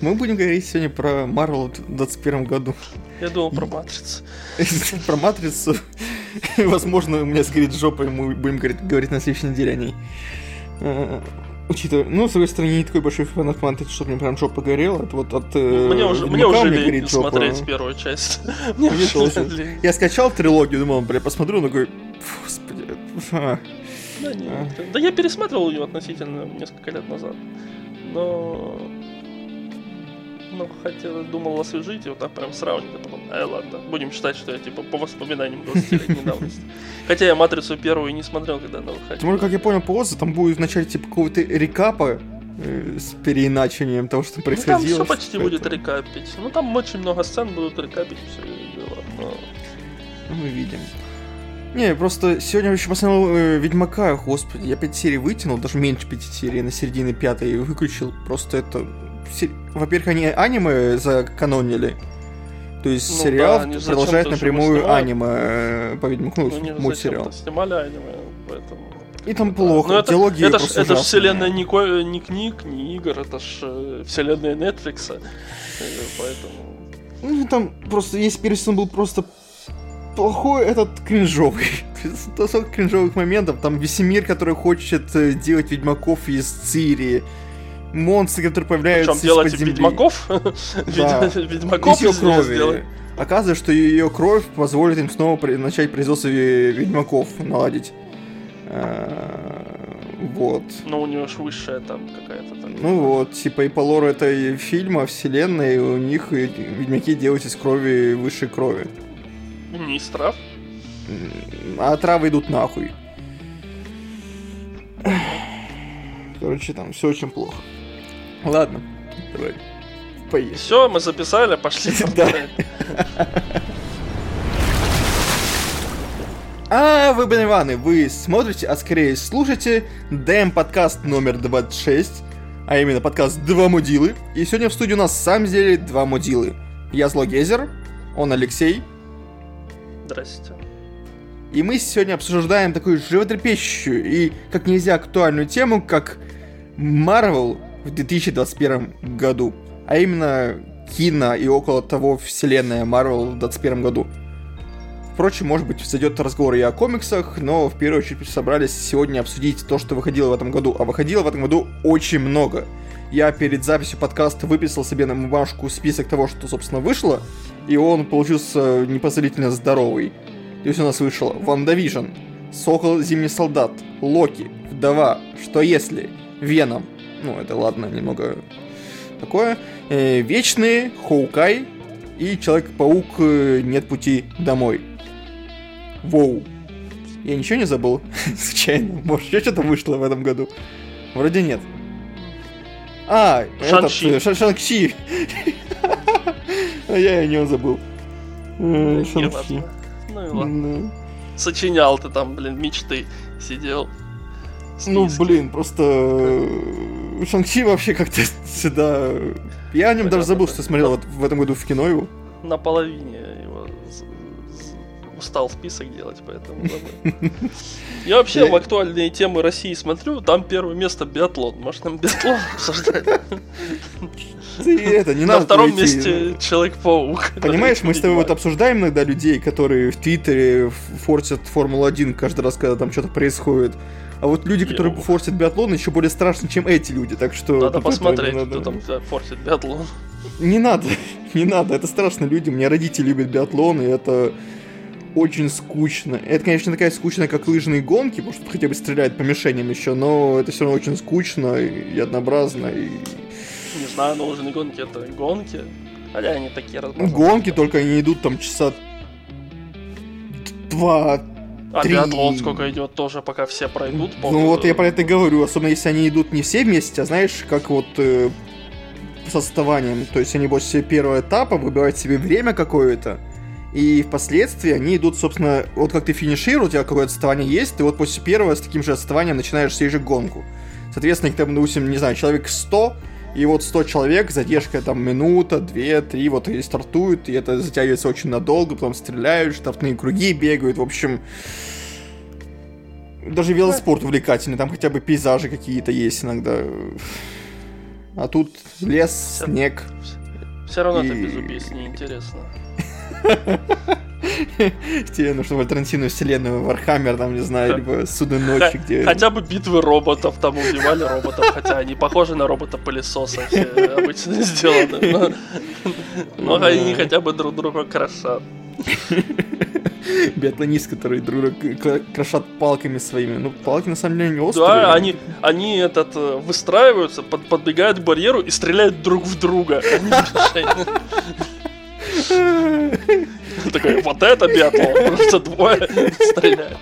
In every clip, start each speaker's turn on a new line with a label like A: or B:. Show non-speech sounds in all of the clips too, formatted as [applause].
A: Мы будем говорить сегодня про Марвел в 21 году.
B: Я думал про Матрицу. [laughs]
A: Про Матрицу. Возможно, у меня сгорит жопа, и мы будем говорить, на следующей неделе о ней. Э, Учитывая, ну, с другой стороны, не такой большой фанат Матрицы, что мне прям жопа горела. Это вот от э,
B: Мне уже, мне уже
A: горит жопа.
B: смотреть первую часть. [laughs] Мне
A: Мне тоже. Я скачал трилогию, думал, бля, посмотрю, но такой, «Фу, господи, а».
B: Да, нет. Да я пересматривал ее относительно несколько лет назад. Но... Ну, хотел, думал освежить и вот так прям сравнить, а потом, ай, ладно, будем считать, что я типа по воспоминаниям 20-летней давности. Хотя я Матрицу первую и не смотрел, когда она
A: Тем
B: выходила.
A: более, как я понял по отзыву, там будет в начале типа какого-то рекапа э, с переиначением того, что
B: Ну, там
A: происходило.
B: все почти
A: что-то.
B: будет рекапить. Ну, там очень много сцен будут рекапить все дело. но-
A: Ну, мы видим. Не, просто сегодня еще посмотрел э, Ведьмака, господи, я 5 серий вытянул, даже меньше 5 серий, на середине пятой выключил. Просто это... Во-первых, они аниме заканонили. То есть
B: Ну
A: сериал
B: да,
A: продолжает напрямую
B: снимают.
A: аниме э, по Ведьмаку, ну,
B: Ну,
A: мультсериал.
B: снимали аниме, поэтому...
A: И там плохо,
B: Ну, это,
A: диалоги
B: это, ж,
A: просто
B: это ж вселенная не, ко- не книг, не игр, это ж э, вселенная Netflix, э, поэтому...
A: Ну, там просто, если первый сезон был просто плохой, этот кринжовый. [laughs] Столько кринжовых моментов. Там Весемир, который хочет делать ведьмаков из Цири. Монстры, которые появляются
B: Причем делать
A: из-под земли.
B: ведьмаков? [laughs]
A: Да.
B: Ведьмаков
A: Из крови.
B: сделать.
A: Оказывается, что ее кровь позволит им снова начать производство ве- ведьмаков наладить. Вот.
B: Ну, у него ж высшая там какая-то там.
A: Ну вот, типа и по лору этой фильма, вселенной, у них ведьмаки делают из крови высшей крови.
B: Не из трав.
A: А травы идут нахуй. Короче, там все очень плохо. Ладно, давай. Поехали.
B: Все, мы записали, пошли. [laughs]
A: Да. А вы, Иваны, вы смотрите, а скорее слушаете ДМ подкаст номер 26, а именно подкаст «Два мудилы». И сегодня в студии у нас сам сделали два мудилы. Я Злогезер, он Алексей,
B: Здрасте.
A: И мы сегодня обсуждаем такую животрепещущую и как нельзя актуальную тему, как Marvel в 2021 году. А именно кино и около того вселенная Marvel в 2021 году. Впрочем, может быть, зайдет разговор и о комиксах, но в первую очередь собрались сегодня обсудить то, что выходило в этом году. А выходило в этом году очень много. Я перед записью подкаста выписал себе на бумажку список того, что, собственно, вышло, и он получился непозволительно здоровый. То есть у нас вышло WandaVision, Сокол Зимний Солдат, Локи, Вдова, Что Если, Веном, ну это ладно, немного такое, э, Вечные, Hawkeye и Человек-паук э, Нет пути домой. Воу. Я ничего не забыл? [laughs] Случайно. Может, еще что-то вышло в этом году? Вроде нет. А, этот,
B: Шан-Чи.
A: э, Ша- Шанг-Чи. [laughs] Я и не забыл. Э, Шанг-Чи.
B: Неважно. Ну и ладно.
A: Да.
B: Сочинял ты там, блин, мечты. Сидел.
A: Ну, блин, просто э, Шанг-Чи вообще как-то [laughs] сюда... Я о нем даже
B: Понятно,
A: забыл,
B: да.
A: что смотрел вот в этом году в кино его.
B: З- з- устал список делать, поэтому. Я вообще в актуальные темы России смотрю, там первое место биатлон. Может, нам биатлон обсуждать?
A: Ты это, не
B: На
A: надо
B: втором
A: идти.
B: месте Человек-паук.
A: Понимаешь, мы с тобой вот обсуждаем иногда людей, которые в Твиттере форсят Формулу-1 каждый раз, когда там что-то происходит. А вот люди, которые
B: Йоу.
A: форсят биатлон, еще более страшны, чем эти люди, так что...
B: Надо посмотреть,
A: не
B: кто
A: надо.
B: там форсит биатлон.
A: Не надо, [laughs] не надо, это страшно люди. У меня родители любят биатлон, и это очень скучно. Это, конечно, такая скучная, как лыжные гонки, потому что тут хотя бы стреляют по мишеням еще, но это все равно очень скучно и однообразно. И...
B: Не знаю, но лыжные гонки это гонки. Хотя они такие
A: Ну,
B: размазанные.
A: гонки только они идут там часа два.
B: А
A: три.
B: биатлон сколько идет тоже, пока все пройдут.
A: Ну вот я про это и говорю, особенно если они идут не все вместе, а знаешь, как вот э, с отставанием. То есть они после первого этапа выбирают себе время какое-то, и впоследствии они идут, собственно, вот как ты финишируешь, у тебя какое-то отставание есть, ты вот после первого с таким же отставанием начинаешь сей же гонку. Соответственно, их там, допустим, не знаю, человек 100, и вот 100 человек, задержка там минута, две, три, вот и стартуют, и это затягивается очень надолго, потом стреляют, штрафные круги бегают, в общем... Даже велоспорт увлекательный, там хотя бы пейзажи какие-то есть иногда. А тут лес, снег.
B: Все равно это без убийств неинтересно. [laughs]
A: Тебе нужно в альтернативную вселенную Warhammer, там, не знаю, либо Судной ночи, где...
B: Хотя бы битвы роботов, там убивали роботов, хотя они похожи на робота-пылесоса, обычно [laughs] сделаны, но, они хотя бы друг друга крошат. [laughs]
A: Биатлонисты, которые друг друга крошат палками своими. Ну, палки на самом деле не острые.
B: Да, они, они этот, э, выстраиваются, под, подбегают к барьеру и стреляют друг в друга. Такой, вот это биатлон, просто двое стреляют.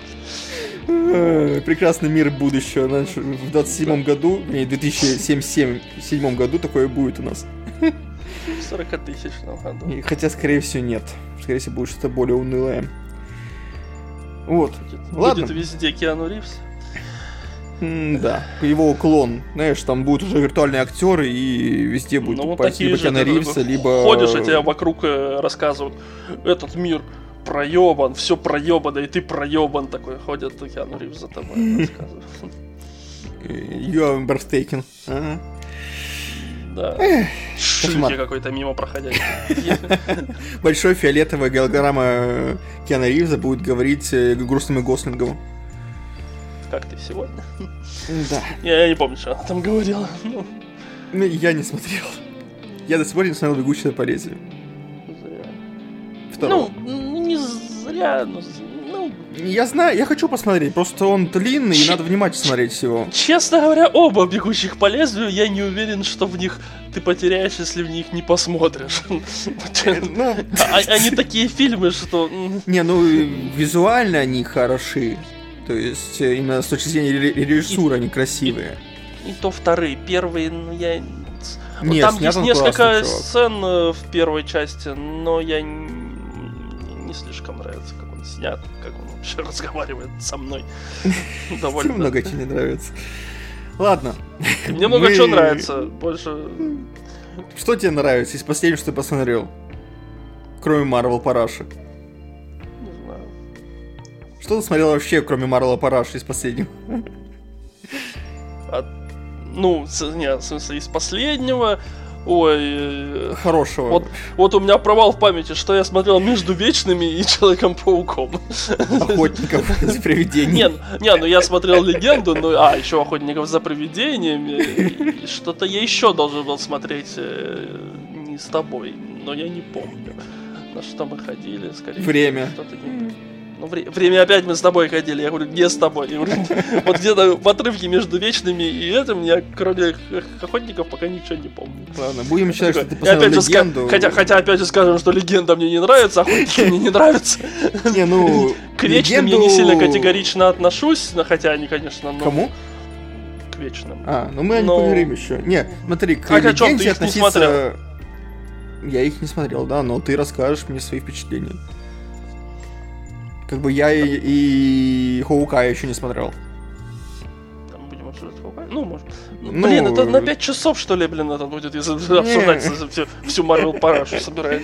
A: Прекрасный мир будущего. Значит, в 27 году, не, в 2077 году такое будет у нас.
B: В 40 тысячном году.
A: И, хотя, скорее всего, нет. Скорее всего, будет что-то более унылое. Вот.
B: Будет,
A: Ладно.
B: будет везде Киану Ривз.
A: Да, его клон. Знаешь, там будут уже виртуальные актеры, и везде будет
B: Ну, вот
A: попасть либо
B: ты
A: Ривза, либо...
B: Ходишь, а тебе вокруг э, рассказывают, этот мир проебан, все проебано, и ты проебан такой. Ходят Киану Ривз за тобой рассказывают.
A: You are breathtaking. Ага.
B: Да. Шильки какой-то мимо проходящий. [laughs]
A: Большой фиолетовая голограмма Киану Ривза будет говорить э, грустным и Гослингом.
B: Как ты сегодня?
A: Да.
B: Я я не помню, что она там говорила. Ну,
A: Ну, я не смотрел. Я до пор не смотрел «Бегущая по лезвию».
B: зря.
A: Второго.
B: Ну, не зря, но... з- Ну,
A: Я знаю, я хочу посмотреть, просто он длинный, и надо внимательно смотреть его.
B: честно говоря, оба бегущих по лезвию, я не уверен, что в них ты потеряешь, если в них не посмотришь.
A: Ну,
B: А- Они такие фильмы, что...
A: не, ну, визуально они хороши. То есть, э, именно с точки зрения ре- режиссуры они красивые.
B: И то вторые, первые, ну я... Вот
A: Не,
B: там есть несколько сцен э, в первой части, но я н- не слишком нравится, как он снят, как он вообще [laughs] разговаривает со мной. [laughs] Довольно.
A: Много чего не нравится. Ладно. [laughs]
B: Мне много чего нравится. Больше.
A: Что тебе нравится из последнего, что ты посмотрел? Кроме Марвел Параши. Что ты смотрел вообще, кроме Марвела Параши из последнего?
B: А, ну, не, в смысле, из последнего. Ой, э,
A: Хорошего.
B: Вот, вот у меня провал в памяти, что я смотрел между Вечными и Человеком-пауком.
A: Охотников за привидениями.
B: Не, не, ну я смотрел Легенду, ну, а, еще Охотников за привидениями. Что-то я еще должен был смотреть э, не с тобой, но я не помню. На что мы ходили, скорее
A: Время.
B: что-то не- Ну, вре- время опять мы с тобой ходили. Я говорю, не с тобой. Я говорю, [laughs] вот где-то в отрывке между вечными и этим я, кроме охотников, пока ничего не помню.
A: Ладно, будем считать, что ты посмотрел легенду.
B: хотя, хотя опять же скажем, что легенда мне не нравится, охотники мне не нравятся. [laughs]
A: Не, ну...
B: К вечным я не сильно категорично отношусь, но хотя они, конечно, ну,
A: Кому?
B: к вечным.
A: А, ну мы о них поговорим еще. Не, смотри, к легенде относиться... Я их не смотрел, да, но ты расскажешь мне свои впечатления. Как бы я и, и Хоукая еще не смотрел.
B: Там будем обсуждать Hawkeye? Ну, может. Ну, блин, это на 5 часов, что ли, блин, это будет, если обсуждать всю, всю Marvel парашу собирать.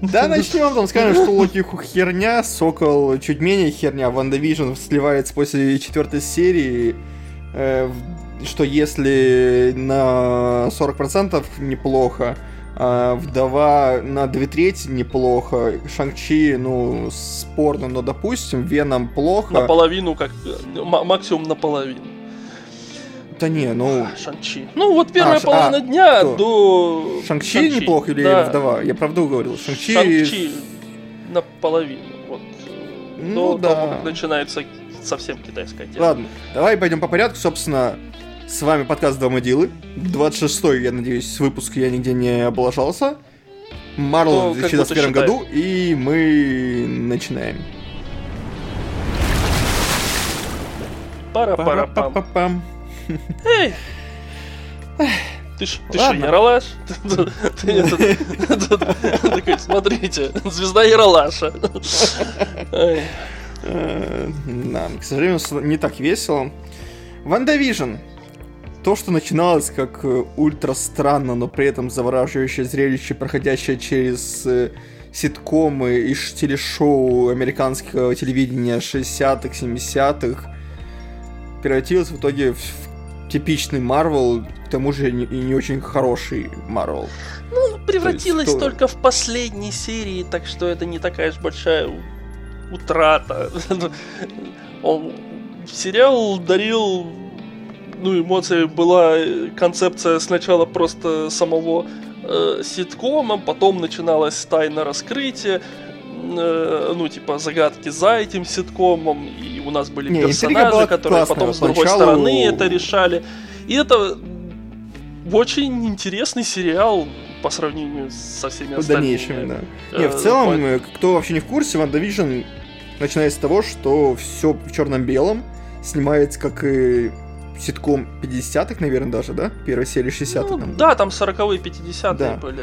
A: Да, начнем, там скажем, что Локи херня, Сокол чуть менее херня, WandaVision сливается после четвертой серии, э, что если на 40% неплохо, а Вдова на две трети неплохо, Шанг-Чи, ну, спорно, но допустим, Веном плохо.
B: Наполовину, как максимум наполовину.
A: Да не, ну,
B: Шанчи. Ну, вот первая
A: А,
B: половина
A: а,
B: дня
A: кто?
B: до...
A: Шанг-Чи неплохо или
B: да.
A: Вдова? Я правду говорил, Шанг-Чи...
B: Шанг-Чи наполовину. Вот.
A: Ну
B: до
A: да.
B: того, как начинается совсем китайская тема.
A: Ладно, давай пойдем по порядку. Собственно, с вами подкаст «Два мудилы». 26-й, я надеюсь, выпуск я нигде не облажался. Марвел
B: Ну,
A: в
B: как
A: 2021
B: будто
A: году, и мы начинаем.
B: Пара-пара-пам.
A: Пара-па-па-пам.
B: Эй! Ты ж, ты ж. Ералаш? [laughs] Такой, смотрите, звезда Ералаша.
A: Э, Да, к сожалению, не так весело. WandaVision. То, что начиналось как э, ультра странно, но при этом завораживающее зрелище, проходящее через э, ситкомы и телешоу американского телевидения 60-х, 70-х, превратилось в итоге в типичный Марвел, к тому же и не очень хороший Марвел.
B: Ну, превратилось есть, только в последней серии, так что это не такая уж большая утрата. [laughs] Он сериал дарил ну, эмоции была концепция сначала просто самого э, ситкома, потом начиналась тайна раскрытия, э, ну, типа, загадки за этим ситкомом, и у нас были Не, персонажи, которые потом с другой Сначала... стороны это решали. И это очень интересный сериал по сравнению со всеми остальными.
A: Дальнейшими, да. Э, не, в целом, по... кто вообще не в курсе, WandaVision начинается с того, что все в черном-белом, снимается как и ситком 50-х, наверное, даже, да? Первая серия 60-х. Ну,
B: там. Да, там 40-е, 50-е да. были.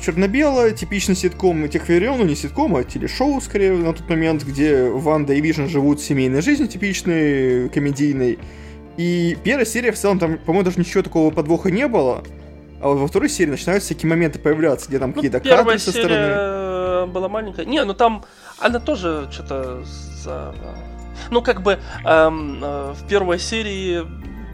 A: Черно-белое, типичный ситком тех времен, ну не ситком, а телешоу, скорее, на тот момент, где Ванда и Вижн живут семейной жизнью типичной, комедийной. И первая серия, в целом, там, по-моему, даже ничего такого подвоха не было. А вот во второй серии начинаются всякие моменты появляться, где там ну, какие-то кадры со
B: стороны. была маленькая. Не, ну там она тоже что-то за ну, как бы эм, э, в первой серии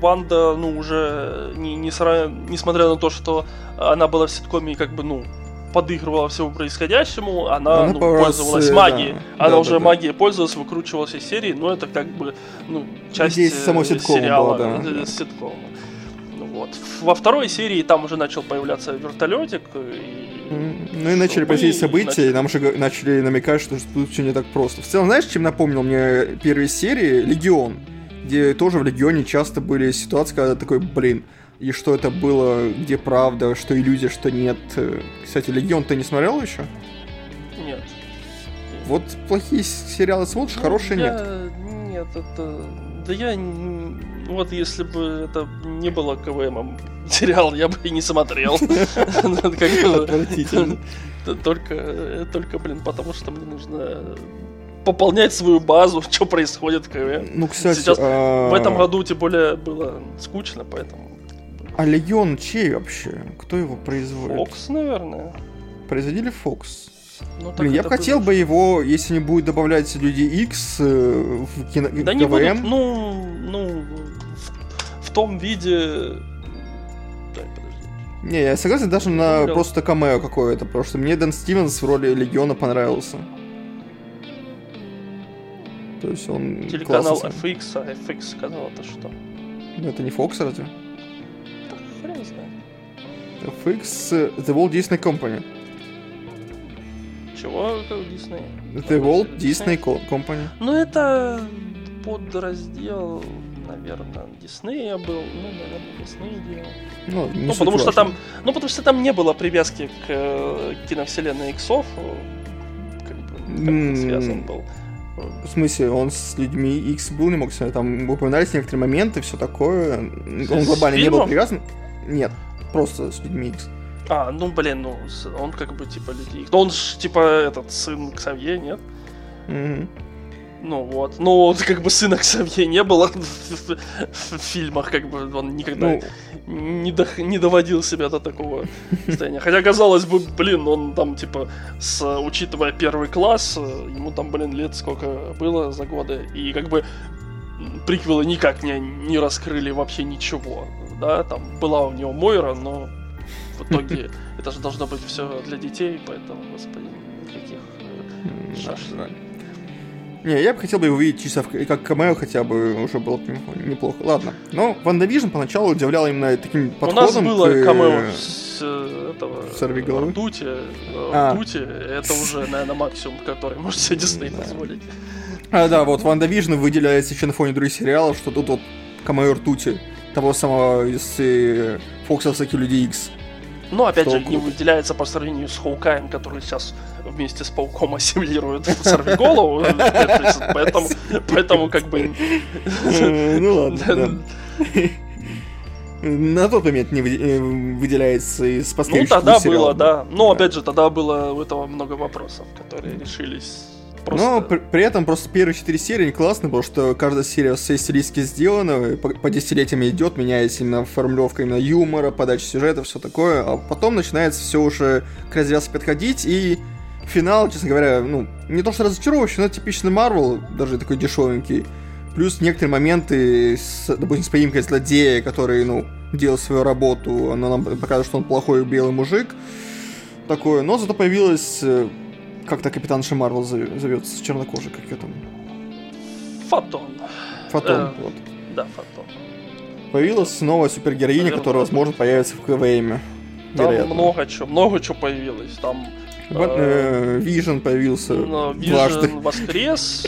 B: Ванда, ну, уже не, не сра... несмотря на то, что она была в ситкоме, как бы, ну, подыгрывала всему происходящему, она, она ну, пользовалась раз, магией. Да. Она да, уже да, магией да. пользовалась, выкручивалась из серии, но это как бы, ну, часть Здесь
A: само ситкома
B: сериала,
A: была, да.
B: Э, ситкома. Вот. Во второй серии там уже начал появляться вертолетик, и
A: ну и начали происходить события, и нам уже начали намекать, что тут все не так просто. В целом, знаешь, чем напомнил мне первые серии? Легион. Где тоже в Легионе часто были ситуации, когда такой, блин, и что это было, где правда, что иллюзия, что нет. Кстати, Легион ты не смотрел еще?
B: Нет.
A: Вот плохие сериалы смотришь, ну, хорошие
B: я...
A: нет.
B: Нет, это... Да я... Вот если бы это не было КВМом, сериал я бы и не смотрел. [laughs] Только, только, блин, потому что мне нужно пополнять свою базу, [laughs] что происходит.
A: Ну, кстати,
B: Сейчас а... в этом году тем более было скучно, поэтому.
A: А Легион чей вообще? Кто его производит?
B: Фокс, наверное.
A: Производили Фокс. Ну, Блин, я бы хотел бы его, если не будет добавлять Люди X э, в кино
B: Да не будут, ну, ну, в, в том виде
A: не, я согласен даже на Смотрел. просто камео какое-то, потому что мне Дэн Стивенс в роли Легиона понравился. То есть он
B: Телеканал FX, а FX канал это что?
A: Ну это не Fox разве?
B: Да хрен знает.
A: FX э, The Walt Disney Company.
B: Чего? Disney?
A: The Walt Disney, Disney Company.
B: Ну это подраздел наверное, Диснея был, ну, наверное, Дисней делал. Ну, не ну потому что там, ну, потому что там не было привязки к э, киновселенной Иксов, как бы, как связан был.
A: В смысле, он с людьми X был, не мог сказать, там упоминались некоторые моменты, все такое. Он глобально не был привязан. Нет, просто с людьми X.
B: А, ну блин, ну он как бы типа людей. Но он же типа этот сын Ксавье, нет?
A: Mm-hmm.
B: Ну вот. Ну, как бы сына Ксавье не было [laughs] в, фильмах, как бы он никогда ну... не, до, не доводил себя до такого состояния. Хотя, казалось бы, блин, он там, типа, с, учитывая первый класс, ему там, блин, лет сколько было за годы, и как бы приквелы никак не, не раскрыли вообще ничего. Да, там была у него Мойра, но в итоге [laughs] это же должно быть все для детей, поэтому, господи, никаких э, шашек.
A: Не, я бы хотел бы его видеть чисто как камео хотя бы, уже было бы неплохо. Ладно. Но WandaVision поначалу удивлял именно таким подходом.
B: У нас было к... камео с э, этого...
A: Сорвиголовы?
B: Ртути. Э, а. Ртути. Это уже, наверное, максимум, который [laughs] может себе Дисней позволить.
A: А, да, вот WandaVision выделяется еще на фоне других сериалов, что тут вот камео Ртути. Того самого из э, Фоксовских Людей Икс.
B: Но опять же, не выделяется по сравнению с Hawkeye ем, который сейчас вместе с Пауком [laughs] ассимилирует Сорвиголову. Поэтому, поэтому как бы...
A: Ну ладно, [laughs] На тот момент не э, выделяется из последующих
B: Ну, тогда было, да. Но, опять же, тогда было у этого много вопросов, которые решились
A: Просто... Но при, при этом просто первые четыре серии не классные, потому что каждая серия с стилистики сделана, по, по десятилетиям идет, меняется именно формулировка именно юмора, подача сюжета, все такое, а потом начинается все уже к развязке подходить, и финал, честно говоря, ну, не то что разочаровывающий, но типичный Марвел, даже такой дешевенький. Плюс некоторые моменты, с, допустим, с поимкой злодея, который, ну, делал свою работу, она нам показывает, что он плохой белый мужик. Такое, но зато появилась э, как-то капитанша Марвел зовется, чернокожий, как ее там.
B: Фотон.
A: Фотон, э, вот.
B: Да, Фотон.
A: Появилась новая супергероиня, Наверное, которая, возможно, появится в КВМ.
B: Там вероятно. много чего, много чего появилось. Там
A: Вижен э, появился дважды.
B: Вижен [laughs] воскрес.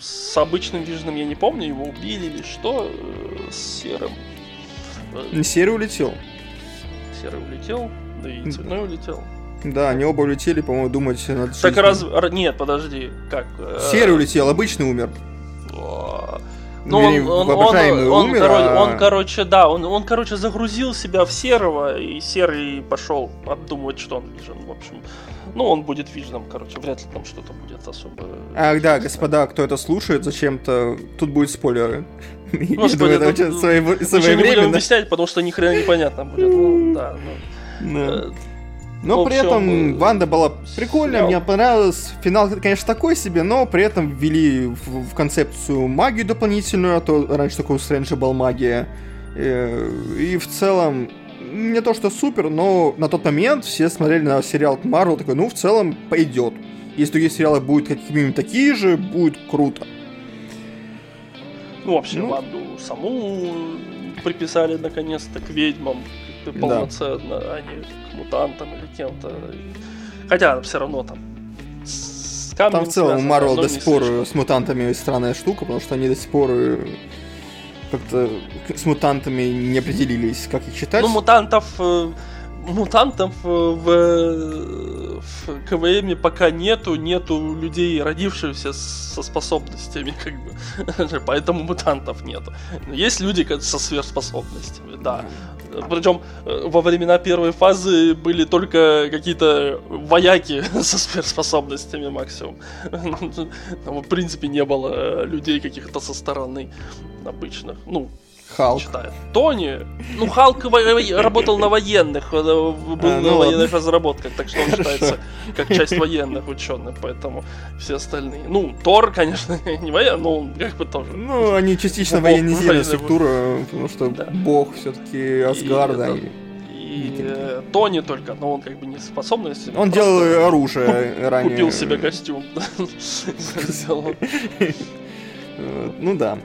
B: С обычным Виженом я не помню, его убили или что. С серым.
A: Серый улетел.
B: Серый улетел, да и цветной улетел.
A: Да, они оба улетели, по-моему, думать
B: надо. Так раз... Нет, подожди, как?
A: Серый улетел, обычный умер.
B: Ну, он, он, он, он, умер, короче, а... он, короче, да, он, он, короче, загрузил себя в серого, и серый пошел обдумывать, что он вижен, в общем. Ну, он будет виженом, короче, вряд ли там что-то будет особо...
A: Ах, да, господа, кто это слушает, зачем-то... Тут будет спойлеры. [laughs] Господи, это
B: очень своевременно. не будем объяснять, потому что ни хрена непонятно будет. Ну, да,
A: ну... [laughs] Э, но общем, при этом Ванда была прикольная, мне понравилось. Финал, конечно, такой себе, но при этом ввели в, в концепцию магию дополнительную, а то раньше такой у Стрэнджа был магия. И, э, и в целом, не то что супер, но на тот момент все смотрели на сериал Марвел, такой, ну, в целом, пойдет. Если другие сериалы будут какими-нибудь такие же, будет круто.
B: Ну, вообще, ну, Ванду саму приписали наконец-то к ведьмам полноценно, да. а не к мутантам или кем-то. Хотя все равно там
A: там в целом Марвел до сих пор с мутантами странная штука, потому что они до сих пор э, как-то с мутантами не определились, как их считать.
B: Ну, мутантов э, мутантов э, в, в КВМ пока нету, нету людей, родившихся со способностями, как бы. [laughs] Поэтому мутантов нету. Есть люди со сверхспособностями, да. Причем э, во времена первой фазы были только какие-то вояки [laughs] со сверхспособностями максимум. [laughs] Там, в принципе, не было людей каких-то со стороны обычных. Ну,
A: Халк.
B: Читает. Тони. Ну, Халк работал на военных, э, был а, ну на военных разработках, так что он считается как часть военных ученых, поэтому все остальные. Ну, Тор, конечно, [laughs] не военный, но он как бы тоже.
A: Ну, они частично военизировали структура, потому что бог все-таки Асгарда.
B: И э, Тони только, но он как бы не способность.
A: Он делал оружие [laughs] ранее.
B: Купил себе костюм. [laughs]
A: Ну да.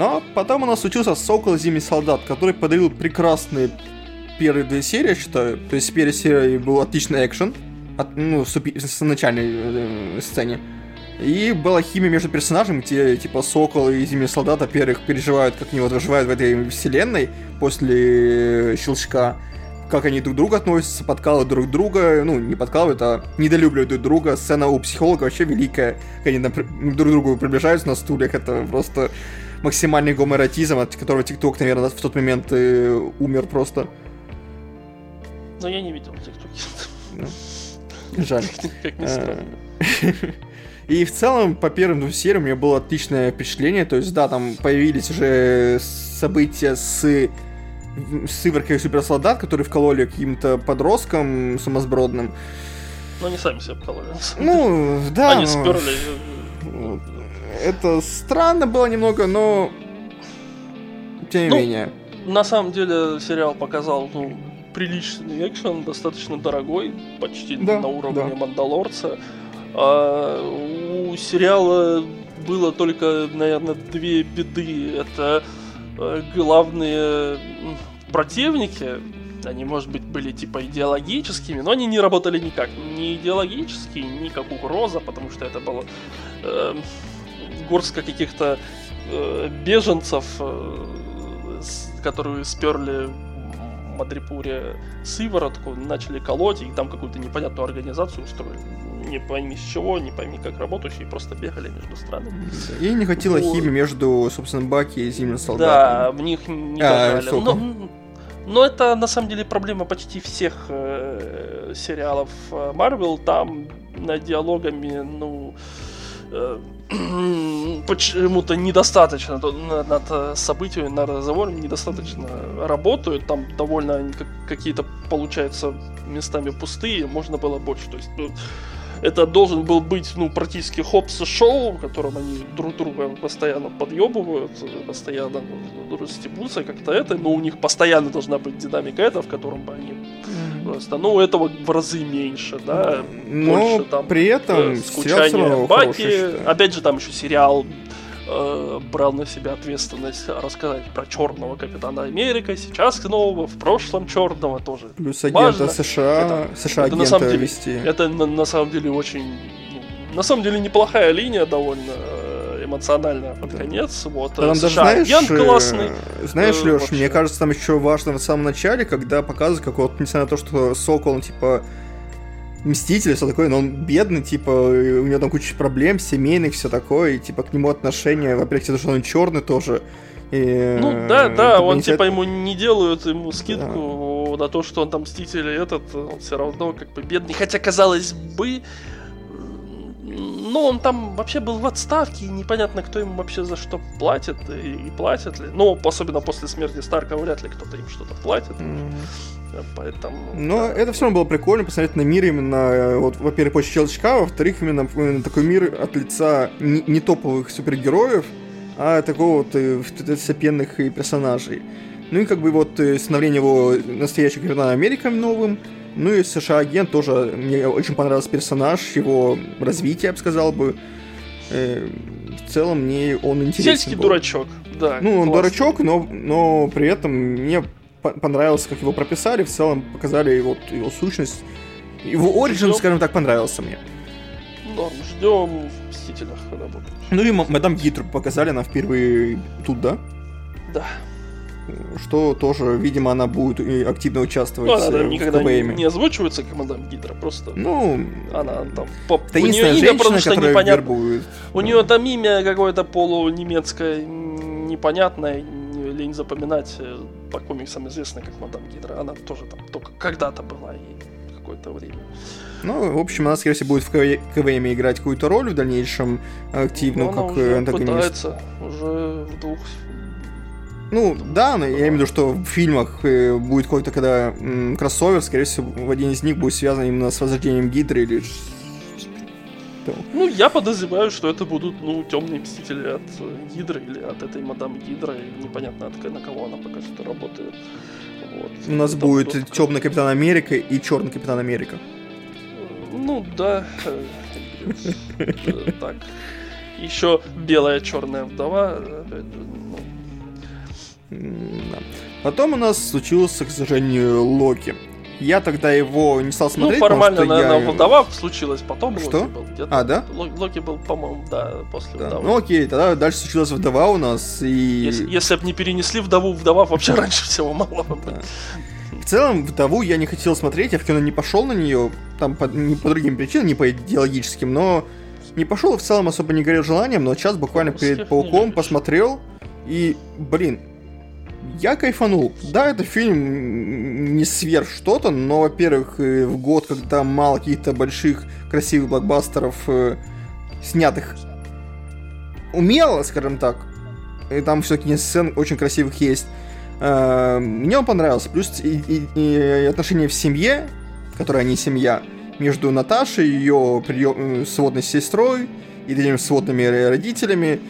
A: Но потом у нас случился Сокол Зимний Солдат, который подарил прекрасные первые две серии, я считаю. То есть в первой серии был отличный экшен, от, ну, в начальной э, сцене. И была химия между персонажами, где, типа, Сокол и Зимний Солдат, во-первых, переживают, как они вот выживают в этой вселенной после щелчка, как они друг к другу относятся, подкалывают друг друга, ну, не подкалывают, а недолюбливают друг друга. Сцена у психолога вообще великая, как они друг к другу приближаются на стульях, это просто максимальный гоморотизм, от которого ТикТок, наверное, в тот момент э, умер просто.
B: Но я не видел ТикТоки.
A: Ну, жаль. [laughs] Как ни странно. [laughs] И в целом, по первым двум сериям у меня было отличное впечатление. То есть, да, там появились уже события с с Иверкой суперсолдат, которые вкололи каким-то подросткам сумасбродным.
B: Ну, они сами себя вкололи.
A: Ну, да.
B: Они сперли
A: это странно было немного, но тем не ну, менее.
B: На самом деле сериал показал ну, приличный экшен, достаточно дорогой, почти да, на уровне да. Мандалорца. А, у сериала было только, наверное, две беды. Это э, главные противники, они, может быть, были типа идеологическими, но они не работали никак. Ни идеологически, ни как угроза, потому что это было э, горстка каких-то э, беженцев, э, с, которые сперли в Мадрипуре сыворотку, начали колоть, и там какую-то непонятную организацию устроили. Не пойми с чего, не пойми как работающие, просто бегали между странами.
A: И не хватило вот. химии между, собственно, Баки и Зимним солдатом.
B: Да, в них не а, но, но это на самом деле проблема почти всех э, сериалов Марвел. Там над диалогами, ну, э, [clears throat] почему-то недостаточно над э, событиями, над разговорами недостаточно работают. Там довольно какие-то получаются местами пустые, можно было больше. То есть, ну, это должен был быть, ну, практически Хопс шоу, в котором они друг друга постоянно подъебывают, постоянно ну, стебутся как-то это, но у них постоянно должна быть динамика это, в котором бы они просто, ну, этого в разы меньше, да,
A: но больше там при этом
B: э, скучание Баки, опять же там еще сериал э, брал на себя ответственность рассказать про черного капитана Америка, сейчас нового, в прошлом черного тоже.
A: Плюс агента Важно. США, это, США это, агента на самом деле, вести.
B: Это на, на самом деле очень, ну, на самом деле неплохая линия довольно э, эмоциональная под конец. Вот,
A: там США даже, знаешь, классный. Знаешь, э, Леш, мне кажется, там еще важно в самом начале, когда показывают, как вот, несмотря на то, что Сокол, он, типа, Мститель, все такое, но он бедный, типа, у него там куча проблем, семейных, все такое, и, типа, к нему отношения, во-первых, потому что он черный тоже.
B: И, ну да, да, он типа ему не делают ему скидку да. на то, что он там мститель, и этот, он все равно как бы бедный. Хотя, казалось бы, ну, он там вообще был в отставке, и непонятно, кто ему вообще за что платит, и, и платит ли. Ну, особенно после смерти Старка, вряд ли кто-то им что-то платит. Mm-hmm. Поэтому.
A: Но да. это все равно было прикольно посмотреть на мир именно, э, вот, во-первых, по щелчка, во-вторых, именно, именно такой мир от лица не, не топовых супергероев, а такого вот э, второстепенных персонажей. Ну и как бы вот э, становление его настоящего Капитана Америка новым, ну и США-агент тоже, мне очень понравился персонаж, его развитие, я бы сказал бы. в целом мне он интересен
B: Сельский
A: был.
B: дурачок, да.
A: Ну, он классный. дурачок, но, но при этом мне понравился, как его прописали, в целом показали вот его сущность. Его оригин, скажем так, понравился мне.
B: Норм, ждем в Мстителях, когда будет.
A: Ну и мадам Гидру показали, она впервые тут, да?
B: Да.
A: Что тоже, видимо, она будет активно участвовать ну,
B: она в никогда не, не озвучивается как мадам Гидра, просто.
A: Ну,
B: она там. По, у нее имя, потому что непонятно. Вербует. У нее там имя какое-то полунемецкое непонятное, лень запоминать э, по комиксам известная как Мадам Гидра. Она тоже там только когда-то была и какое-то время.
A: Ну, в общем, она, скорее всего, будет в КВМ играть какую-то роль в дальнейшем активно,
B: но
A: как уже антагонист.
B: пытается уже в двух
A: ну, да, но я имею в виду, что в фильмах э, будет какой-то, когда м, кроссовер, скорее всего, в один из них будет связан именно с возрождением Гидры или
B: ну, я подозреваю, что это будут, ну, темные мстители от э, Гидры или от этой мадам Гидра, и непонятно, от, на кого она пока что работает.
A: Вот. У нас это будет темный Капитан Америка и черный Капитан Америка.
B: Ну, да. [laughs] Так. Еще белая черная вдова.
A: Ну. Потом у нас случился, к сожалению, Локи. Я тогда его не стал ну, смотреть.
B: Ну, формально, наверное,
A: я...
B: вдова случилась потом.
A: Что? Локи был где-то. А, да?
B: Локи был, по-моему, да, после да. вдовы.
A: Ну окей, тогда дальше случилась вдова у нас, и...
B: Если, если бы не перенесли вдову, вдова вообще раньше всего мало бы. Да.
A: В целом, вдову я не хотел смотреть, я в кино не пошел на нее, там по, не по другим причинам, не по идеологическим, но не пошел и в целом особо не горел желанием, но сейчас буквально перед Пауком посмотрел, и, блин, я кайфанул. Да, это фильм не сверх что-то, но, во-первых, э, в год, когда мало каких-то больших красивых блокбастеров э, снятых умело, скажем так, и там все-таки сцен очень красивых есть. Э, мне он понравился. Плюс и, и, и отношения в семье, которая не семья, между Наташей, ее прием, сводной сестрой и этими сводными родителями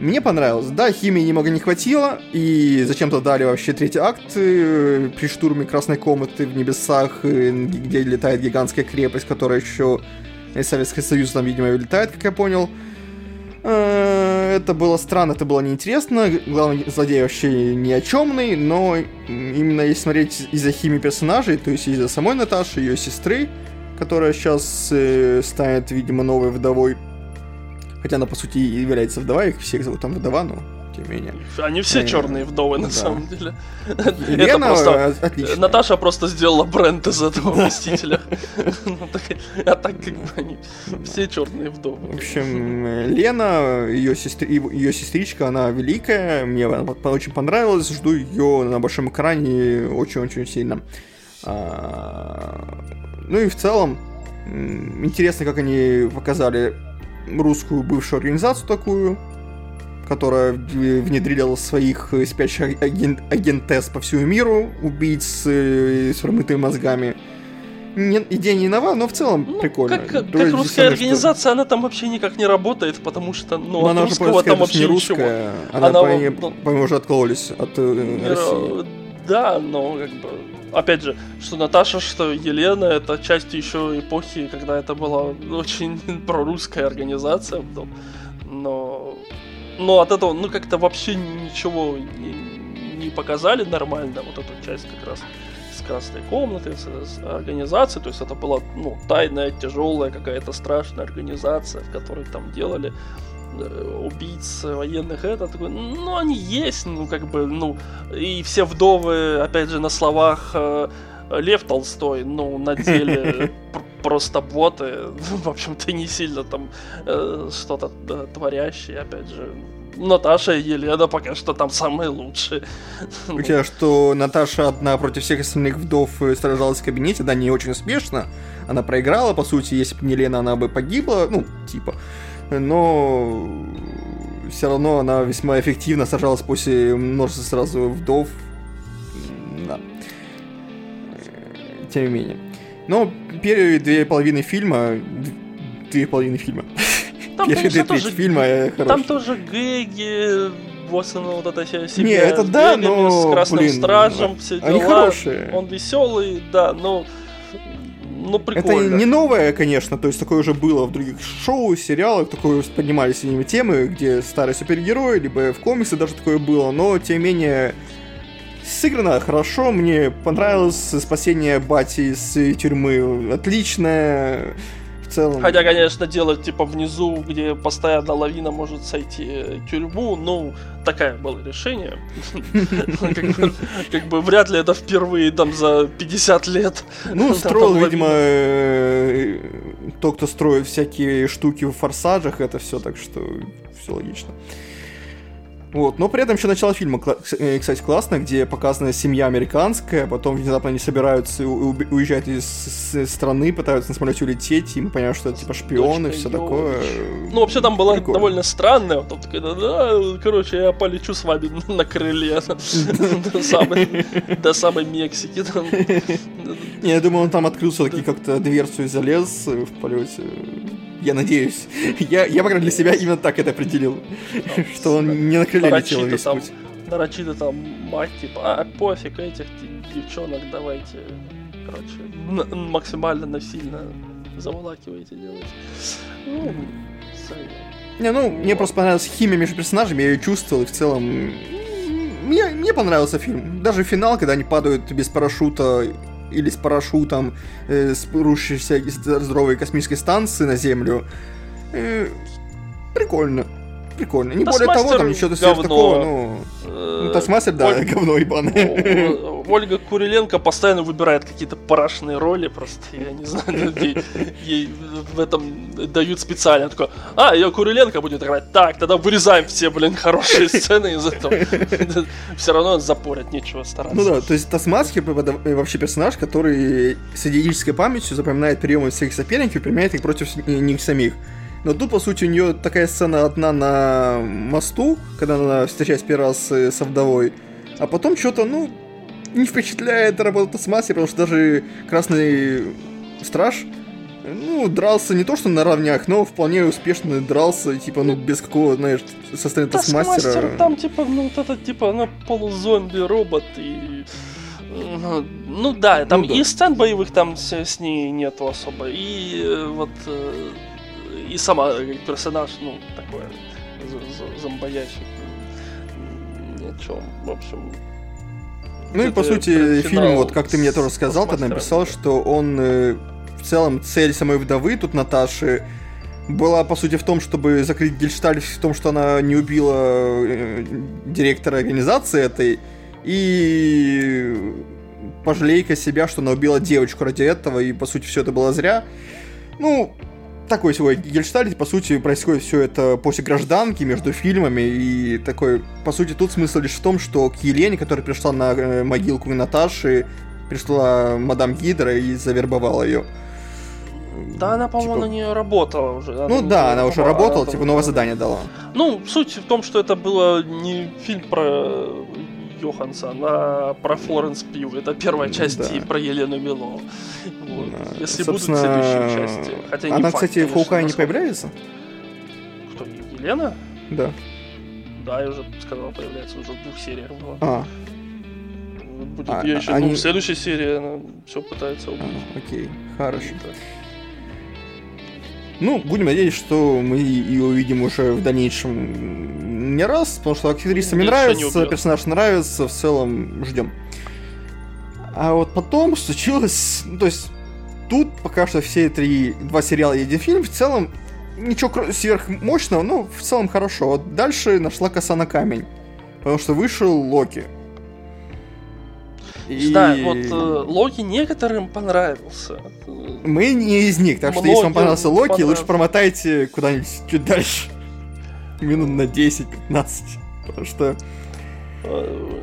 A: мне понравилось. Да, химии немного не хватило, и зачем-то дали вообще третий акт э, при штурме Красной комнаты в небесах, э, где летает гигантская крепость, которая еще из Советского Союза там, видимо, летает, как я понял. Э, это было странно, это было неинтересно. Главный злодей вообще ни о чемный, но именно если смотреть из-за химии персонажей, то есть из-за самой Наташи, ее сестры, которая сейчас станет, видимо, новой вдовой, Хотя она, по сути, является вдова, их всех зовут там вдова, но тем не менее.
B: Они все э, черные вдовы, на да. самом деле.
A: Лена, просто... отлично.
B: Наташа просто сделала бренд из этого Мстителя. Ну, а так как бы они все черные вдовы.
A: В общем, Лена, ее, сестри... ее сестричка, она великая, мне очень понравилась, жду ее на большом экране очень-очень сильно. А, ну и в целом, интересно, как они показали русскую бывшую организацию такую, которая внедрила своих спящих агент, агентес по всему миру, убийц с, с промытыми мозгами. не, идея не нова, но в целом
B: Ну,
A: прикольно.
B: Как, как,
A: есть,
B: русская
A: действительно, что-
B: организация, она там вообще никак не работает, потому что, ну,
A: Но
B: от
A: она
B: русского
A: можно
B: там вообще
A: не
B: ничего.
A: русская. Она,
B: Она,
A: по-
B: ну,
A: по-моему, уже откололись от э,
B: Э,
A: России.
B: Да, но как бы опять же, что Наташа, что Елена, это часть еще эпохи, когда это была очень [laughs] прорусская организация, но, но от этого, ну, как-то вообще ничего не, не показали нормально, вот эту часть как раз с красной комнаты, с, с организацией, то есть это была, ну, тайная, тяжелая какая-то страшная организация, в которой там делали убийц военных это такой, ну они есть, ну как бы, ну и все вдовы, опять же на словах э, Лев Толстой, ну на деле [laughs] пр- просто боты, в общем-то не сильно там э, что-то э, творящие, опять же. Наташа и Елена пока что там самые лучшие.
A: У тебя что Наташа одна против всех остальных вдов э, сражалась в кабинете, да, не очень успешно. Она проиграла, по сути, если бы не Лена, она бы погибла, ну, типа. Но все равно она весьма эффективно сражалась после множества сразу вдов. Да. Э, Тем не менее. Но первые две половины фильма... Две половины фильма.
B: Там,
A: Первые две
B: тоже,
A: фильма э,
B: там
A: хорошие.
B: тоже гэги, в основном вот это вся семья
A: Не, это да, но,
B: с красным
A: блин,
B: стражем, все дела.
A: Они хорошие.
B: Он веселый, да, но, ну
A: Это
B: прикольно.
A: не новое, конечно, то есть такое уже было в других шоу, сериалах, такое поднимались ними темы, где старые супергерои, либо в комиксы даже такое было, но тем не менее сыграно хорошо, мне понравилось спасение Бати из тюрьмы, отличное в целом.
B: Хотя, конечно, делать типа внизу, где постоянно лавина может сойти э, тюрьму, ну, такое было решение. [laughs] Как бы- вряд ли это впервые там за 50 лет.
A: Ну, [laughs] строил, видимо, э, тот, кто строит всякие штуки в форсажах, это все, так что все логично. Вот, но при этом еще начало фильма, э, кстати, классно, где показана семья американская, потом внезапно они собираются и у- у- уезжают из страны, пытаются на самолете улететь, и мы понимаем, что это типа шпионы,
B: Дочка
A: все такое.
B: Ну, вообще там была
A: Прикольно.
B: довольно странная, вот там такая, да, короче, я полечу с вами [laughs] на крыле [laughs] до самой, до самой Мексики. [laughs]
A: Не, я думаю, он там открыл все-таки как-то дверцу и залез в полете. Я надеюсь. Я, я, по крайней мере, для себя именно так это определил. Что он не на крыле летел весь
B: там,
A: путь.
B: нарочито там мать, типа, а пофиг, этих девчонок давайте, короче, максимально насильно заволакивайте, делайте. Ну.
A: Не, ну, мне просто понравилась химия между персонажами, я ее чувствовал, и в целом... Мне, мне понравился фильм. Даже финал, когда они падают без парашюта или с парашютом э, с рушащейся здоровой космической станции на Землю. э, прикольно. Прикольно. Не более того, там ничего сверх такого, ну...
B: Э,
A: Ну, Тасмастер, да,
B: Оль-
A: говно ебаное.
B: Ольга Куриленко постоянно выбирает какие-то парашные роли, просто я не знаю, ну, ей, в этом дают специально. Такой, а, ее Куриленко будет играть. Так, тогда вырезаем все, блин, хорошие [laughs] сцены из этого. Все равно запорят, нечего стараться.
A: Ну да, то есть Тасмаски э, вообще персонаж, который с идеологической памятью запоминает приемы своих соперников и применяет их против с- них самих. Но тут, по сути, у нее такая сцена одна на мосту, когда она встречается первый раз э, со вдовой, а потом что-то, ну, не впечатляет работа Тасмаски, потому что даже Красный Страж, э, ну, дрался не то что на равнях, но вполне успешно дрался, типа, ну, без какого, знаешь, состояния Тасмастера.
B: Таскмастер там, типа, ну, вот это, типа, ну, полузомби-робот и... ну, Ну да, там
A: Ну да.
B: и сцен боевых там с, с ней нету особо, и э, вот э, и сама как персонаж, ну, такой зомбоящик. Ни о чем, в общем.
A: Ну и по сути фильм, вот как ты мне тоже сказал, ты написал, что он э, в целом цель самой вдовы тут Наташи была по сути в том, чтобы закрыть гельштальт в том, что она не убила э, директора организации этой и пожалейка себя, что она убила девочку ради этого и по сути все это было зря. Ну, такой свой гельштальт, по сути, происходит все это после гражданки, между фильмами, и такой, по сути, тут смысл лишь в том, что к Елене, которая пришла на э, могилку Наташи, пришла мадам Гидра и завербовала ее.
B: Да, она, по-моему,
A: Типа-
B: на нее работала уже.
A: Ну да, она уже работала,
B: она
A: типа новое задание дала.
B: Ну, суть в том, что это было не фильм про Йоханссон, а про Флоренс Пью. Это первая часть да. и про Елену Мило. Вот. Да. Если будут следующие части.
A: Хотя Она, не факт, кстати, в Хоукае не появляется?
B: Кто, Елена?
A: Да.
B: Да, я уже сказал, появляется уже в двух сериях была.
A: А.
B: Будет а, еще они... ну, в следующей серии она все пытается убить.
A: А, окей, хорошо. Да. Ну, будем надеяться, что мы ее увидим уже в дальнейшем не раз, потому что актриса мне нравится, персонаж нравится, в целом ждем. А вот потом случилось, ну, то есть тут пока что все три, два сериала и один фильм, в целом ничего сверхмощного, но в целом хорошо. Вот дальше нашла коса на камень, потому что вышел Локи.
B: И... Да, вот э, Локи некоторым понравился.
A: Мы не из них, так что если вам понравился Локи, понравился. лучше промотайте куда-нибудь чуть дальше. Минут на 10-15. Потому что...
B: Э,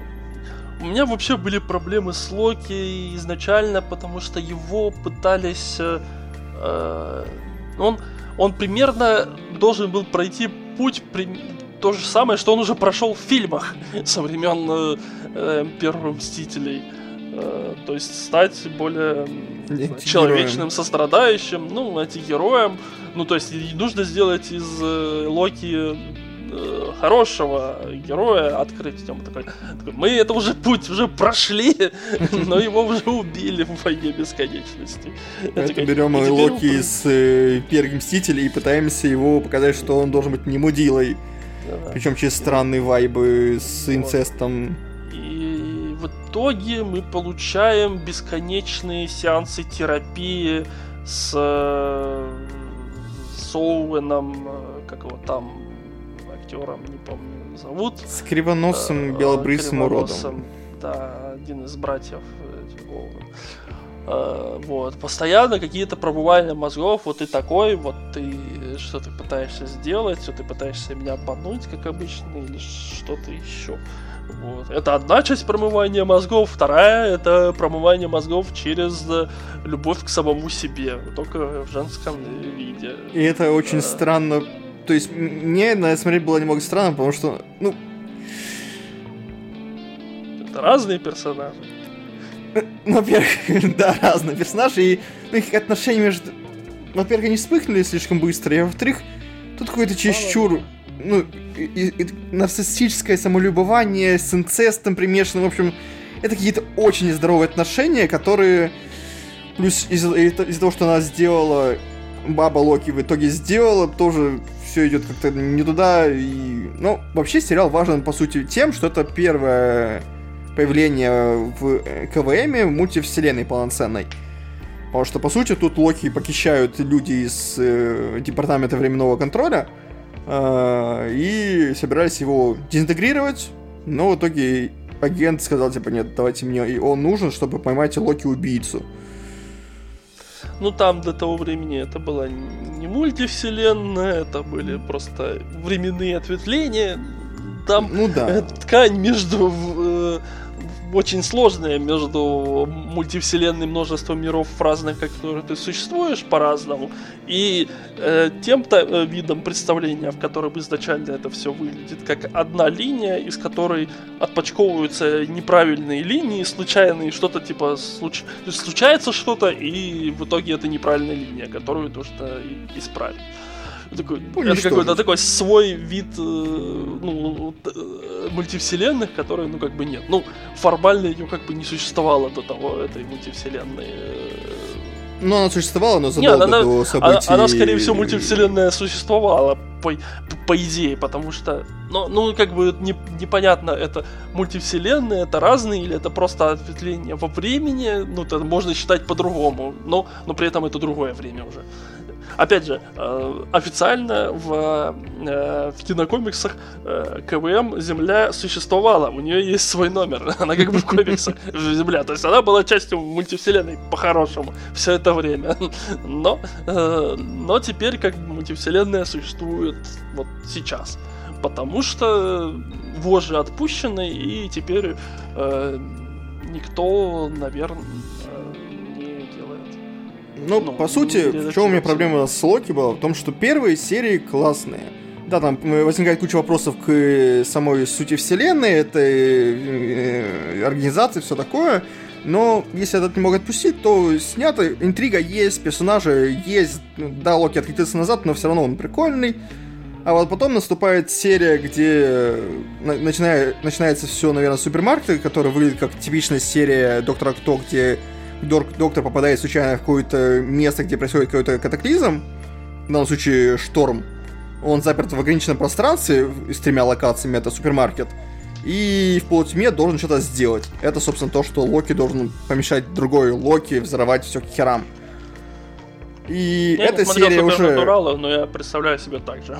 B: у меня вообще были проблемы с Локи изначально, потому что его пытались... Э, э он, он примерно должен был пройти путь при, то же самое, что он уже прошел в фильмах [laughs] со времен э, э, Первых Мстителей. Э, то есть стать более человечным, сострадающим, ну, антигероем. Ну, то есть нужно сделать из э, Локи э, хорошего героя, открыть ему такой, такой, мы это уже путь уже прошли, но его уже убили в войне бесконечности.
A: Это берем Локи из э, Первых Мстителей и пытаемся его показать, что он должен быть не мудилой. Причем через странные вайбы с инцестом
B: итоге мы получаем бесконечные сеансы терапии с, с Оуэном, э, как его там, актером, не помню, зовут.
A: С кривоносым э, белобрысым уродом.
B: Да, один из братьев э, Оуэн. Вот, постоянно какие-то пробывания мозгов, вот ты такой, вот ты что ты пытаешься сделать, что ты пытаешься меня обмануть, как обычно, или что-то еще. Вот. Это одна часть промывания мозгов, вторая это промывание мозгов через э, любовь к самому себе, только в женском виде.
A: И это очень а... странно. То есть мне на это смотреть было немного странно, потому что, ну...
B: Это разные персонажи.
A: Ну, во-первых, [laughs] да, разные персонажи, и ну, их отношения между... Во-первых, они вспыхнули слишком быстро, и во-вторых, тут какой-то чересчур ну, и, и, нарциссическое самолюбование с инцестом примешано, в общем, это какие-то очень нездоровые отношения, которые плюс из-за из того, что она сделала, баба Локи в итоге сделала, тоже все идет как-то не туда. И... Ну, вообще сериал важен, по сути, тем, что это первое появление в КВМ в мультивселенной полноценной. Потому что, по сути, тут Локи похищают люди из э, Департамента временного контроля, и собирались его дезинтегрировать, но в итоге агент сказал, типа, нет, давайте мне, и он нужен, чтобы поймать Локи-убийцу.
B: Ну, там до того времени это была не мультивселенная, это были просто временные ответвления. Там ну, да. ткань между э, очень сложная между мультивселенной множеством миров разных, которые ты существуешь по-разному, и э, тем-то э, видом представления, в котором изначально это все выглядит, как одна линия, из которой отпочковываются неправильные линии, случайные, что-то типа случ... случается что-то, и в итоге это неправильная линия, которую нужно исправить. Такой, это какой-то такой свой вид э, ну, э, мультивселенных, которые, ну, как бы нет. Ну, формально ее как бы не существовало до того, этой мультивселенной.
A: Ну, она существовала, но задолго Нет, она, до событий...
B: Она, она, скорее всего, мультивселенная существовала, по, по идее, потому что, ну, ну как бы не, непонятно, это мультивселенная, это разные, или это просто ответвление во времени, ну, это можно считать по-другому, но, но при этом это другое время уже. Опять же, э, официально в, э, в кинокомиксах э, КВМ Земля существовала, у нее есть свой номер, [laughs] она как бы в комиксах [laughs] Земля, то есть она была частью мультивселенной по-хорошему все это время, [laughs] но, но теперь как бы мультивселенная существует вот сейчас, потому что вожжи отпущены и теперь никто, наверное,
A: ну, ну по сути, в чем у меня проблема с Локи была? В том, что первые серии классные. Да, там э, возникает куча вопросов к э, самой сути вселенной, этой э, организации, все такое. Но если этот не могут отпустить, то снято, интрига есть, персонажи есть. Ну, да, Локи откатился назад, но все равно он прикольный. А вот потом наступает серия, где начиная, начинается все, наверное, супермаркет, который выглядит как типичная серия Доктора Кто, где доктор попадает случайно в какое-то место, где происходит какой-то катаклизм, в данном случае шторм. Он заперт в ограниченном пространстве с тремя локациями, это супермаркет. И в полутьме должен что-то сделать. Это, собственно, то, что Локи должен помешать другой Локи взорвать все к херам. И я эта серия уже...
B: но я представляю себе так же.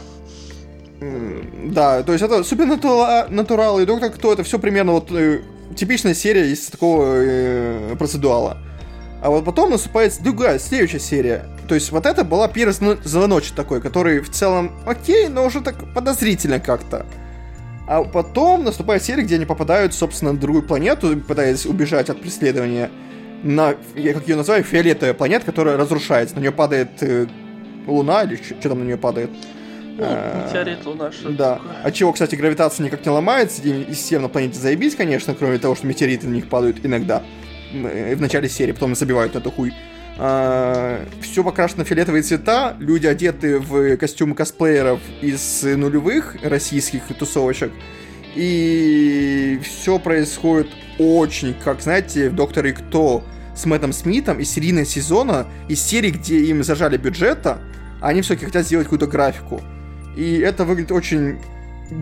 A: Да, то есть это супернатурал и Доктор Кто, это все примерно вот э, типичная серия из такого э, процедуала. А вот потом наступает другая, следующая серия. То есть вот это была первый звоночек такой, который в целом окей, но уже так подозрительно как-то. А потом наступает серия, где они попадают, собственно, на другую планету, пытаясь убежать от преследования. На, я как ее называю, фиолетовая планета, которая разрушается. На нее падает э, Луна, или что там на нее падает?
B: Ну, а, метеорит, Луна, что
A: Да. Такое? От чего, кстати, гравитация никак не ломается. И систем на планете заебись, конечно, кроме того, что метеориты на них падают иногда. Э, в начале серии, потом забивают на эту хуй. А, все покрашено в фиолетовые цвета, люди одеты в костюмы косплееров из нулевых российских тусовочек. И все происходит очень, как, знаете, в «Докторе Кто» с Мэттом Смитом из серийного сезона, из серии, где им зажали бюджета, они все-таки хотят сделать какую-то графику. И это выглядит очень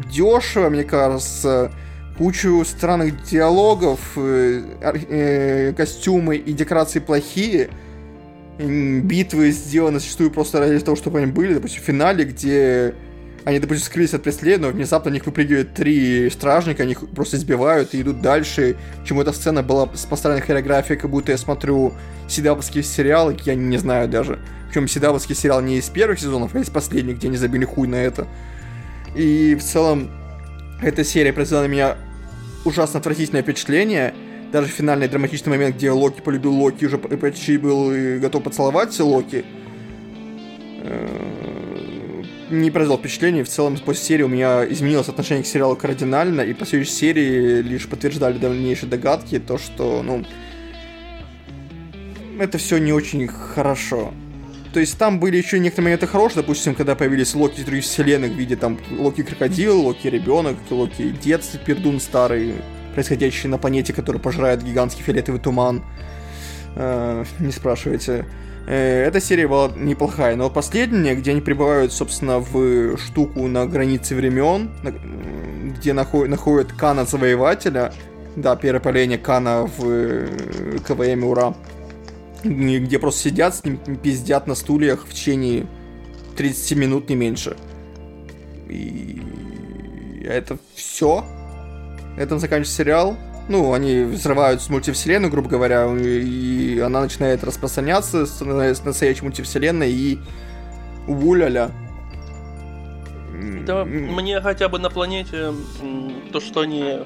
A: дешево, мне кажется, кучу странных диалогов, э, э, костюмы и декорации плохие. Битвы сделаны зачастую просто ради того, чтобы они были. Допустим, в финале, где они, допустим, скрылись от преследования, внезапно на них выпрыгивают три стражника, они их просто избивают и идут дальше. Чему эта сцена была с построена хореографией, как будто я смотрю седавовские сериалы, я не знаю даже. Причем седавовский сериал не из первых сезонов, а из последних, где они забили хуй на это. И в целом, эта серия произвела на меня ужасно отвратительное впечатление. Даже финальный драматичный момент, где Локи полюбил Локи, уже почти был готов поцеловать Локи, э, не произвел впечатления. В целом, после серии у меня изменилось отношение к сериалу кардинально, и по следующей серии лишь подтверждали дальнейшие догадки, то, что, ну, это все не очень хорошо. То есть там были еще некоторые моменты хорошие, допустим, когда появились Локи из других вселенных в виде там Локи Крокодил, Локи Ребенок, Локи Дед Пердун Старый, происходящий на планете, который пожирает гигантский фиолетовый туман. Э, не спрашивайте. Э, эта серия была неплохая, но последняя, где они прибывают, собственно, в штуку на границе времен, где находят, находят Кана Завоевателя, да, первое поколение Кана в э, КВМ Ура, где просто сидят с ним, пиздят на стульях в течение 30 минут, не меньше. И это все. Этом заканчивается сериал. Ну, они взрывают с мультивселенной, грубо говоря, и она начинает распространяться, становится настоящей мультивселенной, и уля
B: Да, мне хотя бы на планете то, что они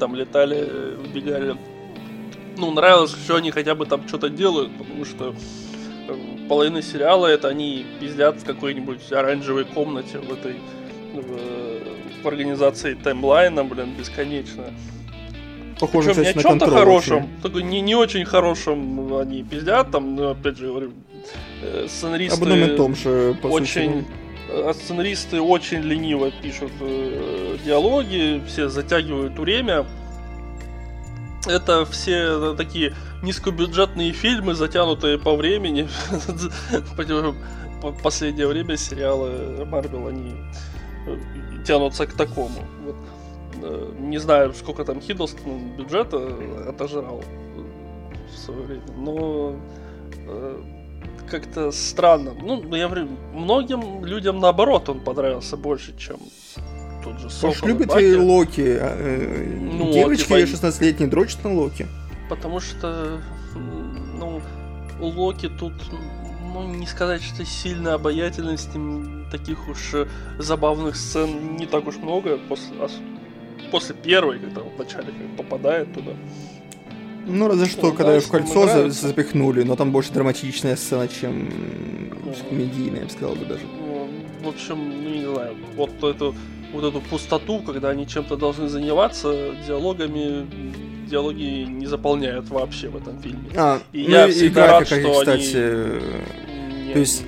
B: там летали, убегали ну, нравилось, что они хотя бы там что-то делают, потому что э, половина сериала это они пиздят в какой-нибудь оранжевой комнате в этой в, в организации таймлайна, блин, бесконечно.
A: Похоже, Причем
B: не о чем-то хорошем, только не, не очень хорошем они пиздят, там, ну, опять же, говорю, э, сценаристы Об одном и том же, по очень... Сути. А сценаристы очень лениво пишут э, диалоги, все затягивают время, это все такие низкобюджетные фильмы, затянутые по времени. [laughs] Последнее время сериалы Марвел, они э, тянутся к такому. Вот. Э, не знаю, сколько там Хиддлстон бюджета отожрал в свое время, но э, как-то странно. Ну, я говорю, многим людям наоборот он понравился больше, чем тот же Сокол
A: Уж любит ли Локи? А, э, ну, Девочки типа... 16-летние дрочат на Локи?
B: Потому что, ну, Локи тут, ну, не сказать, что сильно обаятельности, таких уж э, забавных сцен не так уж много после, после первой, когда он вначале попадает туда.
A: Ну, разве что, ну, когда да, в кольцо за, запихнули, но там больше драматичная сцена, чем ну, комедийная, я бы сказал бы даже. Ну,
B: в общем, ну не знаю, вот эту вот эту пустоту, когда они чем-то должны заниматься, диалогами диалоги не заполняют вообще в этом фильме.
A: А,
B: и
A: ну
B: я
A: и
B: всегда рад,
A: графика,
B: что
A: кстати,
B: они... не-
A: то есть,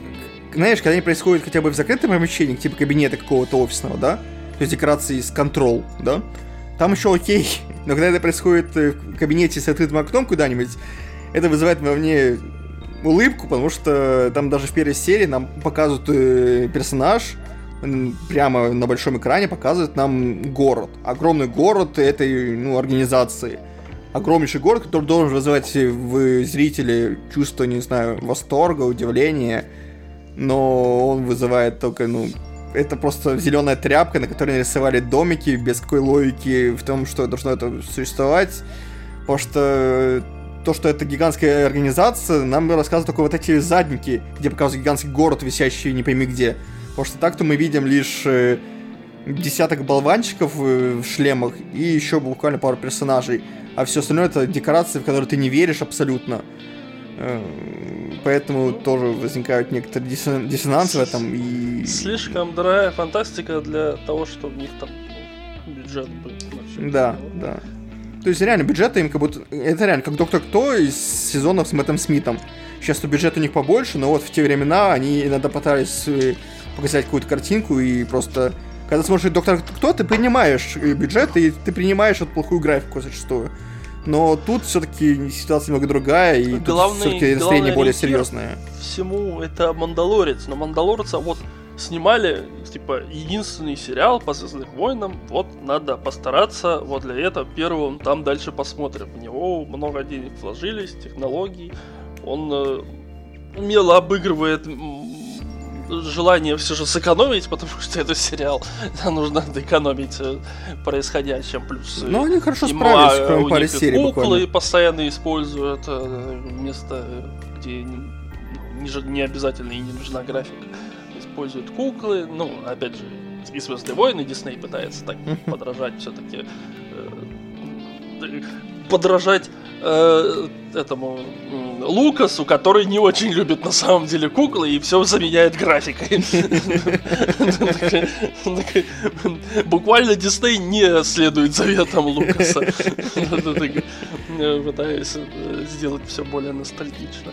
A: знаешь, когда они происходят хотя бы в закрытом помещении, типа кабинета какого-то офисного, да, то есть декорации из контрол, да, там еще окей, но когда это происходит э, в кабинете с открытым окном куда-нибудь, это вызывает во мне улыбку, потому что там даже в первой серии нам показывают э, персонаж, прямо на большом экране показывают нам город. Огромный город этой ну, организации. Огромнейший город, который должен вызывать в зрителе чувство, не знаю, восторга, удивления. Но он вызывает только, ну, это просто зеленая тряпка, на которой нарисовали домики без какой логики в том, что должно это существовать. Потому что то, что это гигантская организация, нам рассказывают только вот эти задники, где показывают гигантский город, висящий не пойми где. Потому что так-то мы видим лишь э, десяток болванчиков э, в шлемах и еще буквально пару персонажей. А все остальное это декорации, в которые ты не веришь абсолютно. Э, Поэтому тоже возникают некоторые диссо- диссонансы в этом. И...
B: Слишком дорогая фантастика для того, что у них там бюджет был.
A: Да, да. То есть реально бюджета им как будто... Это реально как Доктор Кто из сезонов с Мэттом Смитом. Сейчас то бюджет у них побольше, но вот в те времена они иногда пытались показать какую-то картинку и просто... Когда смотришь Доктор Кто, ты принимаешь бюджет, и ты принимаешь эту плохую графику зачастую. Но тут все-таки ситуация немного другая, и тут
B: Главный-
A: все-таки настроение более серьезное.
B: всему это Мандалорец. Но Мандалорца вот снимали, типа, единственный сериал по Звездным войнам. Вот надо постараться, вот для этого первым там дальше посмотрим. В него много денег вложились, технологий. Он э, умело обыгрывает желание все же сэкономить, потому что это сериал. [laughs] Нам нужно экономить э, происходящем. Плюс э,
A: Но они хорошо справились,
B: ма-
A: кроме пары серий
B: куклы
A: буквально.
B: постоянно используют э, вместо, где не, не обязательно и не нужна графика. Используют куклы, ну, опять же, и Звездные войны Дисней пытается так [laughs] подражать все-таки подражать э, этому Лукасу, который не очень любит на самом деле куклы и все заменяет графикой. Буквально Дисней не следует заветам Лукаса, пытаясь сделать все более ностальгично.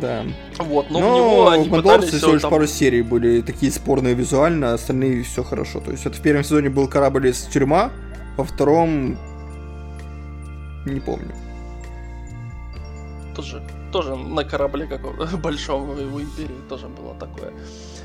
A: Да.
B: Вот, но
A: Но
B: в него они
A: в
B: пытались
A: всего лишь
B: там-
A: пару серий были такие спорные визуально, а остальные все хорошо. То есть это в первом сезоне был корабль из тюрьма, во втором не помню.
B: тоже, тоже на корабле каком [laughs] большом в в Империи тоже было такое.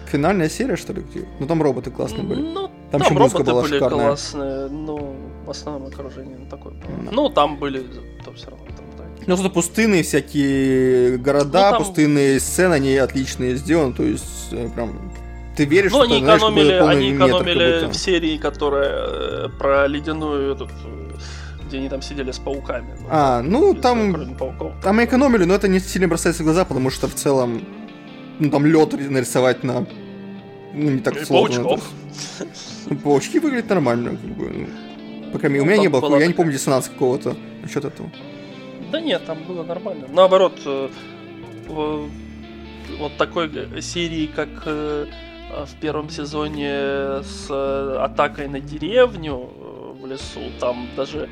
A: Финальная серия, что ли, где? Ну там роботы классные были.
B: Ну,
A: Там
B: там, роботы
A: была
B: были
A: шикарная.
B: классные, но в основном окружение такое было.
A: Да.
B: Ну, там были, то все равно там.
A: Ну, что пустынные всякие города,
B: Ну, там-
A: пустынные сцены, они отличные сделаны, то есть э, прям ты веришь,
B: Ну,
A: что
B: они
A: знаешь,
B: экономили,
A: полный
B: они
A: метр,
B: экономили
A: будто.
B: в серии, которая э, про ледяную этот, э, где они там сидели с пауками. Ну,
A: А, ну там,
B: пауков.
A: там экономили, но это не сильно бросается в глаза, потому что в целом, ну там лед нарисовать на, ну не так
B: И
A: сложно.
B: паучков.
A: это. Ну, Паучки выглядят нормально, как бы. ну, По крайней мере, у меня не было,
B: была
A: я не помню диссонанса какого-то насчет этого.
B: Да нет, там было нормально. Наоборот, э, вот такой серии, как э, в первом сезоне с э, атакой на деревню в лесу, там даже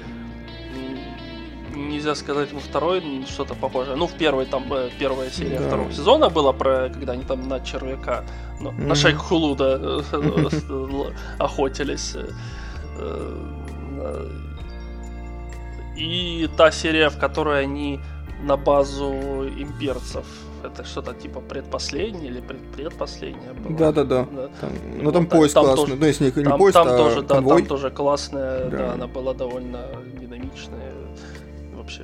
B: нельзя сказать во второй что-то похожее. Ну, в первой там э, первая серия
A: Да.
B: второго сезона была про, когда они там на червяка, ну,
A: Мгм.
B: на шейх Хулуда э, [laughs] э, охотились. И та серия, в которой они на базу имперцев. Это что-то типа предпоследняя или пред- предпоследняя была.
A: Да-да-да.
B: Да.
A: Там, ну
B: Вот,
A: там
B: да,
A: поезд
B: там
A: классный,
B: тоже-
A: ну если не,
B: Там,
A: поезд,
B: там
A: а
B: тоже, да, там тоже классная, да.
A: Да.
B: она была довольно динамичная. Вообще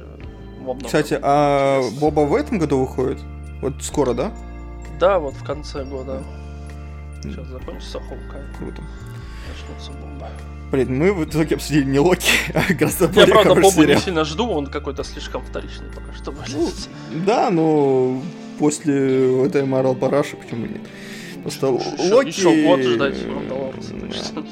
B: во многом.
A: Кстати, а Боба в этом году выходит? Вот скоро, да?
B: Да, вот в конце года. Сейчас закончится Хоукай,
A: Круто.
B: начнется бомба.
A: Блин, мы в итоге обсудили не Локи, [laughs] а гораздо
B: Я,
A: более
B: правда,
A: хороший
B: Бобу не сильно жду, он какой-то слишком вторичный пока что выглядит.
A: Да, но после этой Марвел Параши почему нет? Просто
B: Еще-
A: Локи...
B: Еще год ждать Мандалорца, [laughs]
A: Да.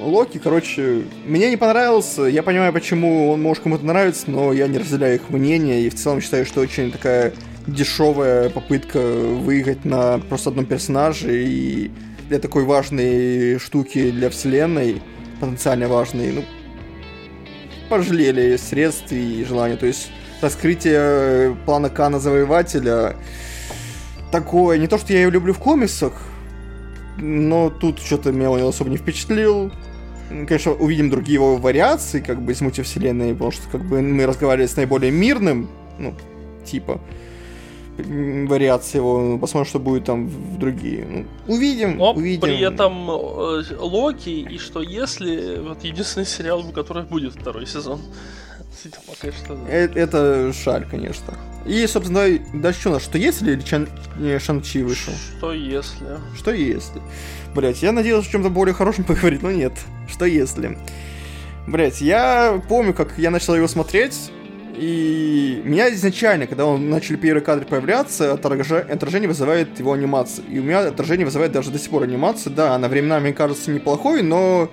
A: Локи, короче, мне не понравился. Я понимаю, почему он может кому-то нравиться, но я не разделяю их мнение и в целом считаю, что очень такая дешевая попытка выиграть на просто одном персонаже и для такой важной штуки для вселенной, потенциально важной, ну, пожалели средств и желания. То есть раскрытие плана Кана Завоевателя такое, не то, что я ее люблю в комиксах, но тут что-то меня он особо не впечатлил. Конечно, увидим другие его вариации, как бы, из мультивселенной, потому что, как бы, мы разговаривали с наиболее мирным, ну, типа, вариации его. Посмотрим, что будет там в другие. Ну, увидим,
B: Но
A: увидим.
B: при этом э, Локи, и что если вот единственный сериал, у которого будет второй сезон. Пока что...
A: Это, это шаль, конечно. И, собственно, дальше что у нас? Что если или Чан... не, Шанчи вышел?
B: Что если?
A: Что если? Блять, я надеялся о чем-то более хорошем [laughs] поговорить, но нет. Что если? Блять, я помню, как я начал его смотреть, и меня изначально, когда он начали первые кадры появляться, отражение вызывает его анимация. И у меня отражение вызывает даже до сих пор анимация. Да, она временами кажется неплохой, но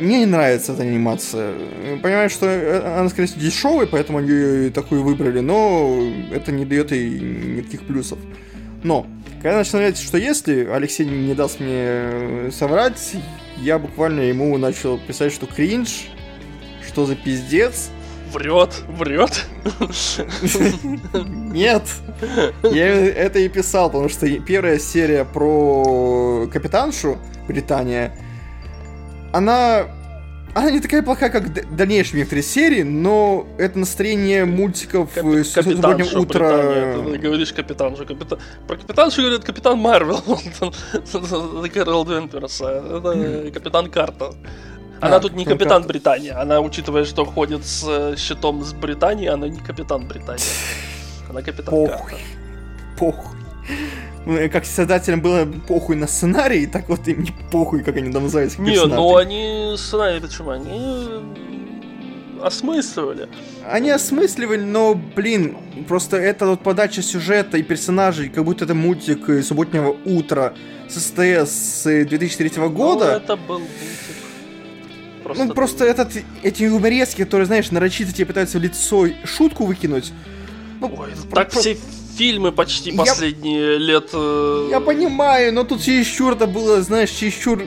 A: мне не нравится эта анимация. Понимаю, что э, она, скорее всего, дешевая, поэтому они такую выбрали, но это не дает ей никаких плюсов. Но, когда я начал смотреть, что если, Алексей не даст мне соврать, я буквально ему начал писать, что кринж, что за пиздец,
B: Врет, врет.
A: Нет. Я это и писал, потому что первая серия про капитаншу Британия, она она не такая плохая, как дальнейшие некоторые серии, но это настроение мультиков
B: Капи-
A: сегодня утро.
B: Ты говоришь капитаншу. Капитан... Про капитаншу говорит капитан Марвел. [laughs] [laughs] Кэрол. Это [clears throat] капитан Карта. Она а, тут не капитан Британии. Она, учитывая, что ходит с э, щитом с Британии, она не капитан Британии. Она капитан
A: Похуй. Карта. Похуй. Ну, как создателям было похуй на сценарий, так вот им не похуй, как они там называются.
B: Не, ну они сценарий, почему? Они осмысливали.
A: Они осмысливали, но, блин, просто это вот подача сюжета и персонажей, как будто это мультик субботнего утра с СТС 2003 года. Ну,
B: это был
A: Просто... Ну, просто этот, эти юморески, которые, знаешь, нарочито тебе пытаются в лицо шутку выкинуть.
B: Ну, Ой, так про... все фильмы почти я... последние лет... Э...
A: Я понимаю, но тут чересчур это было, знаешь, чересчур...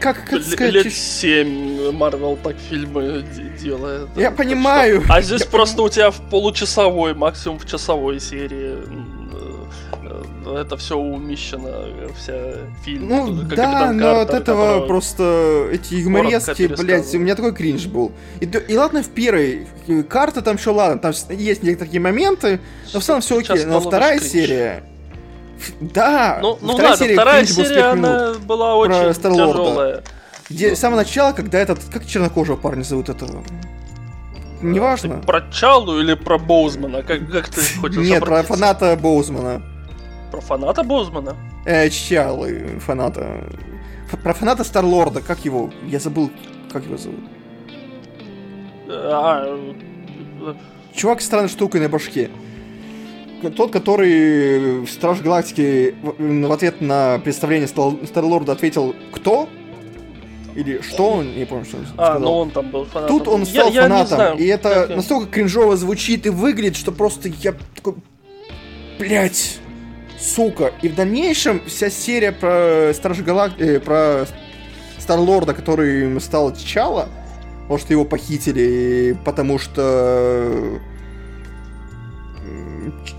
A: Как, как сказать?
B: Лет семь Марвел так фильмы делает.
A: Я понимаю.
B: Что... А здесь я просто пон... у тебя в получасовой, максимум в часовой серии это все умещено, вся фильм.
A: Ну да, но от этого просто эти юморески, блядь, у меня такой кринж был. И, и ладно в первой, карта там еще ладно, там есть некоторые такие моменты, но в целом все окей, но вторая серия... Да,
B: ну, ну вторая ладно, серия, вторая серия она была очень тяжелая.
A: Где ну. с самого начала, когда этот, как чернокожего парня зовут этого? Неважно.
B: Ты про Чалу или про Боузмана? Как, как ты хочешь
A: Нет, про фаната Боузмана.
B: Про фаната Бозмана?
A: Э, чалы, фаната. Про фаната Старлорда, как его? Я забыл, как его зовут. А... Э, Чувак с странной штукой на башке. Тот, который в Страж Галактики в ответ на представление Старлорда ответил «Кто?» Или что он, не помню, что он
B: а, сказал. А, ну он там был
A: фанатом. Тут он стал я, фанатом, я знаю, и это настолько кринжово звучит и выглядит, что просто я такой... Блять, сука. И в дальнейшем вся серия про Страж Галактики, э, про Старлорда, который стал Чала, может, его похитили, потому что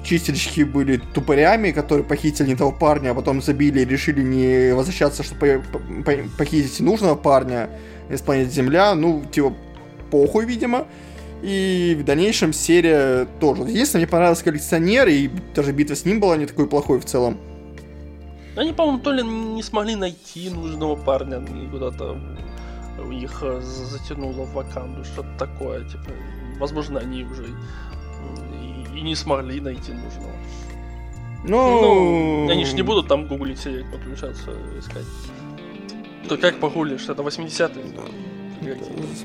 A: чистильщики были тупорями, которые похитили не того парня, а потом забили и решили не возвращаться, чтобы похитить нужного парня из планеты Земля. Ну, типа, похуй, видимо. И в дальнейшем серия тоже. Единственное, мне понравился коллекционер, и даже битва с ним была не такой плохой в целом.
B: Они, по-моему, то ли не смогли найти нужного парня, и куда-то у них э, затянуло в Ваканду, что-то такое, типа, возможно, они уже и, и не смогли найти нужного.
A: Ну...
B: ну, они же не будут там гуглить сидеть, подключаться, искать. То как погуглишь, это 80-е.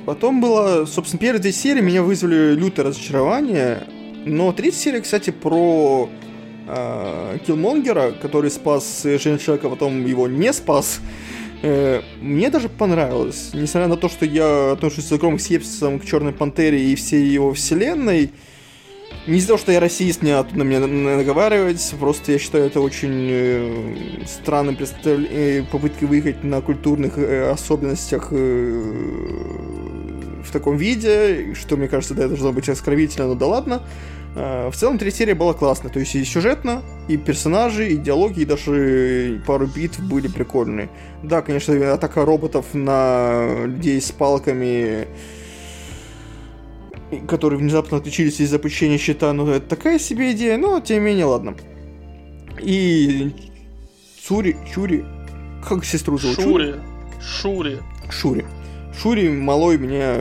A: Потом было, собственно, первые две серии меня вызвали лютое разочарование. Но третья серия, кстати, про э, Киллмонгера, который спас Женщину Человека, а потом его не спас. Э, мне даже понравилось. Несмотря на то, что я отношусь с огромным скепсисом к Черной Пантере и всей его вселенной, Не из-за того, что я расист, не оттуда мне наговаривать, просто я считаю это очень э, странным представ... э, попыткой выехать на культурных э, особенностях э, в таком виде, что, мне кажется, да, это должно быть оскорбительно, но да ладно. Э, в целом, третья серия была классная, то есть и сюжетно, и персонажи, и диалоги, и даже пару битв были прикольные. Да, конечно, атака роботов на людей с палками которые внезапно отключились из-за запущения счета, ну это такая себе идея, но тем не менее, ладно. И Цури, Чури, как сестру зовут?
B: Шури. Шури.
A: Шури. Шури малой меня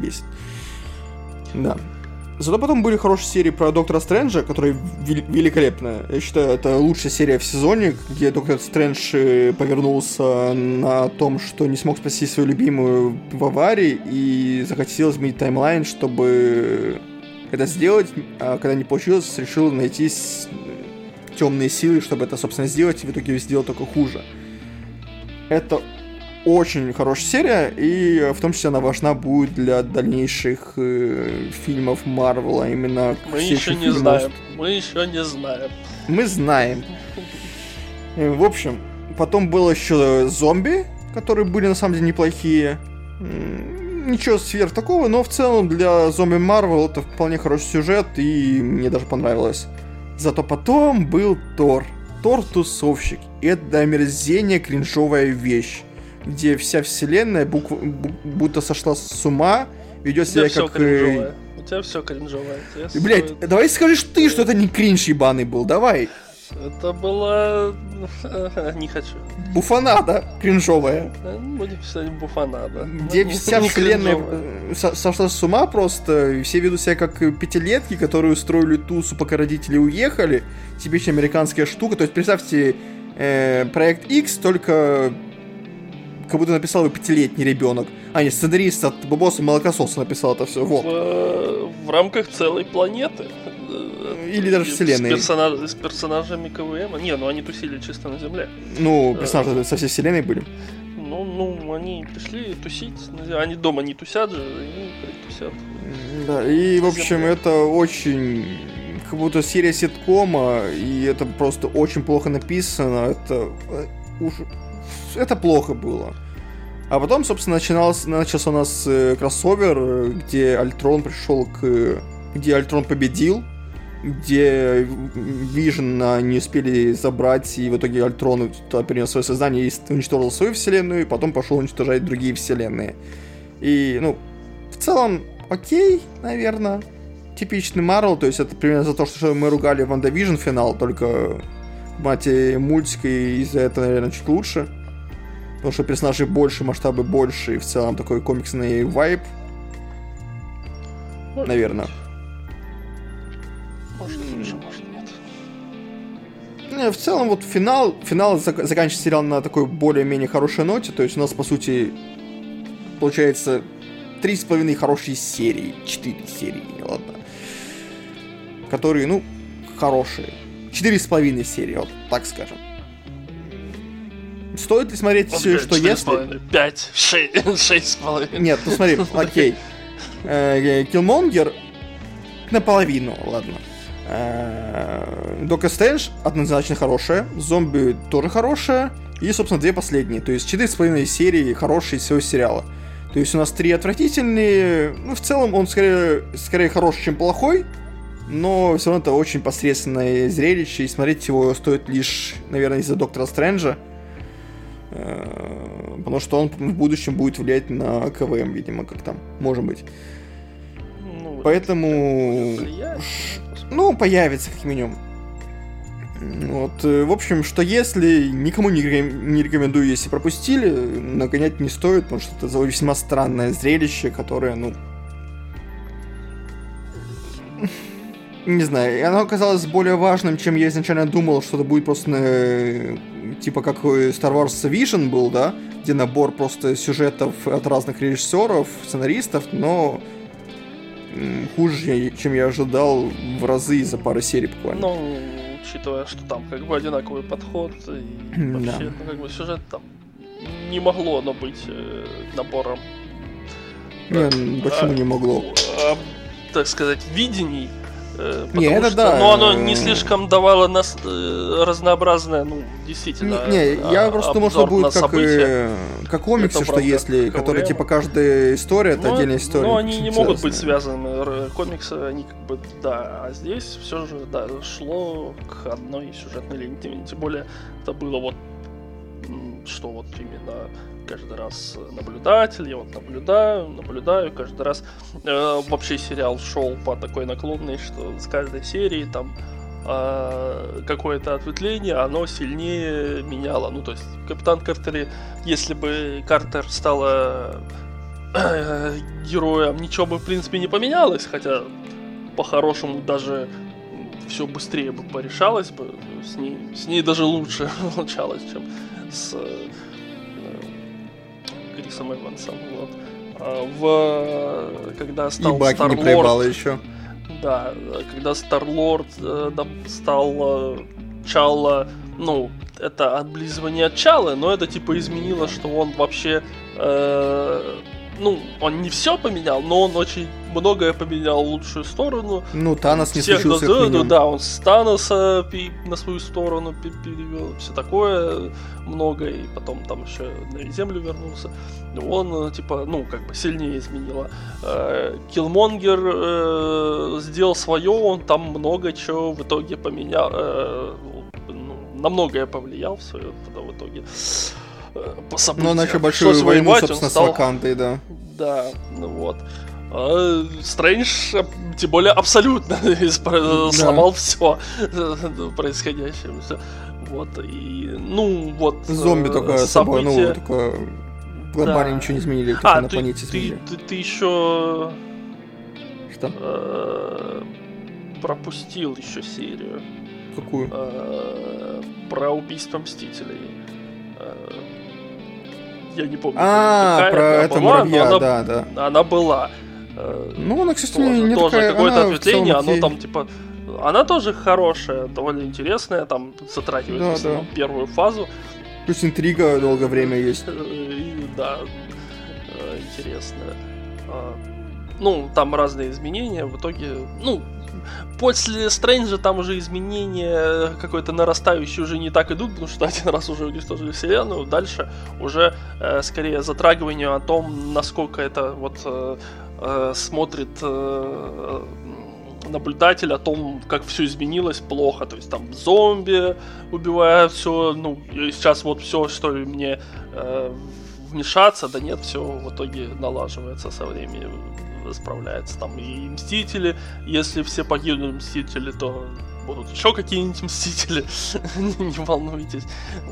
A: бесит. Да. Зато потом были хорошие серии про Доктора Стрэнджа, которая великолепная. Я считаю, это лучшая серия в сезоне, где Доктор Стрэндж э, повернулся на том, что не смог спасти свою любимую в аварии и захотел изменить таймлайн, чтобы это сделать, а когда не получилось, решил найти темные силы, чтобы это, собственно, сделать, и в итоге сделал только хуже. Это очень хорошая серия, и в том числе она важна будет для дальнейших э, фильмов Марвела, именно
B: Мы еще не фильмов. знаем. Мы еще не знаем.
A: Мы знаем. Э, в общем, потом было еще зомби, которые были на самом деле неплохие. Ничего сверх такого, но в целом для зомби Марвел это вполне хороший сюжет, и мне даже понравилось. Зато потом был Тор. Тор-тусовщик. Это омерзение кринжовая вещь где вся вселенная букв... будто сошла с ума, ведет себя как...
B: Кринжовое. У тебя все кринжовое.
A: Блять, стоит... давай скажешь ты, что это не кринж ебаный был, давай.
B: Это было... [laughs] не хочу.
A: Буфанада кринжовая.
B: Будем писать буфанада.
A: Где ну, вся вселенная э, сошла с ума просто, и все ведут себя как пятилетки, которые устроили тусу, пока родители уехали. Типичная американская штука. То есть представьте э, проект X, только как будто написал его пятилетний ребенок. А, не, сценарист от Бобоса Молокососа написал это все. Вот.
B: В, в рамках целой планеты.
A: Или даже вселенной.
B: С, персонаж, с персонажами КВМ. Не, ну они тусили чисто на Земле.
A: Ну, персонажи со всей вселенной были.
B: Ну, ну, они пришли тусить. Они дома не тусят же, они тусят.
A: Да, и, в общем, Земле. это очень как будто серия ситкома, и это просто очень плохо написано. Это э, уж это плохо было. А потом, собственно, начинался, начался у нас э, кроссовер, где Альтрон пришел к... где Альтрон победил, где Вижн не успели забрать, и в итоге Альтрон туда перенес свое сознание и уничтожил свою вселенную, и потом пошел уничтожать другие вселенные. И, ну, в целом, окей, наверное. Типичный Марвел, то есть это примерно за то, что мы ругали WandaVision финал, только мать мультика и из-за этого, наверное, чуть лучше. Потому что персонажей больше, масштабы больше, и в целом такой комиксный вайб. Может Наверное.
B: Может, лучше, может, нет.
A: Не, в целом, вот финал, финал зак- заканчивается сериал на такой более-менее хорошей ноте. То есть у нас, по сути, получается три с половиной хорошие серии. Четыре серии, ладно. Которые, ну, хорошие. Четыре с половиной серии, вот так скажем. Стоит ли смотреть все, что если...
B: Пять, [laughs] шесть с половиной.
A: Нет, ну смотри, [laughs] окей. Киллмонгер э, наполовину, ладно. Э, Дока Стрэндж однозначно хорошая, зомби тоже хорошая, и, собственно, две последние. То есть четыре с половиной серии хорошие всего сериала. То есть у нас три отвратительные. Ну, в целом он скорее, скорее хороший, чем плохой. Но все равно это очень посредственное зрелище, и смотреть его стоит лишь, наверное, из-за Доктора Стрэнджа. Э, потому что он в будущем будет влиять на КВМ, видимо, как там, может быть. Ну, Поэтому... Ну, появится как минимум. Вот, э, в общем, что если никому не, не рекомендую, если пропустили, нагонять не стоит, потому что это весьма странное зрелище, которое, ну, не знаю, оно оказалось более важным, чем я изначально думал, что это будет просто э, типа как Star Wars Vision был, да, где набор просто сюжетов от разных режиссеров, сценаристов, но хуже, чем я ожидал в разы из-за пары серий буквально.
B: Ну, учитывая, что там как бы одинаковый подход и вообще, да. ну, как бы сюжет там не могло оно быть э, набором.
A: Не, почему а, не могло?
B: А, так сказать, видений Э,
A: Не, это
B: что,
A: да.
B: Но оно не слишком давало нас э, разнообразное, ну, действительно.
A: Не, не, я
B: а,
A: просто думал, что будет как, э, как комиксы,
B: Это
A: что
B: правда
A: если, которые типа каждая история, это
B: Ну,
A: отдельная история.
B: Но они не могут быть связаны. Комиксы, они как бы, да, а здесь все же, да, шло к одной сюжетной линии. Тем, более, это было вот, что вот именно каждый раз наблюдатель, я вот наблюдаю, наблюдаю, каждый раз э, вообще сериал шел по такой наклонной, что с каждой серии там а, какое-то ответвление, оно сильнее меняло. Ну, то есть, Капитан Картере, если бы Картер стала э, героем, ничего бы, в принципе, не поменялось, хотя, по-хорошему, даже все быстрее бы порешалось бы, с ней, с ней даже лучше [laughs] получалось, чем с э, э, Крисом Эвансом. Вот. А в, когда
A: И
B: стал
A: Баки не еще.
B: да, когда Старлорд э, стал э, Чалла, ну, это отблизывание от Чалы, но это типа изменило, что он вообще, э, ну, он не все поменял, но он очень многое поменял в лучшую сторону.
A: Ну, Танос не
B: Всех
A: случился
B: да,
A: как
B: да, да, он с Таноса на свою сторону пе- перевел, все такое много, и потом там еще на землю вернулся. Он, типа, ну, как бы сильнее изменило. Э, Киллмонгер э, сделал свое, он там много чего в итоге поменял, э, ну, на многое повлиял в свое в итоге. Э, По событиям.
A: Ну, начал
B: Что
A: большую
B: с
A: войну,
B: воевать,
A: собственно, с
B: стал-
A: Вакандой, да.
B: да, ну вот. А Стрэндж, тем более, абсолютно [laughs]
A: Да.
B: сломал все происходящее. всё. Вот, и, ну, вот...
A: Зомби
B: э,
A: только с собой, ну,
B: события-
A: только глобально
B: Да.
A: ничего не изменили, только
B: А,
A: на
B: ты,
A: планете
B: ты,
A: изменили.
B: ты, ты еще
A: Что?
B: э, пропустил еще серию
A: Какую?
B: э, про убийство Мстителей. Я не помню.
A: А, про это муравья,
B: она-
A: да, да.
B: Она была. Э,
A: Ну, она, кстати,
B: тоже,
A: не
B: тоже
A: такая...
B: какое-то ответвление, оно там типа. Она тоже хорошая, довольно интересная, там затрагивает
A: Да, да.
B: первую фазу.
A: Плюс интрига долгое время есть.
B: Э, да, э, интересная. А, Ну, там разные изменения, в итоге, ну, после Стрэнджа там уже изменения какой-то нарастающие уже не так идут, потому что [laughs] один раз уже уничтожили вселенную, дальше уже э, скорее затрагивание о том, насколько это вот э, э, смотрит э, наблюдатель о том, как все изменилось плохо. То есть там зомби убивают все, ну, сейчас вот все, что мне э, вмешаться, да нет, все в итоге налаживается со временем, справляется. Там и Мстители, если все погибнут Мстители, то будут еще какие-нибудь Мстители, [laughs] не волнуйтесь.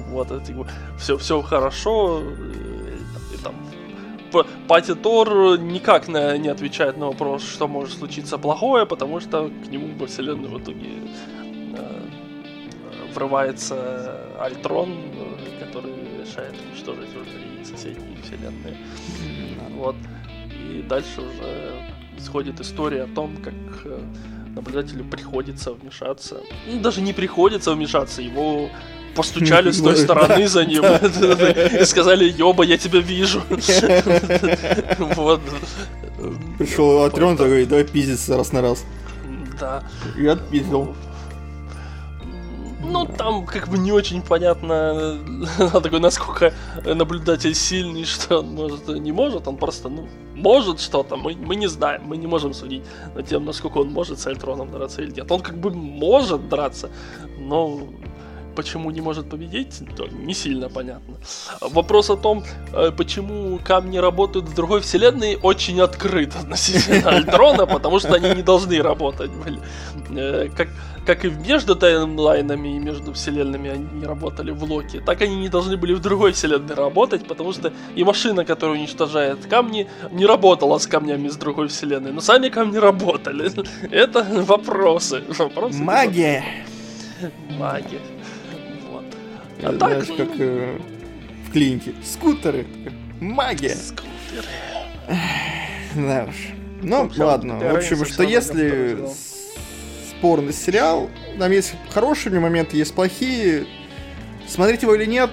B: Вот, это все, все хорошо, и, и там Пати Тор никак на- не отвечает на вопрос, что может случиться плохое, потому что к нему во вселенную в итоге э, врывается Альтрон, э, который решает уничтожить уже и соседние вселенные. Вот. И дальше уже исходит история о том, как э, наблюдателю приходится вмешаться. Ну, даже не приходится вмешаться, его постучали с той стороны за ним и сказали, ёба, я тебя вижу. [laughs] Вот.
A: Пришел Атрон такой, давай пиздиться раз на раз.
B: Да.
A: И отпиздил.
B: Ну, там как бы не очень понятно, [laughs] такой, насколько наблюдатель сильный, что он может не может. Он просто, ну, может что-то, мы, мы не знаем, мы не можем судить над тем, насколько он может с Альтроном драться или нет. Он как бы может драться, но почему не может победить, то не сильно понятно. Вопрос о том, э, почему камни работают в другой вселенной, очень открыт относительно [laughs] Альтрона, потому что они не должны работать были. Э, Как, как и между таймлайнами и между вселенными они не работали в Локи, так они не должны были в другой вселенной работать, потому что и машина, которая уничтожает камни, не работала с камнями из другой вселенной, но сами камни работали. [laughs] Это вопросы. вопросы
A: Магия!
B: Магия. А
A: Это,
B: так,
A: Знаешь, как э, в клинике. Скутеры. Магия.
B: скутеры.
A: Да уж. Ну,
B: Ну, всё,
A: ладно. В общем, что если спорный сериал, там есть хорошие моменты, есть плохие. Смотреть его или нет,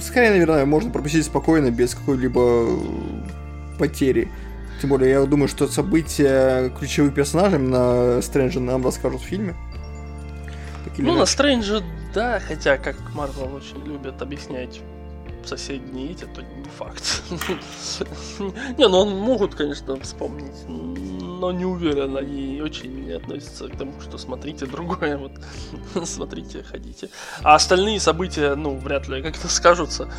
A: скорее, наверное, можно пропустить спокойно, без какой-либо потери. Тем более, я думаю, что события ключевых персонажей на Стрэнджа нам расскажут в фильме.
B: Ну, на Стрэнджа, да, хотя, как Марвел очень любят объяснять соседние эти, то не факт. [laughs] не, ну могут, конечно, вспомнить, но не уверен, они очень не относятся к тому, что смотрите другое, вот [laughs] смотрите, ходите. А остальные события, ну, вряд ли как-то скажутся,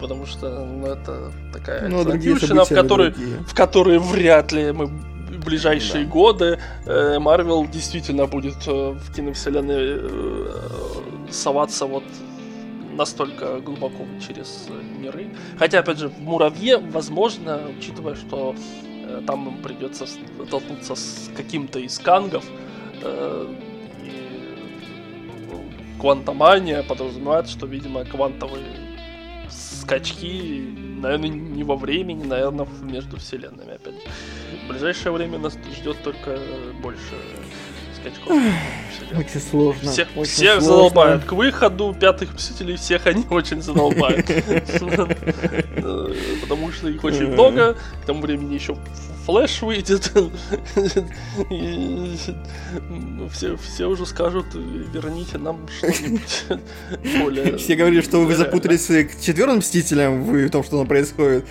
B: потому что ну, это такая ну, в которой, в которой вряд ли мы ближайшие да. годы Марвел действительно будет э, в киновселенной э, соваться вот настолько глубоко через миры. Хотя, опять же, в Муравье, возможно, учитывая, что э, там им придется столкнуться с каким-то из кангов, э, квантомания подразумевает, что, видимо, квантовые скачки, наверное, не во времени, наверное, между вселенными, опять же. В ближайшее время нас ждет только больше скачков.
A: Очень сложно.
B: Всех,
A: очень
B: всех сложно. задолбают. К выходу пятых Мстителей всех они очень задолбают. [laughs] Потому что их очень много. К тому времени еще флеш выйдет. [laughs] И все, все уже скажут, верните нам что-нибудь [laughs] более...
A: Все говорили, что вы запутались к четвертым Мстителям в том, что там происходит.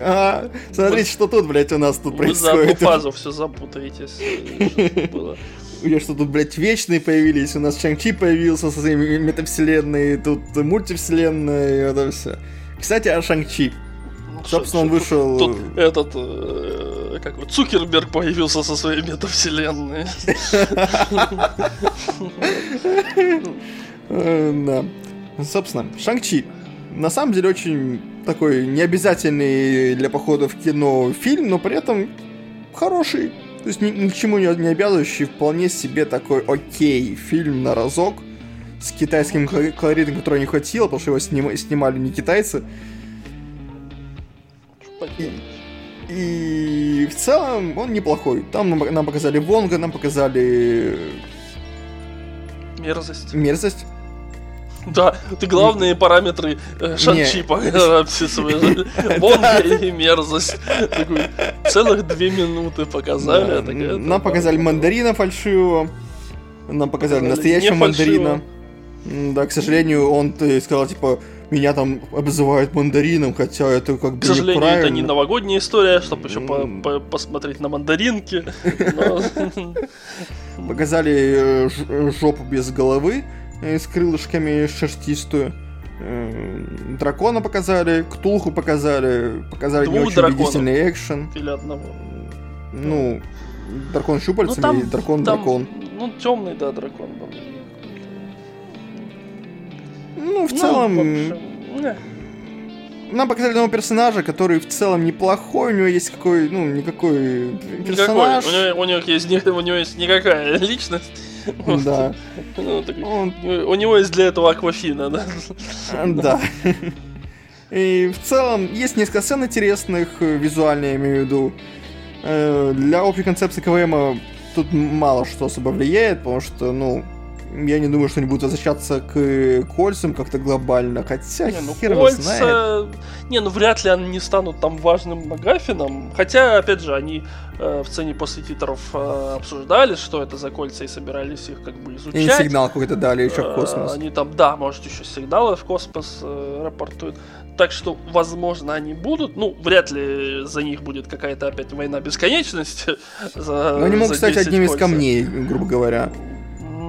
A: А, смотрите, что тут, блядь, у нас тут происходит. Вы за
B: одну фазу все запутаетесь. [laughs]
A: У что тут, блядь, вечные появились, у нас Чанг-Чи появился со своими метавселенной, тут мультивселенная, и это все. Кстати, о Шанг-Чи. Собственно, он вышел...
B: Тут, тут этот, э, как вот, Цукерберг появился со своей метавселенной. [laughs]
A: Э, да. Собственно, Шанг-Чи. На самом деле очень такой необязательный для похода в кино фильм, но при этом хороший. То есть ни, ни к чему не, не обязывающий, вполне себе такой окей фильм на разок с китайским колоритом, который не хватило, потому что его сним, снимали не китайцы. И, и в целом он неплохой. Там нам, нам показали Вонга, нам показали...
B: Мерзость.
A: Мерзость.
B: Да, ты главные параметры э, Шанчи описываешь. Бонга и мерзость. целых две минуты показали.
A: Нам показали мандарина фальшивого. Нам показали настоящего мандарина. Да, к сожалению, он сказал, типа, меня там обзывают мандарином, хотя это как бы
B: К сожалению, это не новогодняя история, чтобы еще по по посмотреть на мандаринки. [laughs]
A: Показали э, жопу без головы, Э, с крылышками шерстистую. Э, дракона показали, Ктулху показали, показали Двух не очень убедительный экшен.
B: Или одного.
A: Ну, дракон щупальцами ну, там, и дракон-дракон.
B: Ну, темный, да, дракон был.
A: Ну, в ну, целом... В нам показали нового персонажа, который в целом неплохой, у него есть какой, ну, никакой персонаж.
B: Никакой. У, него, у, него есть, [laughs] у него есть никакая личность.
A: Да.
B: Ну, у него есть для этого аквафина, да?
A: Да. И в целом есть несколько сцен интересных, э, визуально я имею в виду. Э, для общей концепции КВМ тут мало что особо влияет, потому что, ну, я не думаю, что они будут возвращаться к кольцам как-то глобально, хотя
B: не, ну, хер кольца... знает. Не, ну вряд ли они не станут там важным Магафином. Хотя, опять же, они э, в цене после титров э, обсуждали, что это за кольца, и собирались их как бы изучать. И
A: сигнал какой-то дали еще в космос.
B: Э, они там, да, может, еще сигналы в космос э, рапортуют. Так что, возможно, они будут. Ну, вряд ли за них будет какая-то опять война бесконечности. [laughs]
A: За, Но они могут стать одним из камней, грубо говоря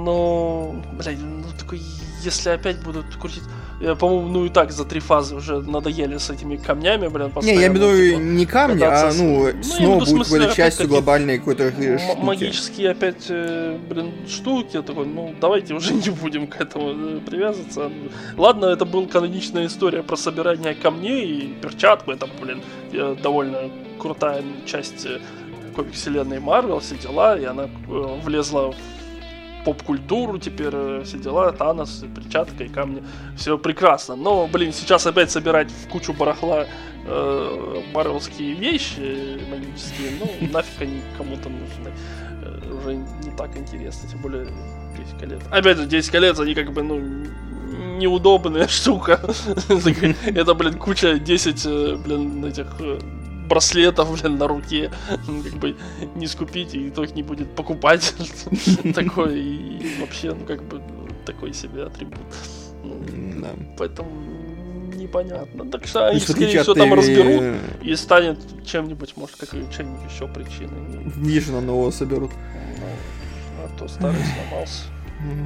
B: но, блядь, ну такой, если опять будут крутить... Я, по-моему, ну и так за три фазы уже надоели с этими камнями, блин,
A: Не, я имею типа, не камни, а, ну, ну снова будет какой-то частью глобальной какой-то штуки.
B: Магические опять, э, блин, штуки. Я такой, ну, давайте уже [laughs] не будем к этому э, привязываться. Ладно, это была каноничная история про собирание камней и перчатку. Это, блин, э, довольно крутая часть комик-вселенной Марвел, все дела, и она влезла в поп-культуру теперь, э, все дела, Танос, перчатка и камни. Все прекрасно. Но, блин, сейчас опять собирать в кучу барахла э, марвелские вещи магические, ну, [laughs] нафиг они кому-то нужны. Э, уже не так интересно, тем более 10 колец. Опять же, 10 колец, они как бы, ну, неудобная [laughs] штука. [laughs] Это, блин, куча 10, э, блин, этих браслетов, блин, на руке. Ну, как бы не скупить, и никто их не будет покупать. [laughs] Такой, и вообще, ну, как бы, такой себе атрибут. Ну, поэтому непонятно. Так что они, скорее всего, там разберут и станет чем-нибудь, может, как чем-нибудь еще причиной.
A: Вижу, нового соберут.
B: Ну, а то старый сломался.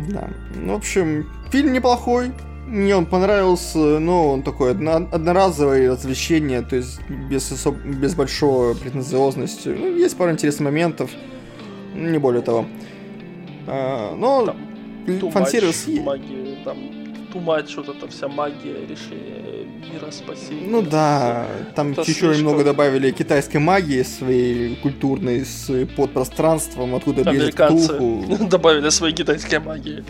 A: Да. Ну, в общем, фильм неплохой. Мне он понравился, но он такой одно, одноразовое развлечение, то есть без, особ... без большой претенциозности. Ну, есть пару интересных моментов, не более того. А, но
B: там, фан-сервис... Магия, там тумач, вот эта вся магия решения мира, спасения.
A: Ну да, там чуть-чуть слишком... немного добавили китайской магии своей культурной с подпространством, откуда
B: бежит Ктулху. [laughs] добавили свои китайской магии.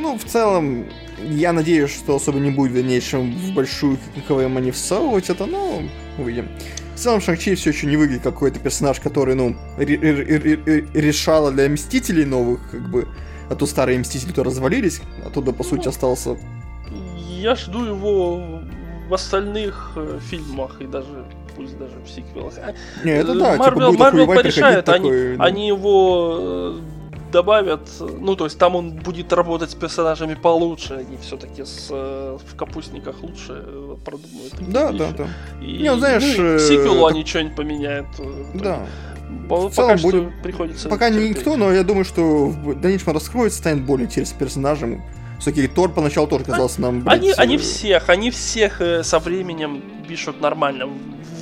A: Ну, в целом, я надеюсь, что особо не будет в дальнейшем в большую КВМ не всовывать это, но увидим. В целом, Шанг-Чи все еще не выглядит как какой-то персонаж, который, ну, решала для Мстителей новых, как бы, а то старые Мстители-то развалились, оттуда, по сути, остался...
B: Я жду его в остальных э, фильмах и даже пусть даже в сиквелах.
A: Не, это да,
B: Марвел, типа Марвел порешает, они, такой, да. они его э, добавят, ну то есть там он будет работать с персонажами получше, они все-таки с э, в капустниках лучше продумают.
A: Да,
B: вещи.
A: да, да.
B: И, Не, ну, знаешь, ну, к сиквелу они что-нибудь поменяют.
A: Да.
B: По, в пока что будет... приходится.
A: Пока терпеть. никто, но я думаю, что в дальнейшем раскроется, станет более интересным персонажем. Все-таки Тор поначалу тоже казался нам...
B: Блядь, они, они всех, они всех э, со временем пишут нормально.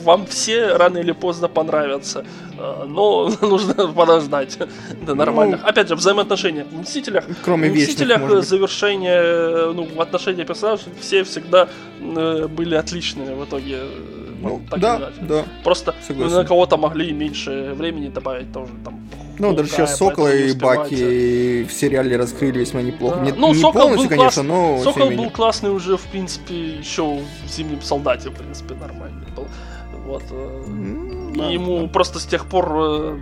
B: Вам все рано или поздно понравятся. Э, но [laughs] нужно подождать до нормальных. Ну, Опять же, взаимоотношения в Мстителях.
A: Кроме
B: в Мстителях завершение, ну, в отношении персонажей все всегда э, были отличные в итоге.
A: Ну, так да, да.
B: Просто Согласен. на кого-то могли меньше времени добавить тоже там.
A: Ну, даже сейчас Сокола и Баки в сериале раскрыли весьма неплохо. Да. Не,
B: ну,
A: не
B: Сокол
A: полностью,
B: был
A: конечно,
B: класс...
A: но.
B: Сокол был классный уже, в принципе, еще в зимнем солдате, в принципе, нормальный был. Вот. Mm, да, ему да. просто с тех пор э,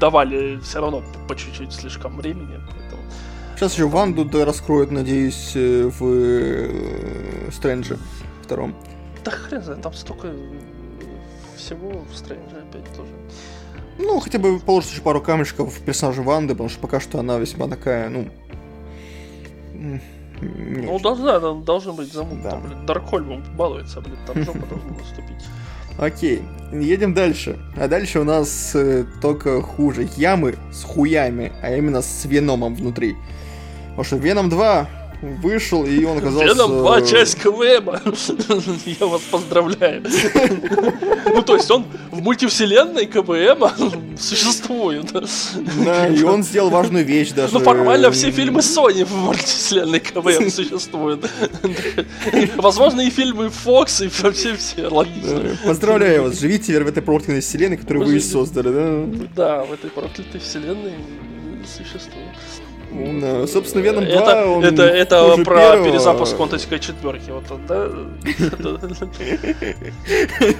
B: давали все равно по чуть-чуть слишком времени. Поэтому...
A: Сейчас еще Ванду да, раскроют, надеюсь, э, в э, Стрэнджи втором.
B: Да хрен знает, там столько всего в Стрэнджи опять тоже.
A: Ну, хотя бы положить еще пару камешков в персонажа Ванды, потому что пока что она весьма такая, ну...
B: Ну, должна, должен быть замут. Да. Там, блин, Даркхольмом балуется, блин, там жопа должна наступить.
A: Окей, едем дальше. А дальше у нас э, только хуже. Ямы с хуями, а именно с Веномом внутри. Потому что Веном 2 вышел, и он оказался...
B: Веном 2, часть КВМ. Я вас поздравляю. Ну, то есть он в мультивселенной КВМ существует.
A: Да, и он сделал важную вещь даже.
B: Ну, формально все фильмы Sony в мультивселенной КВМ существуют. Возможно, и фильмы Fox, и вообще все логично.
A: Поздравляю вас, живите в этой проклятой вселенной, которую вы создали, да?
B: Да, в этой проклятой вселенной существует.
A: Да, собственно, Веном 2,
B: это, он это, это про первого. перезапуск Фантастика четверки, вот да?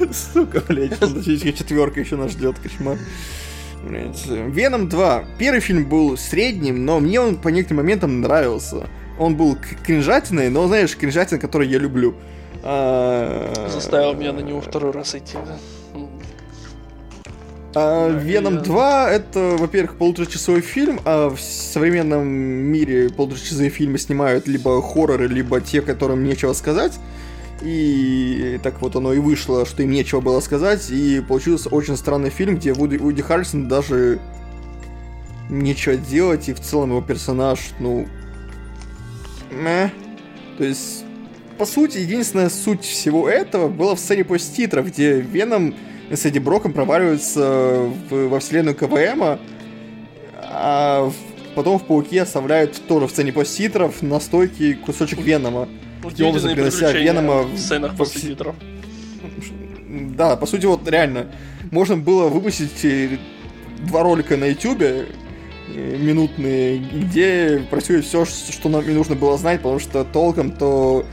B: [laughs]
A: Сука, блядь, Фантастическая четверка еще нас ждет, кошмар. Веном 2. Первый фильм был средним, но мне он по некоторым моментам нравился. Он был кринжатиной, но, знаешь, кринжатин, который я люблю.
B: А, Заставил меня на него второй раз идти, да?
A: А Веном 2 это, во-первых, полуторачасовой фильм, а в современном мире полуторачасовые фильмы снимают либо хорроры, либо те, которым нечего сказать. И так вот оно и вышло, что им нечего было сказать, и получился очень странный фильм, где Вуди, Вуди Харрисон даже нечего делать, и в целом его персонаж, ну... Мeh. То есть, по сути, единственная суть всего этого была в сцене после титров, где Веном с Эдди Броком проваливаются в, во вселенную КВМа, а потом в Пауке оставляют тоже в сцене поститров на стойке кусочек Венома.
B: Где он принося Венома в сценах после титров.
A: Да, по сути, вот реально, можно было выпустить э, два ролика на ютубе, э, минутные, где происходит все, что нам не нужно было знать, потому что толком то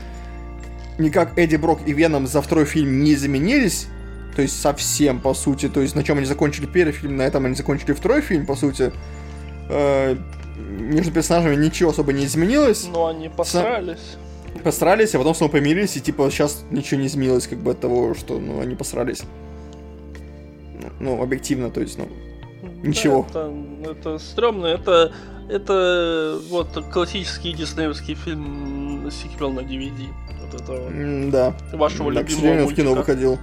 A: никак Эдди Брок и Веном за второй фильм не заменились, то есть совсем, по сути. То есть на чем они закончили первый фильм, на этом они закончили второй фильм, по сути. Э, между персонажами ничего особо не изменилось.
B: Но они посрались.
A: посрались, а потом снова помирились, и типа сейчас ничего не изменилось, как бы от того, что ну, они посрались. Ну, объективно, то есть, ну, ничего.
B: Да, это, это стрёмно, это, это вот классический диснеевский фильм сиквел на DVD. Вот это
A: Да.
B: вашего
A: Да, к
B: любимого
A: сожалению, в кино выходил.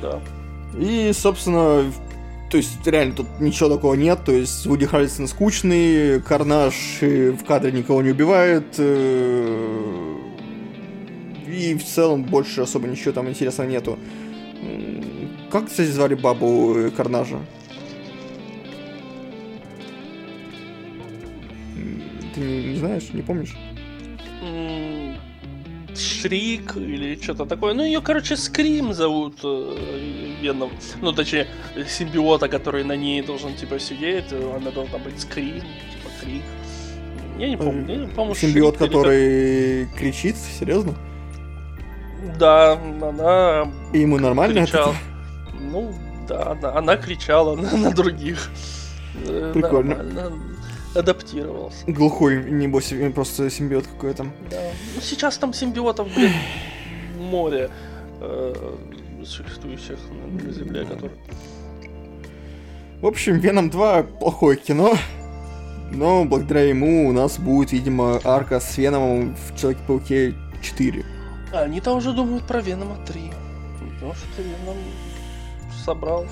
B: Да.
A: И, собственно, то есть реально тут ничего такого нет, то есть Вуди Харрельсон скучный, Карнаж в кадре никого не убивает, э, и в целом больше особо ничего там интересного нету. Как, кстати, звали бабу э, Карнажа? Ты не, не знаешь, не помнишь?
B: Шрик или что-то такое. Ну, ее, короче, Скрим зовут э, Веном. Ну, точнее, симбиота, который на ней должен, типа, сидеть. э, Она должна быть Скрим, типа, Крик. Я не помню. Я, по-моему,
A: Симбиот,
B: Шрик
A: который кричит, серьезно?
B: как- Да, она
A: И ему нормально
B: кричала. Ну, да, она, она кричала [laughs] на, на других. Э,
A: Прикольно.
B: Нормально. Адаптировался.
A: Глухой, небось, просто симбиот какой-то.
B: Да. Ну, сейчас там симбиотов, блин, море э, существующих на, на Земле, которые...
A: В общем, Веном 2 плохое кино, но благодаря ему у нас будет, видимо, арка с Веномом в Человеке-пауке 4.
B: А они там уже думают про Венома 3. Потому что Веном собрал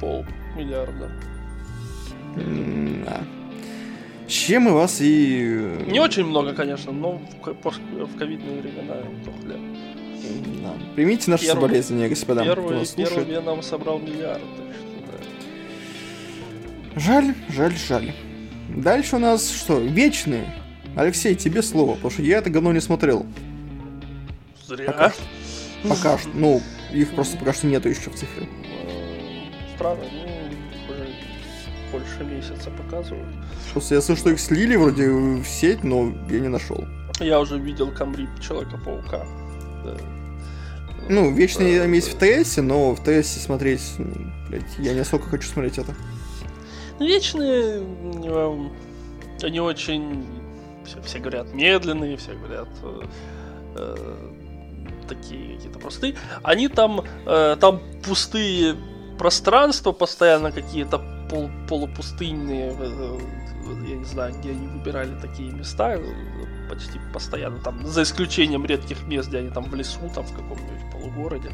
B: пол миллиарда.
A: Да. С чем мы вас и... э,
B: Не очень много, конечно, но в, ковидные времена то хлеб.
A: Да. Примите наши
B: Первый-
A: соболезнования, господа,
B: Первый, первый
A: слушает.
B: Веном собрал миллиард, так что да.
A: Жаль, жаль, жаль. Дальше у нас что? Вечные. Алексей, тебе слово, потому что я это говно не смотрел.
B: Зря.
A: Пока что. Пока что. Ну, их просто пока что нету еще в цифре.
B: Странно, ну, больше месяца показывают.
A: Просто я слышу, что их слили вроде в сеть, но я не нашел.
B: Я уже видел камрип Человека-паука. Да.
A: Ну, вечные
B: Э,
A: там есть в ТС, но в ТС смотреть, ну, блядь, я не особо хочу смотреть это.
B: Ну, Вечные, эм, они очень, все, все говорят, медленные, все говорят, э, э, такие какие-то простые. Они там, э, там пустые пространства постоянно какие-то пол- полупустынные, э, я не знаю, где они выбирали такие места, э, почти постоянно там, за исключением редких мест, где они там в лесу, там в каком-нибудь полугороде,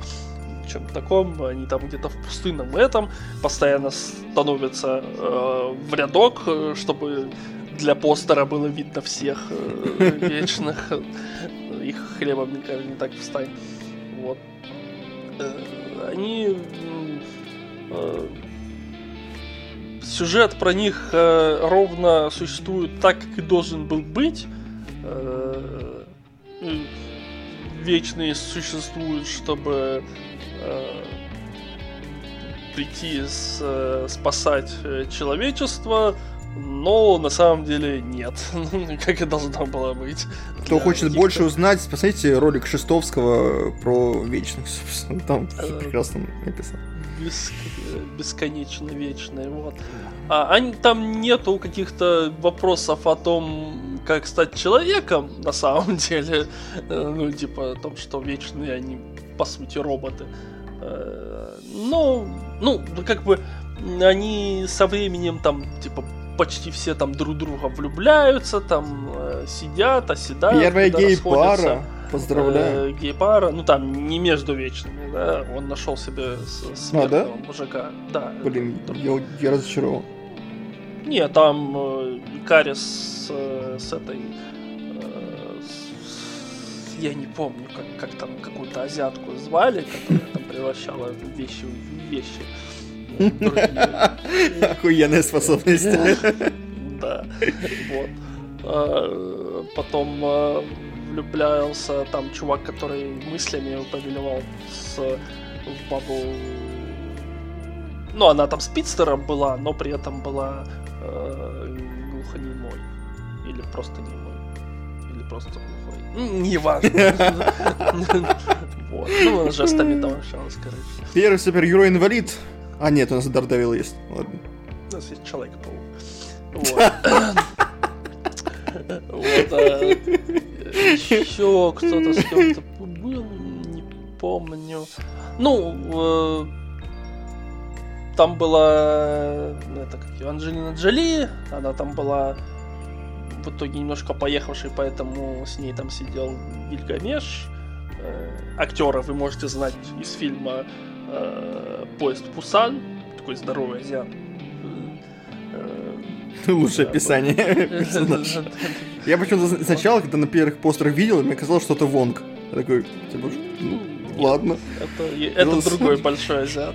B: чем-то таком, они там где-то в пустынном этом, постоянно становятся э, в рядок, э, чтобы для постера было видно всех э, [laughs] вечных. Их хлебом никогда не так встань. Вот. Э, Они... э, Сюжет про них э, ровно существует так, как и должен был быть. Э, Вечные существуют, чтобы э, прийти с, э, спасать э, человечество, но на самом деле нет, [laughs] как и должно было быть.
A: Кто хочет больше узнать, посмотрите ролик Шестовского про вечных, собственно, там
B: Э,
A: прекрасно написано.
B: Бес- бесконечно вечные, вот. А они, там нету каких-то вопросов о том, как стать человеком, на самом [laughs] деле. Э, Ну, типа, о том, что вечные они, по сути, роботы. Э, Но, ну, как бы, они со временем там, типа, почти все там друг друга влюбляются, там э, сидят, оседают.
A: Первая гей-пара, поздравляю.
B: Э, гей-пара, ну там не между вечными, да, он нашел себе с-
A: А, да?
B: смертного мужика, да.
A: Блин,
B: это-
A: я, я разочарован.
B: Не, там э, Икарис с, э, с этой, э, с- я не помню, как, как там какую-то азиатку звали, которая там превращала вещи в вещи. [laughs] э.
A: Охуенная способность. [laughs]
B: Да, вот. А, Потом а, влюблялся там чувак, который мыслями повелевал с в бабу. Ну, она там спидстером была, но при этом была э, глухонемой. Или просто немой. Или просто глухой. М, Неважно. Вот. Ну, она жестами там общалась, короче.
A: Первый супергерой-инвалид. А, нет, у нас Дардевил есть. Ладно.
B: У нас есть Человек-паук. Вот. [coughs] Вот, а, еще кто-то с кем-то был, не помню. Ну, э, там была это как Анджелина Джоли, она там была в итоге немножко поехавший, поэтому с ней там сидел Гильгамеш. Э, актера вы можете знать из фильма э, Поезд Пусан, такой здоровый азиат.
A: Э, [laughs] Лучшее описание. [laughs] Я почему-то сначала, когда на первых постерах видел, мне казалось, что это Вонг. Я такой, типа, ну, ладно.
B: Это, это другой большой азиат.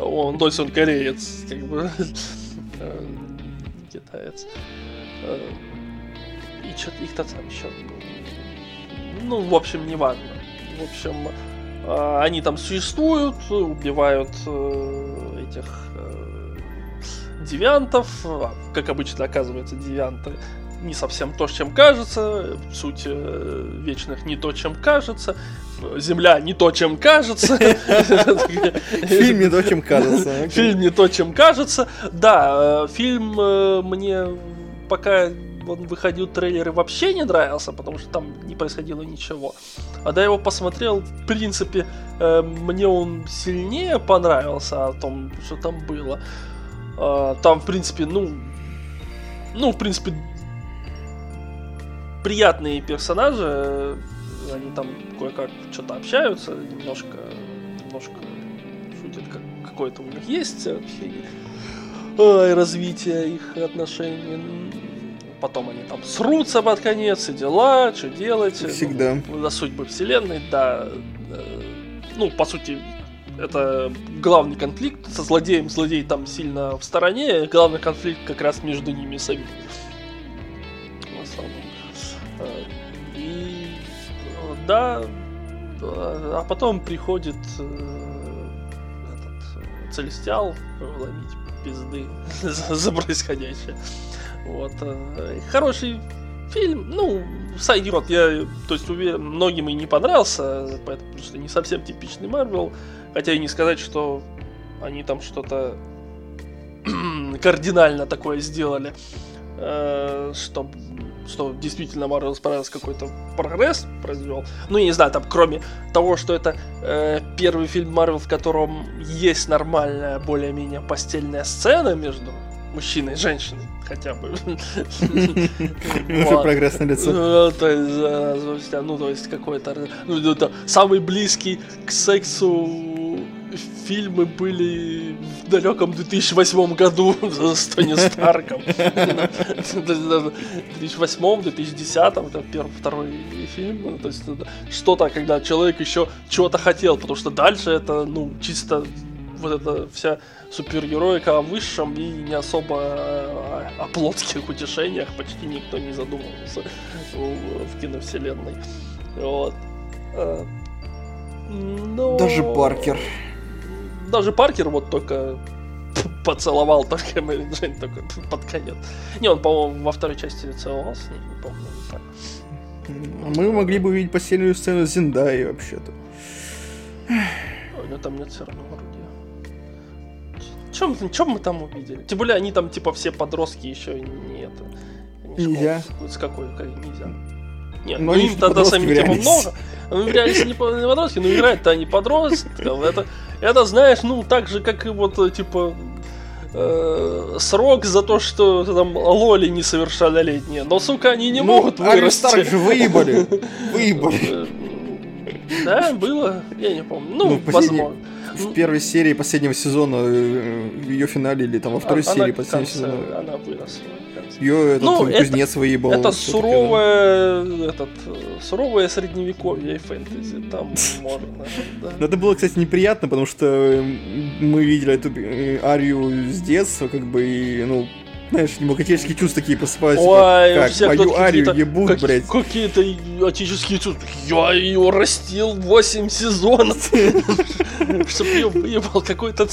B: Он, то есть он кореец, как бы [laughs] китаец. И что-то их-то там еще Ну, в общем, не важно. В общем, они там существуют, убивают э, этих э, девиантов. А, как обычно оказывается, девианты не совсем то, чем кажется. Суть э, вечных не то, чем кажется. Земля не то, чем кажется. [laughs]
A: Фильм не то, чем кажется.
B: Фильм не то, чем кажется. Да, фильм мне пока он выходил трейлер и вообще не нравился, потому что там не происходило ничего. А да, я его посмотрел, в принципе, э, мне он сильнее понравился о том, что там было. Э, там, в принципе, ну, ну, в принципе, приятные персонажи, они там кое-как что-то общаются, немножко, немножко шутят, как какое-то у них есть общение ой, развитие их отношений. Потом они там срутся под конец, и дела, что делать.
A: Всегда.
B: Ну, за судьбы вселенной, да. Э, ну, по сути, это главный конфликт со злодеем. Злодей там сильно в стороне, главный конфликт как раз между ними самими. В основном. Э, и да, а потом приходит э, этот Целестиал ловить пизды [laughs] за, происходящее. Вот. Э, хороший фильм, ну, сойдет. Я, то есть, уверен, многим и не понравился, потому что не совсем типичный Марвел. Хотя и не сказать, что они там что-то [clears throat] кардинально такое сделали, э, чтобы что действительно Marvel справился какой-то прогресс произвел. Ну, я не знаю, там, кроме того, что это э, первый фильм Marvel, в котором есть нормальная, более-менее постельная сцена между мужчиной женщиной, хотя бы. [laughs]
A: Уже прогресс на лицо.
B: Э, то есть, ну, то есть какой-то... Ну, самый близкий к сексу фильмы были в далеком 2008 году [laughs] с Тони Старком. [laughs] В 2008-2010 это первый, второй фильм. Ну, то есть что-то, когда человек еще чего-то хотел, потому что дальше это, ну, чисто вот эта вся супергероика о высшем и не особо о, о плотских утешениях почти никто не задумывался в киновселенной. Вот. А,
A: но... Даже Паркер
B: даже Паркер вот только поцеловал только [laughs] Мэри Джейн только под конец. Не, он, по-моему, во второй части целовался, не помню. Так.
A: Мы могли бы увидеть постельную сцену Зиндаи вообще-то.
B: Ой, ну там нет все равно вроде. Чем, чем мы там увидели? Тем более они там типа все подростки еще не это.
A: Нельзя.
B: С какой, как, нельзя. Нет, но ну, им тогда сами типа много. Ну, в реальности не подростки, но играют-то они подростков. Это, это, знаешь, ну, так же, как и вот, э, типа, э, срок за то, что там лоли несовершеннолетние. Но, сука, они не ну, могут вырасти. Старых
A: же выебали. [laughs] Выебали.
B: Да, было, я не помню. Ну, ну возможно.
A: В первой серии последнего сезона, э, в ее финале или там во второй а, серии последнего сезона.
B: Она выросла.
A: Ее этот ну, кузнец это, выебал.
B: Это суровое, этот, суровое средневековье и фэнтези. Там [laughs] можно.
A: Да. Это было, кстати, неприятно, потому что мы видели эту э, арию с детства, как бы, и, ну, знаешь, демократические чувства такие просыпаются.
B: Ой,
A: как, как мою арию ебут, как, блядь.
B: Какие-то отеческие чувства. Я ее растил 8 сезонов. [laughs] Чтоб ее выебал какой-то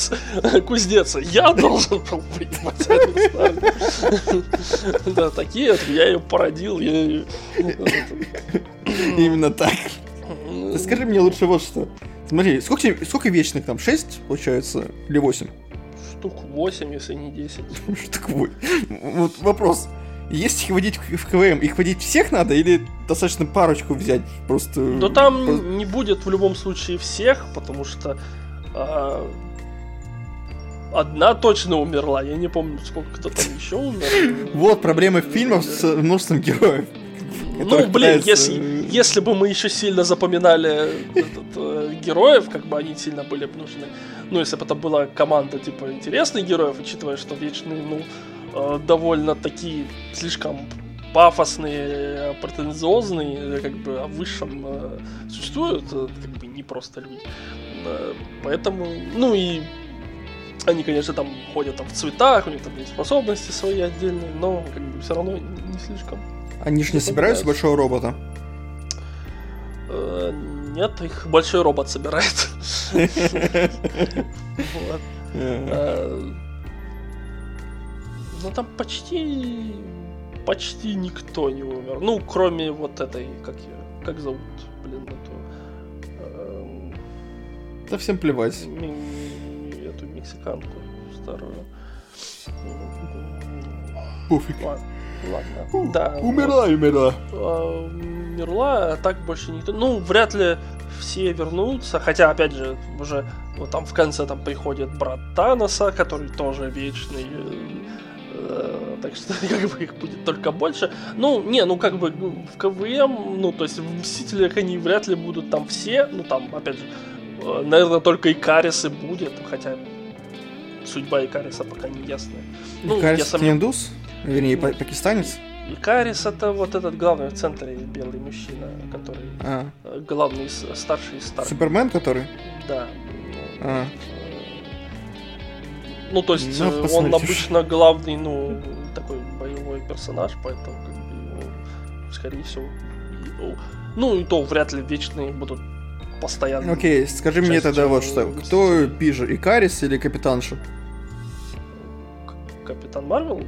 B: кузнец. Я должен был выебать [laughs] Да, такие, я ее породил.
A: Именно так. Скажи мне лучше вот что. Смотри, сколько, сколько вечных там? 6, получается? Или 8?
B: Штук 8, если не 10. [laughs]
A: Штук 8. Вот вопрос. если их водить в КВМ, их водить всех надо или достаточно парочку взять? Просто...
B: Но там
A: просто...
B: не будет в любом случае всех, потому что а, одна точно умерла. Я не помню, сколько кто там еще умер. [laughs]
A: Вот проблема фильмов с множеством героев.
B: Ну, блин, если, если бы мы еще сильно запоминали этот, э, героев, как бы они сильно были бы нужны. Ну, если бы это была команда, типа, интересных героев, учитывая, что вечные, ну, э, довольно такие слишком пафосные, претензиозные, как бы о высшем э, существуют, э, как бы не просто люди. Э, поэтому, ну и они, конечно, там ходят там в цветах, у них там есть способности свои отдельные, но как бы все равно не слишком.
A: Они же не собираются большого робота?
B: Э, нет, их большой робот собирает. Э, ну там почти почти никто не умер. Ну, кроме вот этой, как ее, как зовут, блин, эту.
A: Эм, да всем плевать.
B: Эту мексиканку старую.
A: Пофиг.
B: Ладно. Ладно. Да.
A: Умерла, вот. умерла.
B: А, умерла, а так больше никто. Ну, вряд ли все вернутся. Хотя, опять же, уже вот там в конце там приходит брат Таноса, который тоже вечный. Э, так что [laughs] как бы их будет только больше. Ну, не, ну как бы в КВМ, ну то есть в Мстителях они вряд ли будут там все. Ну там, опять же, э, наверное, только Икарис и будет, хотя судьба Икариса пока не ясная.
A: Ну, Икарис сам... не индус? Вернее, ну, пакистанец?
B: Икарис это вот этот главный в центре белый мужчина, который а. Э, главный, старший из старших.
A: Супермен который?
B: Да.
A: А.
B: Ну, то есть ну, он обычно главный, ну, такой боевой персонаж, поэтому, как бы, ну, скорее всего. Ну, и то вряд ли вечные будут постоянно.
A: Окей, скажи мне тогда вот что. Кто пиже, Икарис или Капитанша?
B: Капитан Марвел?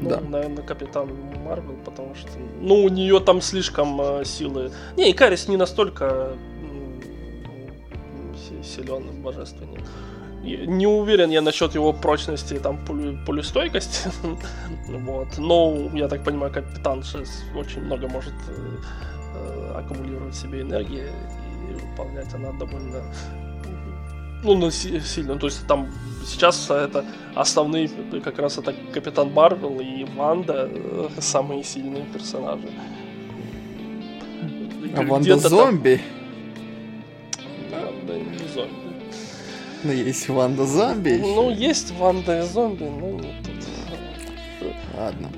A: Ну,
B: наверное, Капитан Марвел, потому что, ну, у нее там слишком э, силы. Не, Икарис не настолько силен, божественный не уверен я насчет его прочности там полю, полюстойкости. [laughs] вот. Но, я так понимаю, капитан сейчас очень много может э, э, аккумулировать себе энергии и выполнять она довольно ну, сильно. То есть там сейчас это основные как раз это Капитан Марвел и Ванда э, самые сильные персонажи.
A: А Ванда зомби?
B: Там... Да, не зомби.
A: Ну, есть Ванда зомби.
B: Ну, есть Ванда и зомби, но нет тут.
A: Ладно.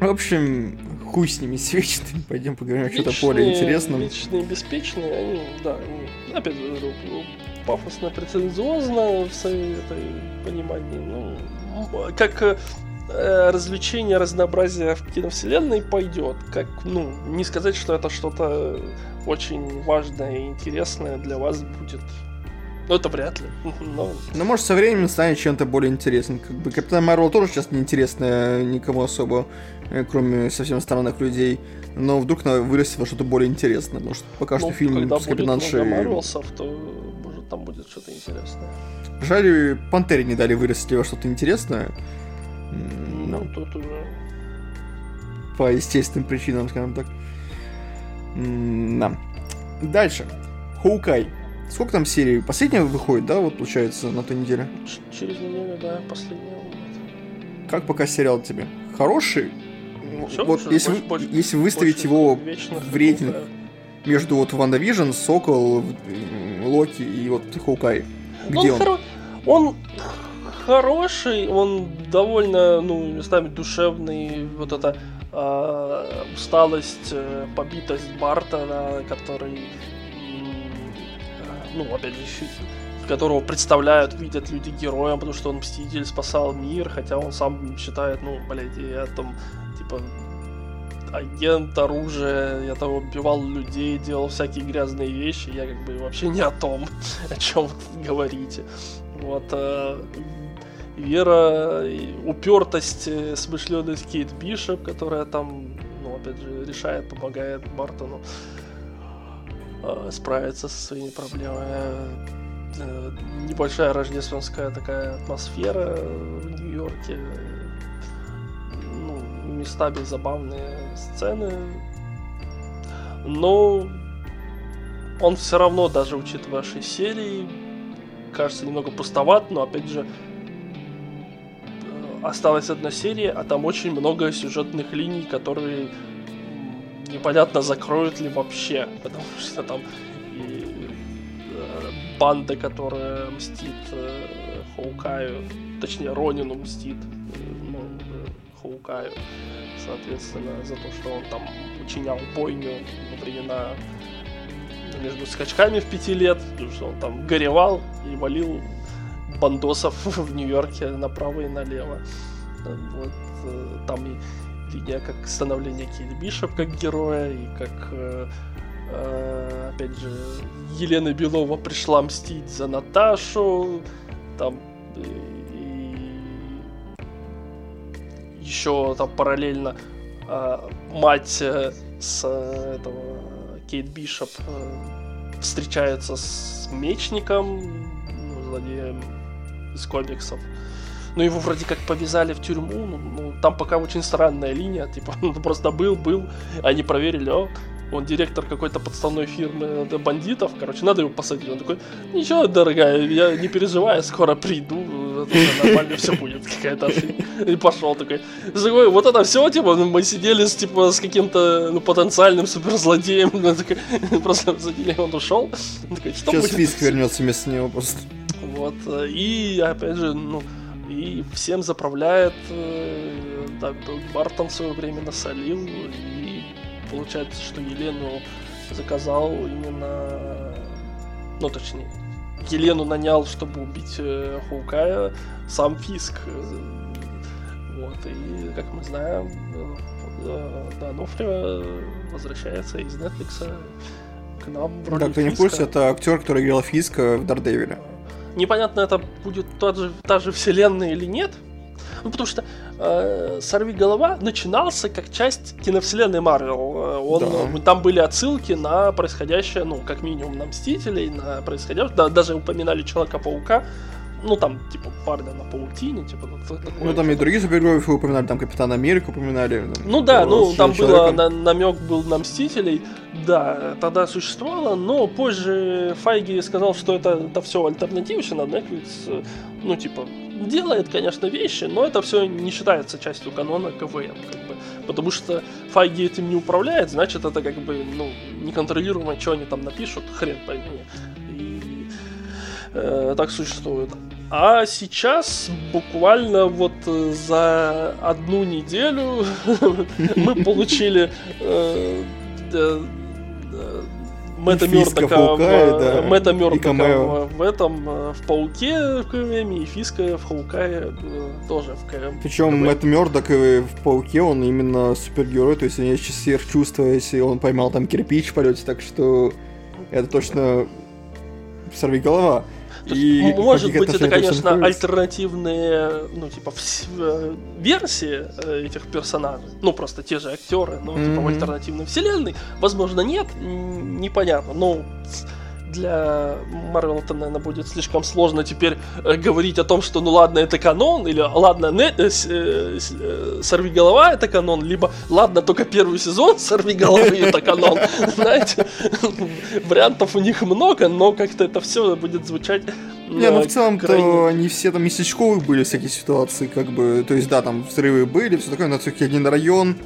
A: В общем, хуй с ними, [laughs] с вечными. Пойдем поговорим о что-то более интересном.
B: Вечные, беспечные, они, да, они, опять же, пафосно, претензиозно в своей этой понимании. Ну, как э, развлечение, разнообразие в киновселенной пойдет. Как, ну, не сказать, что это что-то очень важное и интересное для вас будет ну, это вряд ли. Но...
A: Ну, может, со временем станет чем-то более интересным. Как бы Капитан Марвел тоже сейчас неинтересная никому особо, э, кроме совсем странных людей. Но вдруг она вырастет во что-то более интересное. Может, пока ну, что фильм с Капитаншей...
B: Когда Марвелсов, то там будет что-то интересное.
A: Жаль, Пантере не дали вырасти во что-то интересное.
B: Ну, ну, тут уже...
A: По естественным причинам, скажем так. Да. Дальше. Hawkeye. Сколько там серий? Последняя выходит, да, вот получается, на той неделе?
B: Через неделю, да, последняя
A: Как пока сериал тебе? Хороший?
B: Все,
A: вот
B: больше,
A: если,
B: больше,
A: если выставить его в рейтинг между вот WandaVision, Сокол, Локи и вот Hawkeye, где он?
B: Он, хоро... он хороший, он довольно, ну, местами душевный, вот эта э, усталость, э, побитость Барта, который ну, опять же, которого представляют, видят люди героем, потому что он мститель, спасал мир, хотя он сам считает, ну, блядь, я там, типа, агент, оружие, я там убивал людей, делал всякие грязные вещи, я как бы вообще не о том, [laughs] о чем вы говорите. Вот, а, вера, упертость, э, смышленность Кейт Бишоп, которая там, ну, опять же, решает, помогает Бартону э, справиться со своими проблемами. Э, небольшая рождественская такая атмосфера в Нью-Йорке. Местами забавные сцены. Но он все равно, даже учитывая 6 серий, кажется немного пустоват, но опять же, э, осталась одна серия, а там очень много сюжетных линий, которые непонятно закроют ли вообще, потому что там и э, банда, которая мстит э, Хоукаю, точнее Ронину мстит, ну, Хоукаю, соответственно, за то, что он там учинял бойню во времена между скачками в пяти лет, что он там горевал и валил бандосов [laughs] в Нью-Йорке направо и налево. Вот, э, там и линия как становление Кейт Бишоп как героя, и как, э, э, опять же, Елена Белова пришла мстить за Наташу, там еще там параллельно э, мать э, с э, этого Кейт Бишоп э, встречается с мечником, ну, злодеем из комиксов. Ну, его вроде как повязали в тюрьму, ну, ну там пока очень странная линия, типа, [laughs] он просто был, был, они проверили, о, он директор какой-то подставной фирмы бандитов, короче, надо его посадить. Он такой, ничего, дорогая, я не переживаю, скоро приду, это нормально все будет, какая-то И пошел такой. Вот это все, типа, мы сидели с, типа, с каким-то ну, потенциальным суперзлодеем, [laughs] просто задели, он ушел.
A: Сейчас Фиск вернется вместо него просто.
B: Вот, и опять же, ну, и всем заправляет, э, да, Бартон в свое время насолил, и получается, что Елену заказал именно, ну точнее, Елену нанял, чтобы убить э, Хоукая, сам Фиск. Вот, и как мы знаем, э, да, Нофрио возвращается из Netflix к нам в роли
A: Да, кто не в курсе, это актер, который играл Фиска в Дардевиле.
B: Непонятно, это будет тот же, та же вселенная или нет, ну, потому что э, «Сорви голова» начинался как часть киновселенной Марвел. Э, он, да. Там были отсылки на происходящее, ну, как минимум, на Мстителей, на происходящее. Да, даже упоминали Человека-паука. Ну, там, типа, парня на паутине, типа,
A: такое. Ну, там и другие супергероев упоминали, там Капитан Америку упоминали.
B: Ну, да, ну, там было, на, намек был на Мстителей, да, тогда существовало, но позже Файги сказал, что это, это все альтернативщина, Netflix, ну, типа, делает, конечно, вещи, но это все не считается частью канона КВМ, как бы. Потому что Файги этим не управляет, значит, это как бы, ну, неконтролируемо, что они там напишут, хрен пойми. И э, так существует. А сейчас буквально вот э, за одну неделю [laughs] мы получили э, Мэтта Мёрдока, в, да, Мэтта Мёрдока в, в этом, э, в Пауке в КВМ, и Фиска в Хаукае э, тоже в КВМ.
A: Причем Мэтт Мёрдок в Пауке, он именно супергерой, то есть у него есть сверхчувство, если он поймал там кирпич в полете, так что это точно сорви голова.
B: И может быть, это, конечно, альтернативные, ну, типа, э, версии э, этих персонажей. Ну, просто те же актеры, ну, mm-hmm. типа, в альтернативной вселенной. Возможно, нет, непонятно. Но для Марвел это, наверное, будет слишком сложно теперь э, говорить о том, что ну ладно, это канон, или ладно, не, э, э, э, сорви голова это канон, либо ладно, только первый сезон [laughs] сорви головы это канон. [laughs] Знаете, [laughs] вариантов у них много, но как-то это все будет звучать.
A: Не, ну в целом-то они все там местечковые были всякие ситуации, как бы, то есть да, там взрывы были, все такое, но все-таки один район,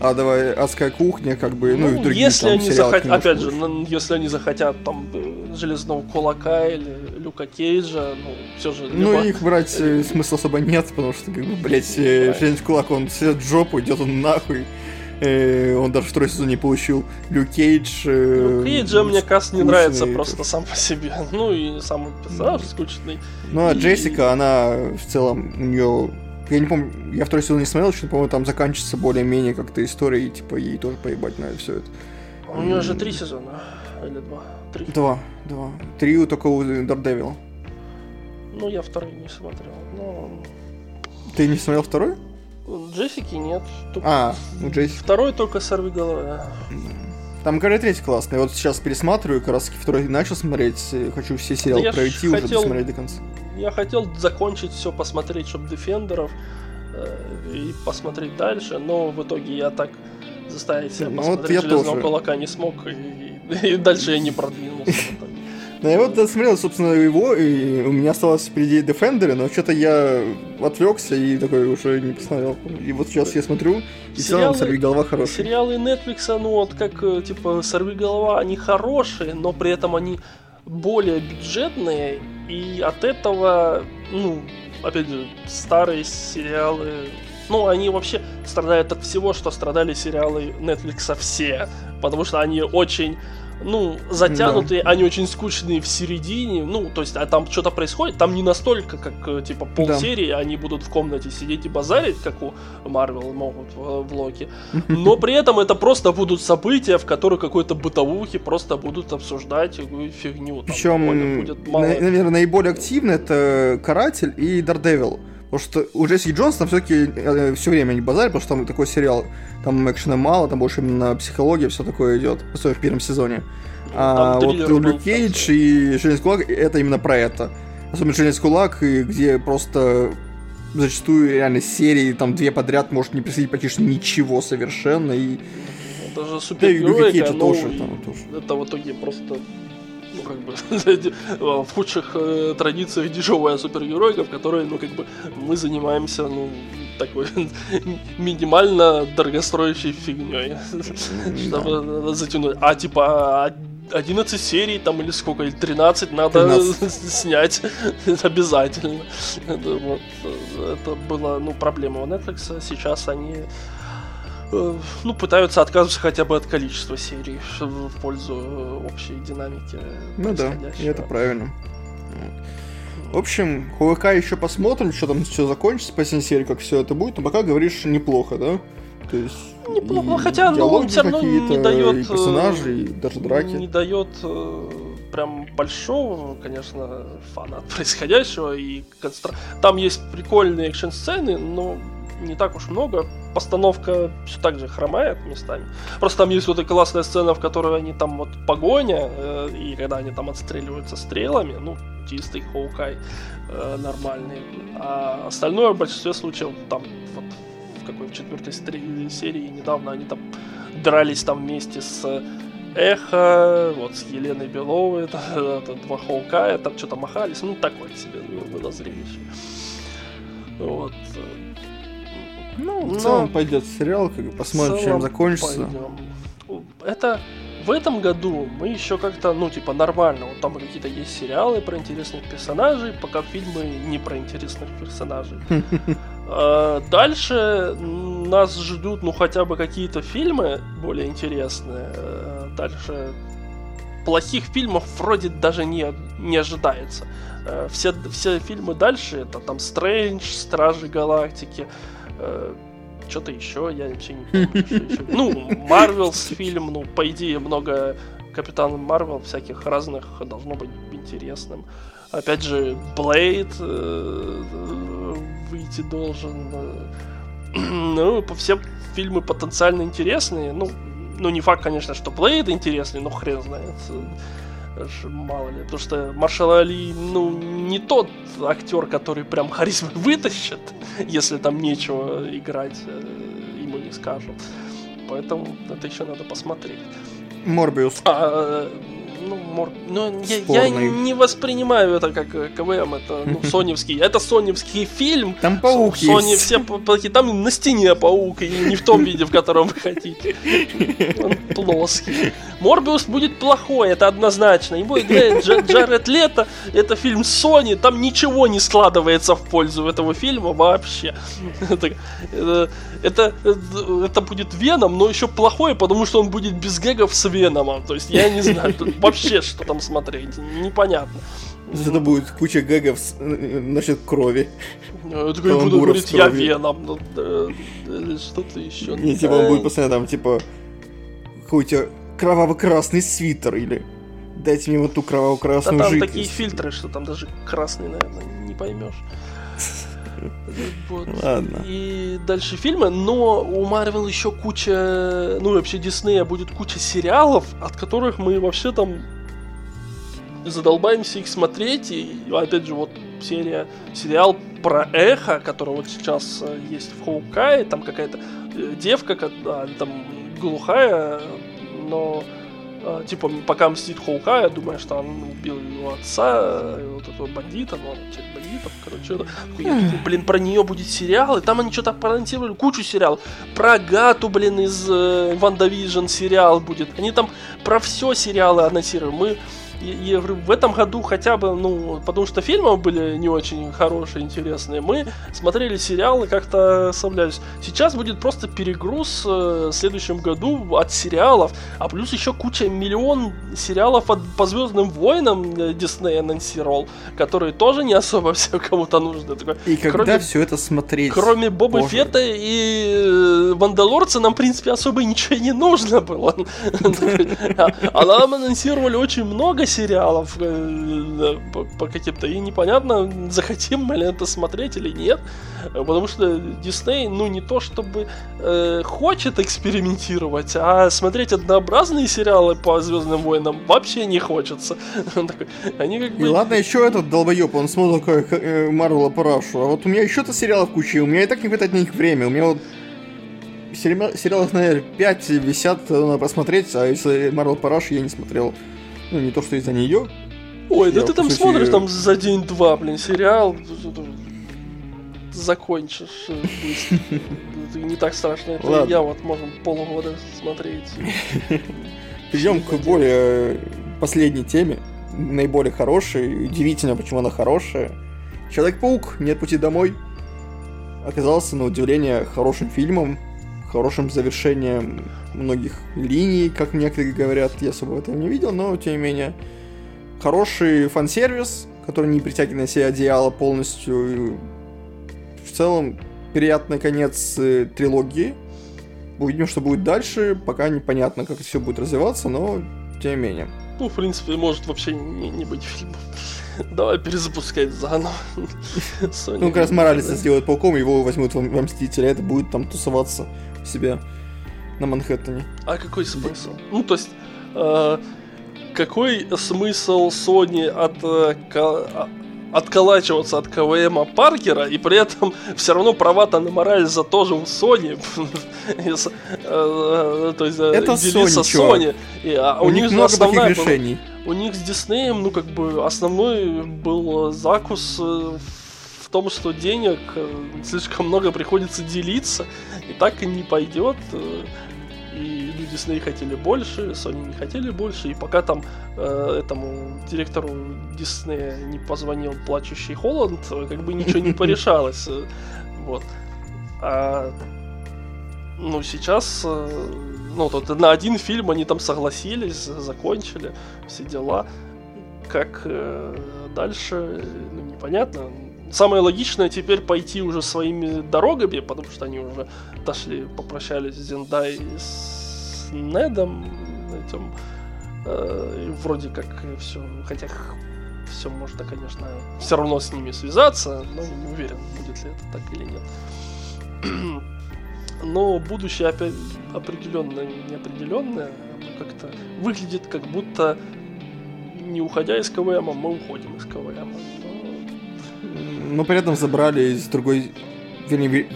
A: а давай адская кухня, как бы, ну, ну и другие
B: если там, они захотят, опять же, ну, если они захотят там э, железного кулака или Люка Кейджа, ну, все же...
A: Ну, либо... их брать э, смысла особо нет, потому что, как бы, блядь, э, железный кулак, он сидит в жопу, идет он нахуй. Э, он даже второй сезон не получил. Люк Кейдж...
B: Э, Люк Кейджа мне каст не нравится просто сам по себе. [laughs] Ну и сам персонаж скучный.
A: Ну а и... Джессика, она в целом, у нее я не помню, я второй сезон не смотрел, что, по-моему, там заканчивается более-менее как-то история, и, типа, ей тоже поебать на все это.
B: У нее же три сезона, или два? Три.
A: Два, два. Три только у Daredevil.
B: Ну, я второй не смотрел, но...
A: Ты не смотрел второй?
B: Джессики нет.
A: Только... А, у Джессики.
B: Второй только сорви голова.
A: Там, короче, третий классный. Вот сейчас пересматриваю, как раз второй начал смотреть. Хочу все сериалы да пройти хотел... уже, досмотреть до конца
B: я хотел закончить все, посмотреть, чтобы Дефендеров, э, и посмотреть дальше, но в итоге я так заставить себя
A: Ну,
B: посмотреть
A: вот я
B: «Железного
A: тоже.
B: кулака» не смог, и, [laughs] и дальше я не продвинулся.
A: Да, я вот досмотрел, собственно, его, и у меня осталось впереди Defender, но что-то я отвлекся и такой уже не посмотрел. И вот сейчас я смотрю, и
B: Сериалы-
A: «Сорви голова» хороший.
B: Сериалы Netflix, ну вот как, э, типа, «Сорви голова», они хорошие, но при этом они более бюджетные, и от этого, ну, опять же, старые сериалы, ну, они вообще страдают от всего, что страдали сериалы Netflix все, потому что они очень ну, затянутые, они очень скучные в середине, ну, то есть, а там что-то происходит, там не настолько, как, э, типа, полсерии, они будут в комнате сидеть и базарить, как у Марвел могут в, в Локи, но при этом это просто будут события, в которых какой-то бытовухи просто будут обсуждать фигню. Там
A: Причем,
B: будет мало-
A: наверное, наиболее активно это Каратель и Daredevil. Потому что у Джесси Джонсона все-таки все время не базарит, потому что там такой сериал, там экшена мало, там больше именно психология, все такое идет, особенно в первом сезоне. А
B: Там
A: вот Люк Кейдж и Железный Кулак это именно про это. Особенно Железный Кулак, и где просто зачастую реально серии, там две подряд может не происходить практически ничего совершенно, и
B: Даже
A: да и Кейджа тоже, там тоже.
B: это в итоге просто ну, как бы, [laughs] в худших э, традициях дешевая супергеройка, в которой, ну, как бы, мы занимаемся, ну, такой [laughs] минимально дорогостроящей фигней, [laughs] чтобы затянуть. А, типа, а 11 серий там или сколько, или 13 надо
A: 13.
B: снять обязательно. Это, вот, э, это была, ну, проблема у Netflix. Сейчас они э, ну, пытаются отказываться хотя бы от количества серий в пользу э, общей динамики.
A: Ну да, и это правильно. В общем, КВК еще посмотрим, что там все закончится, последняя серия, как все это будет, но пока говоришь неплохо, да? То есть
B: Неплохо,
A: и
B: хотя, ну, всё равно не дает,
A: и
B: э,
A: персонажи, и даже драки.
B: Не дает э, прям большого, конечно, фана от происходящего. И констра- там есть прикольные экшн-сцены, но не так уж много. Постановка все так же хромает местами. Просто там есть вот эта классная сцена, в которой они там вот погоня, э, и когда они там отстреливаются стрелами, ну, чистый Хоукай э, нормальный. А остальное в большинстве случаев там вот в какой в четвертой стре- серии недавно они там дрались там вместе с Эхо, вот с Еленой Беловой, это, два Хоукая, там что-то махались, ну такое себе ну, было зрелище. Вот.
A: Ну, в целом пойдет сериал, как посмотрим, чем закончится.
B: пойдем. Это в этом году мы еще как-то, ну, типа, нормально. Вот там какие-то есть сериалы про интересных персонажей, пока фильмы не про интересных персонажей. [laughs] А, Дальше нас ждут, ну, хотя бы какие-то фильмы более интересные. Э, Дальше плохих фильмов вроде даже не, не ожидается. Э, Все, все фильмы дальше, это там Стрэндж, Стражи Галактики, что-то еще, я вообще не [laughs] помню, что еще. Ну, Марвелс фильм, ну, по идее, много Капитан Марвел всяких разных должно быть интересным. Опять же, Блейд э, выйти должен. э, [clears throat] Ну, по- все фильмы потенциально интересные. Ну, ну, не факт, конечно, что Блейд интересный, но хрен знает. Мало ли. Потому что Маршал Али, ну, не тот актер, который прям харизмы [laughs] вытащит, если там нечего играть, э, ему не скажут. Поэтому это еще надо посмотреть.
A: Морбиус.
B: А, э, ну, мор... ну я, я не воспринимаю это как э, КВМ, это ну, [laughs] соневский. Это соневский фильм.
A: Там паук
B: Сони
A: есть.
B: все п- плохие. Там на стене паук, и не в том виде, в котором вы хотите. Он плоский. Морбиус будет плохой, это однозначно. Ему играет Дж- Джаред Лето. Это фильм Sony, там ничего не складывается в пользу этого фильма вообще. [laughs] Это, это, это, это будет Веном, но еще плохой, потому что он будет без гэгов с Веномом. То есть я не знаю тут вообще, что там смотреть. Непонятно.
A: Это будет куча гэгов с- э, насчет крови.
B: Я такой буду говорить, я. Веном, ну, да, или что-то еще.
A: И типа он будет постоянно там, типа, какой-то кроваво-красный свитер или дайте мне вот ту
B: Да
A: кроваво-красную
B: там
A: жидкость.
B: такие фильтры, что там даже красный, наверное, не поймешь. [laughs] Вот.
A: Ладно.
B: И дальше фильмы, но у Марвел еще куча, ну и вообще Диснея будет куча сериалов, от которых мы вообще там задолбаемся их смотреть. И опять же, вот серия, сериал про эхо, которое вот сейчас э, есть в Хоукае, там какая-то э, девка, там глухая, но а, типа, пока мстит Хоукая, думая, что он убил его отца, вот этого бандита, он часть бандитов, короче, я блин, про нее будет сериал, и там они что-то проанонсировали, кучу сериалов, про Агату, блин, из э, WandaVision сериал будет, они там про все сериалы анонсировали, мы и, и в этом году хотя бы, ну, потому что фильмы были не очень хорошие, интересные, мы смотрели сериалы, как-то оставлялись. Сейчас будет просто перегруз э, в следующем году от сериалов, а плюс еще куча, миллион сериалов от, по Звездным войнам Дисней анонсировал, которые тоже не особо [laughs] все кому-то нужны. Такой,
A: и когда кроме, все это смотреть?
B: Кроме Боба Боже. Фетта и Мандалорца нам, в принципе, особо [laughs] ничего не нужно было. [laughs] А нам анонсировали очень много сериалов э, по, каким-то, и непонятно, захотим мы ли это смотреть или нет, потому что Дисней, ну, не то чтобы э, хочет экспериментировать, а смотреть однообразные сериалы по Звездным войнам вообще не хочется. [laughs]
A: Они как бы... И ладно, еще этот долбоеб, он смотрит как Марвела Парашу, а вот у меня еще-то сериалов куча, у меня и так не хватает на них время, у меня вот сериалов, наверное, 5 висят, надо посмотреть, а если Марвел Параш я не смотрел. Ну, не то, что из-за нее.
B: Ой, да ты там сути... смотришь там за день-два, блин, сериал. Закончишь э, быстро. Не так страшно. Это я вот можем полгода смотреть. [laughs]
A: Перейдем к более последней теме. Наиболее хорошей. Удивительно, почему она хорошая. Человек-паук, нет пути домой. Оказался, на удивление, хорошим фильмом хорошим завершением многих линий, как некоторые говорят. Я особо этого не видел, но тем не менее. Хороший фан-сервис, который не притягивает на себя одеяло полностью. В целом, приятный конец э, трилогии. Увидим, что будет дальше. Пока непонятно, как все будет развиваться, но тем не менее.
B: Ну, в принципе, может вообще не, не быть фильмов. Давай перезапускать заново.
A: Ну, как раз Моралиса сделают пауком, его возьмут во Мстителя, это будет там тусоваться себя на Манхэттене.
B: А какой смысл? Ну, то есть, э, какой смысл Sony от, э, а, отколачиваться от КВМа Паркера, и при этом [laughs] все равно права-то на Морализа тоже у Sony. [laughs] Э, то есть, э,
A: Это Sony,
B: а у, у них много таких решений. У них с Диснеем, ну, как бы, основной был закус в том, что денег э, слишком много приходится делиться, и так и не пойдет. Э, и люди Дисней хотели больше, Sony не хотели больше, и пока там э, этому директору Диснея не позвонил плачущий Холланд, э, как бы ничего не [laughs] порешалось. Вот. А, ну, сейчас, ну, тут на один фильм они там согласились, закончили, все дела. Как э, дальше, ну, непонятно самое логичное теперь пойти уже своими дорогами, потому что они уже дошли, попрощались с Зендай с Недом этим. Э, вроде как все, хотя все можно, конечно, все равно с ними связаться, но не уверен, будет ли это так или нет. [clears throat] Но будущее опять определенно неопределенное, как-то выглядит как будто не уходя из КВМ, мы уходим из КВМ
A: но при этом забрали из другой... Вернее,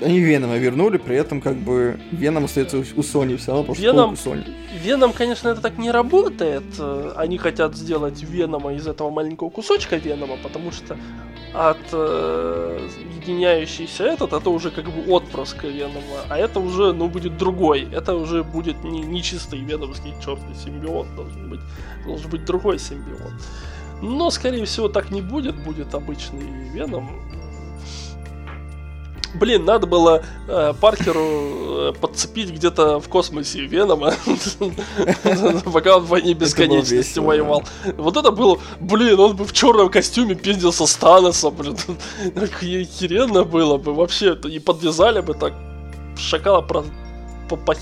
A: они Венома вернули, при этом как бы Веном остается у Sony все равно, потому Веном, что Sony.
B: Веном, конечно, это так не работает. Они хотят сделать Венома из этого маленького кусочка Венома, потому что от э, единяющийся этот, это уже как бы отпрыск Венома, а это уже, ну, будет другой. Это уже будет не, не чистый веномский черный симбиот, должен быть, должен быть другой симбиот. Но, скорее всего, так не будет. Будет обычный Веном. Блин, надо было э, Паркеру э, подцепить где-то в космосе Венома, [laughs] пока он в войне бесконечности воевал. Вот это было, блин, он бы в черном костюме пиздился с Таносом, блин. Охеренно было бы вообще. И подвязали бы так шакала про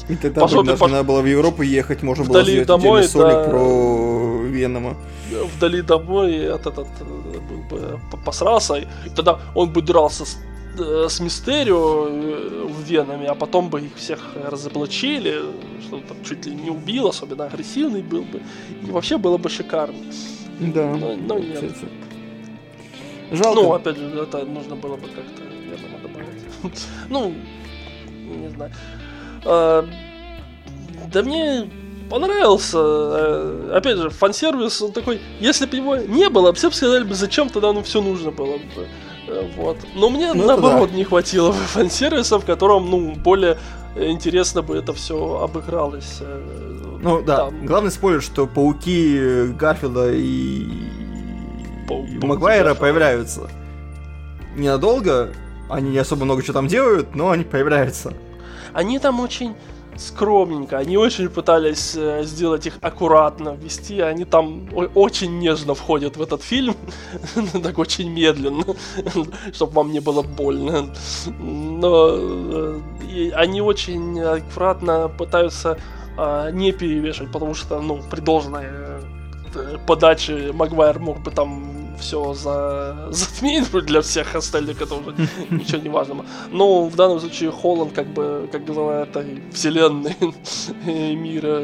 A: и тогда по... надо было в Европу ехать, можно было сделать домой, да, про Венома.
B: Вдали домой этот, этот был бы посрался, и тогда он бы дрался с, э, с Мистерио э, в Веноме, а потом бы их всех разоблачили, что там чуть ли не убил, особенно агрессивный был бы, и вообще было бы шикарно.
A: Да. Но, но нет. Жалко.
B: Ну, опять же, это нужно было бы как-то, думаю, добавить. [laughs] Ну, не знаю. А, да мне понравился. э, Опять же, фан-сервис, он такой, если бы его не было, все бы сказали бы, зачем тогда ну все нужно было бы. Э, Вот. Но мне
A: Ну,
B: наоборот не хватило бы фан-сервиса, в котором, ну, более интересно бы это все обыгралось. э,
A: Ну да,
B: там.
A: главный спойлер, что пауки Гарфилда и,
B: Пау-
A: и Магуайра
B: Гарфилда.
A: появляются. Ненадолго, они не особо много что там делают, но они появляются.
B: Они там очень скромненько, они очень пытались э, сделать их аккуратно, ввести, они там очень нежно входят в этот фильм, [laughs] так очень медленно, [laughs] чтобы вам не было больно. Но э, они очень аккуратно пытаются а, не перевешивать, потому что, ну, при должной э, подаче Магуайр мог бы там все за... затмить для всех остальных, это уже ничего не важно. Но в данном случае Холланд как бы, как глава этой вселенной [laughs] мира,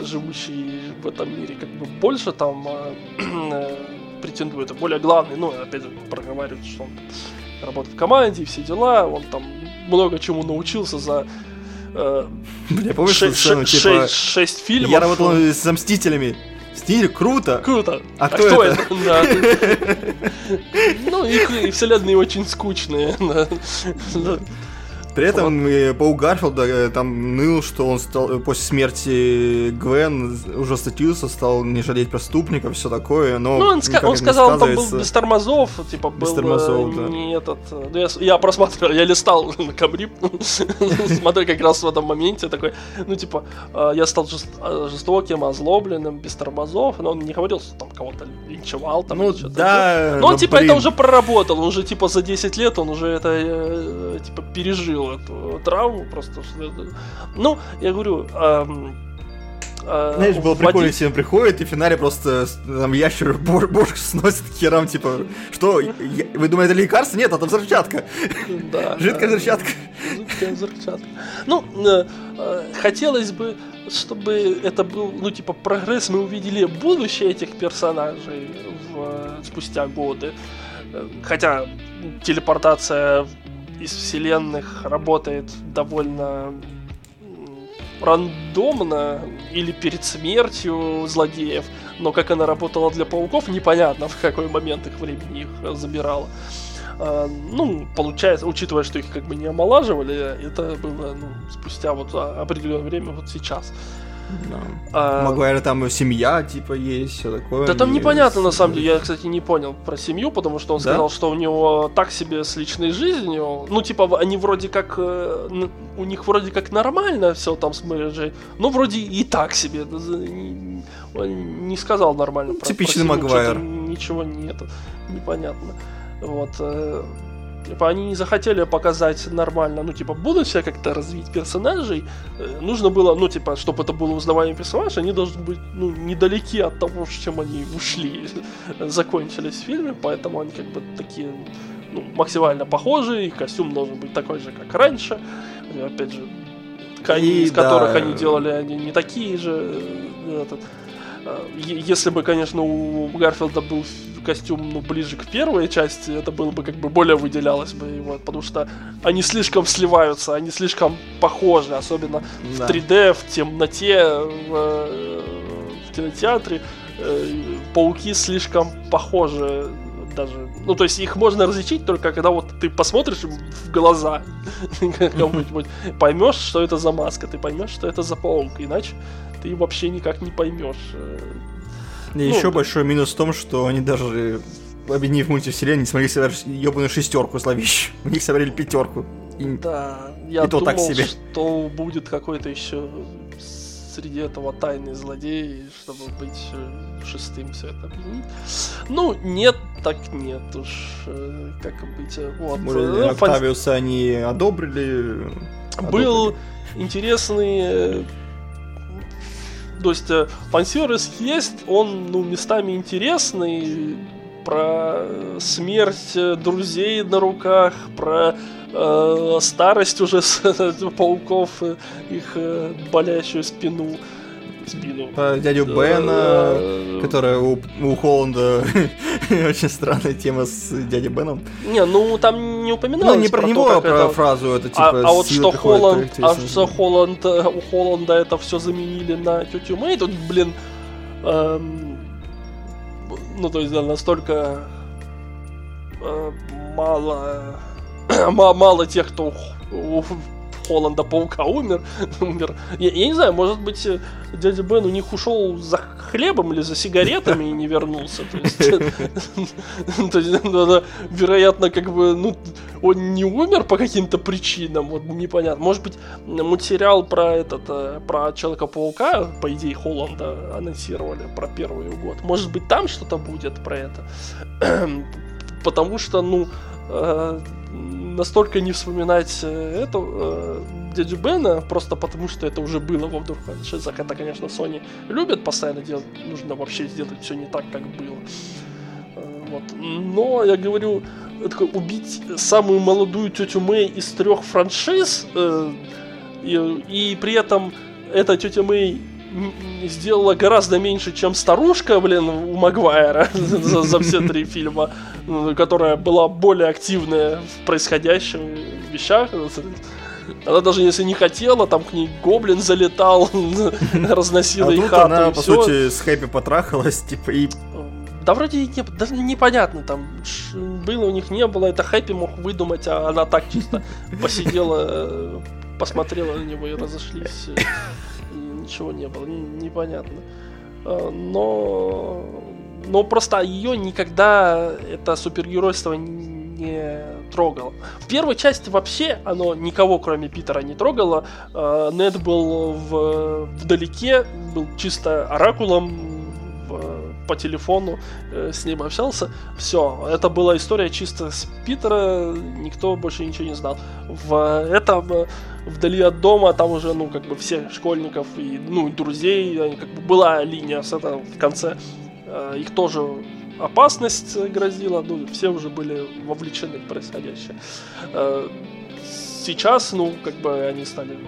B: живущий в этом мире, как бы больше там э, [clears throat] э, претендует, а более главный, ну, опять же, проговаривает, что он работает в команде и все дела, он там много чему научился за э,
A: помнишь эту
B: шесть,
A: сцену,
B: шесть-
A: типа,
B: шесть- шесть фильмов.
A: я работал с Мстителями. Мстители, круто!
B: Круто.
A: А кто это?
B: Да. [laughs] Ну, их вселенные очень скучные. [laughs]
A: При этом э, Паук Гарфилда э, там ныл, что он стал э, после смерти Гвен уже статился, стал не жалеть преступников, все такое, но
B: Ну, он, ска- он сказал, он там был без тормозов, типа, был
A: Без тормозов, да.
B: не этот... ну, я, я просматривал, я листал [laughs] на Камрип, [laughs] смотрю как раз в этом моменте, такой, ну, типа, я стал жест- жестоким, озлобленным, без тормозов, но он не говорил, что там кого-то линчевал, там,
A: Ну да.
B: Но он, типа, это уже проработал, он уже, типа, за 10 лет он уже это, типа, пережил эту травму просто. Ну, я говорю, эм, э,
A: Знаешь, было прикольно, если он приходит, и в финале просто с- там ящер бор- бошку сносит к херам, типа, что, я- вы думаете, это лекарство? Нет, это взрывчатка.
B: Да, [laughs]
A: Жидкая
B: да.
A: взрывчатка.
B: Жидкая взрывчатка. Ну, э, э, хотелось бы, чтобы это был, ну, типа, прогресс, мы увидели будущее этих персонажей в, э, спустя годы. Э, Хотя телепортация из вселенных работает довольно рандомно или перед смертью злодеев, но как она работала для пауков, непонятно [laughs] в какой момент их времени их забирала. А, ну, получается, учитывая, что их как бы не омолаживали, это было ну, спустя вот а, определенное время, вот сейчас. А,
A: Магуайра там семья, типа, есть, все такое.
B: да там
A: И-
B: непонятно на самом деле. Я, кстати, не понял про семью, потому что он
A: Да?
B: сказал, что у него так себе с личной жизнью. Ну, типа, они вроде как. э, У них вроде как нормально все там с мэрджей, но вроде и так себе. Да, Он не сказал нормально про
A: Типичный
B: про семью,
A: Магуайр.
B: Ничего нет. Непонятно. Вот. Э, Типа они не захотели показать нормально, ну, типа, будущее как-то развить персонажей. Э, Нужно было, ну, типа, чтобы это был узнаваемый персонаж, они должны быть, ну, недалеки от того, с чем они ушли, [laughs] закончились в фильме, поэтому они как бы такие, ну, максимально похожи, и костюм должен быть такой же, как раньше. И, опять же, ткани,
A: И
B: из которых они делали, они не такие же. э, Этот, э, если бы, конечно, у Гарфилда был костюм ну, ближе к первой части, это было бы как бы более выделялось бы его, потому что они слишком сливаются, они слишком похожи, особенно
A: Да.
B: в 3D, в темноте, в, э, в кинотеатре. э, Пауки слишком похожи даже. Ну, то есть их можно различить только когда вот ты посмотришь им в глаза [laughs] кому-нибудь, поймешь, что это за маска, ты поймешь, что это за паук, иначе ты вообще никак не поймешь. э,
A: И
B: Ну,
A: еще
B: да.
A: большой минус в том, что они даже, объединив мультивселенную, не смогли собрать ебаную шестерку зловещую. У них собрали пятерку. И-
B: Да, я
A: И то
B: думал,
A: так себе.
B: что будет какой-то еще среди этого тайный злодей, чтобы быть э, шестым все это объединить. Ну, нет, так нет уж, э, как быть. Вот.
A: Может,
B: фан-
A: Октавиуса они одобрили.
B: был
A: одобрили.
B: интересный то есть э, фан-сервис есть, он ну, местами интересный, про э, смерть э, друзей на руках, про э, старость уже [laughs] пауков, э, их э, болящую спину. Спину.
A: Про дядю Бена, которая у, у Холланда [laughs] очень странная тема с дядей Беном.
B: Не, ну там не упоминалось
A: Ну, не про,
B: то,
A: него, а
B: как
A: про
B: это-
A: фразу это
B: А,
A: типа
B: а вот
A: сила
B: что Холланд, а что Холланд, у Холланда это все заменили на тетю Мэй, тут, блин, эм, ну то есть да, настолько э, мало, [clears throat] ма- мало тех, кто у, у Холланда Паука умер, [laughs] умер. Я, я не знаю, может быть, э, дядя Бен у них ушел за хлебом или за сигаретами и не вернулся. То есть, [laughs] [laughs] вероятно, как бы, ну, он не умер по каким-то причинам, вот непонятно. Может быть, мультсериал про этот, э, про Человека-паука, по идее, Холланда анонсировали про первый год. Может быть, там что-то будет про это. [clears throat] Потому что, ну, э, настолько не вспоминать э, это э, дядю Бена, просто потому что это уже было во вдруг франшизах. Это, конечно, Sony любят постоянно делать, нужно вообще сделать все не так, как было. Э, Вот. Но я говорю, такой, убить самую молодую тетю Мэй из трех франшиз, э, и, и при этом эта тетя Мэй сделала гораздо меньше, чем старушка, блин, у Магуайра [laughs] за, все три фильма, э, которая была более активная в происходящих вещах. Она даже если не хотела, там к ней гоблин залетал, [laughs] разносила
A: А
B: их хату,
A: она, по сути, с Хэппи потрахалась, типа, и
B: Да вроде и не, даже непонятно, там было у них не было, это Хэппи мог выдумать, а она так чисто [laughs] посидела, э, посмотрела на него и разошлись, э, и ничего не было, непонятно. Э, Но, но просто ее никогда это супергеройство не трогало. В первой части вообще оно никого, кроме Питера, не трогало. Э, Нед был в, вдалеке, был чисто оракулом по телефону, э, с ним общался. Все, это была история чисто с Питера, никто больше ничего не знал. В этом вдали от дома, там уже, ну, как бы все школьников и, ну, друзей, как бы была линия с этого в конце. Э, Их тоже опасность грозила, ну, все уже были вовлечены в происходящее. Э, Сейчас, ну, как бы они стали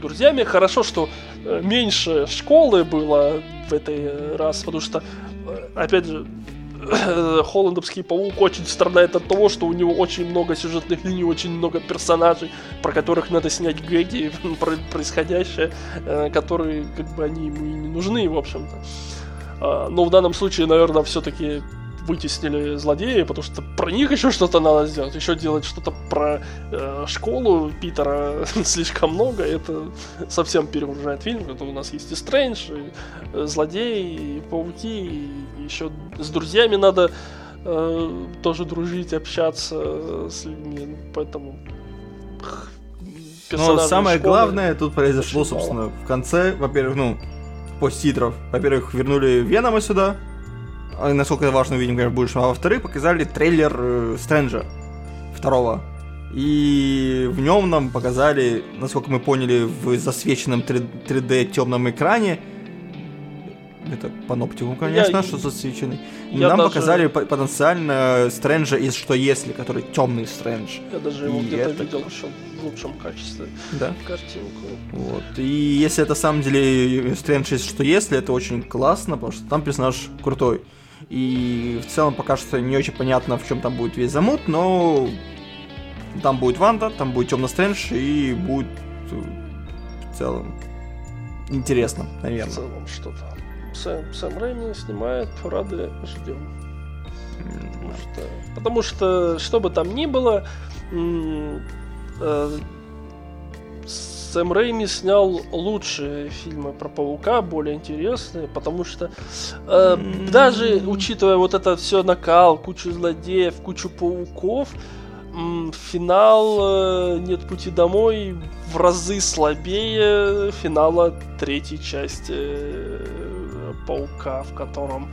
B: друзьями. Хорошо, что э, меньше школы было в этой раз, потому что, опять же, [coughs] Холландовский паук очень страдает от того, что у него очень много сюжетных линий, очень много персонажей, про которых надо снять гэги, [laughs] про происходящее, которые, как бы, они ему и не нужны, в общем-то. А, Но в данном случае, наверное, все-таки вытеснили злодеи, потому что про них еще что-то надо сделать. Еще делать что-то про э, школу Питера [laughs] слишком много. Это совсем перегружает фильм. Это у нас есть и Стрэндж, и э, злодеи, и пауки, и еще с друзьями надо э, тоже дружить, общаться э, с людьми. Ну, Поэтому
A: Но
B: персонажи
A: самое
B: школы-
A: главное тут произошло,
B: мало.
A: собственно, в конце, во-первых, ну, после титров. Во-первых, вернули Венома сюда. А насколько это важно, увидим, конечно, будущем. А во-вторых, показали трейлер э, Стрэнджа второго. И в нем нам показали, насколько мы поняли, в засвеченном 3D темном экране. Это паноптикум, конечно,
B: Я-
A: что засвеченный.
B: я
A: нам
B: даже-
A: показали по- потенциально Стрэнджа из Что Если, который темный Стрэндж.
B: Я даже его где-то
A: это-
B: видел еще в лучшем качестве
A: Да.
B: картинку.
A: Вот. И если это на самом деле Стрэндж есть что если, это очень классно, потому что там персонаж крутой. И в целом пока что не очень понятно, в чем там будет весь замут, но там будет Ванда, там будет Темный Стрэндж и будет э, в целом интересно,
B: В
A: наверное.
B: целом что-то. Сэм, Сэм Рэйми снимает, рады ждем. Потому что, потому что, что бы там ни было, Сэм Рэйми снял лучшие фильмы про паука, более интересные, потому что э, даже учитывая вот это все накал, кучу злодеев, кучу пауков, м, финал э, Нет пути домой в разы слабее финала третьей части э, Паука, в котором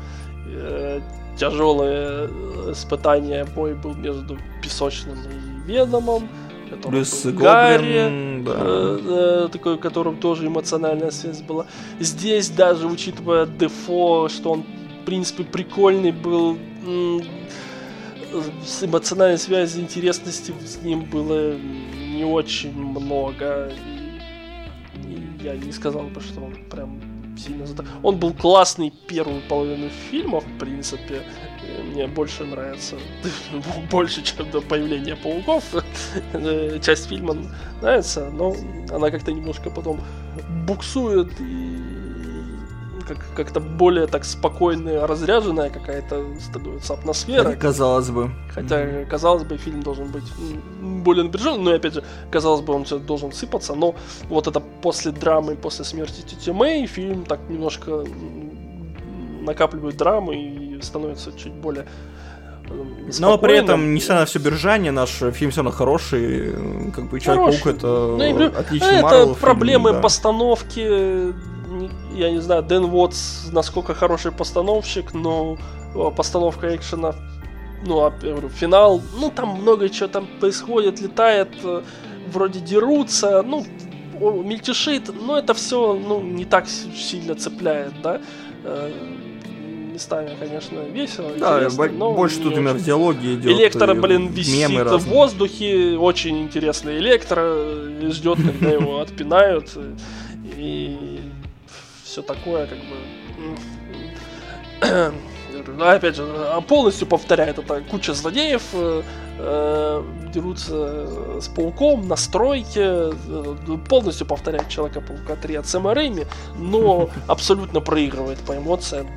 B: э, тяжелое испытание бой был между Песочным и Веномом.
A: Плюс
B: был Гарри,
A: Гоблин, да.
B: э, э, такой, в котором тоже эмоциональная связь была. Здесь даже, учитывая Дефо, что он, в принципе, прикольный был, с эмоциональной связи, интересности с ним было не очень много. И я не сказал бы, что он прям сильно зато. Он был классный первую половину фильма, в принципе. Мне больше нравится. [laughs] больше, чем до появления пауков. Часть фильма нравится, но она как-то немножко потом буксует и как, как-то более так спокойная, разряженная какая-то становится атмосфера.
A: Казалось бы.
B: Хотя, казалось бы, фильм должен быть более напряженный, но, опять же, казалось бы, он все должен сыпаться, но вот это после драмы, после смерти Тити Мэй, фильм так немножко накапливает драмы и становится чуть более
A: но при этом, несмотря на все бержание, наш фильм все равно хороший. Как бы Человек-паук это ну, отличный
B: Это проблемы да. постановки я не знаю, Дэн Уотс насколько хороший постановщик, но э, постановка экшена, ну, а, я говорю, финал, ну, там много чего там происходит, летает, э, вроде дерутся, ну, мельтешит, но это все, ну, не так сильно цепляет, да. Э, местами, конечно, весело.
A: Да, но больше тут именно в диалоге идет.
B: Электро, блин, висит в воздухе, очень интересный электро, ждет, когда его [laughs] отпинают. И все такое, как бы... Опять же, полностью повторяет это куча злодеев, э, э, дерутся с пауком на стройке, э, полностью повторяет Человека-паука 3 от Сэма Рэйми, но [laughs] абсолютно проигрывает по эмоциям.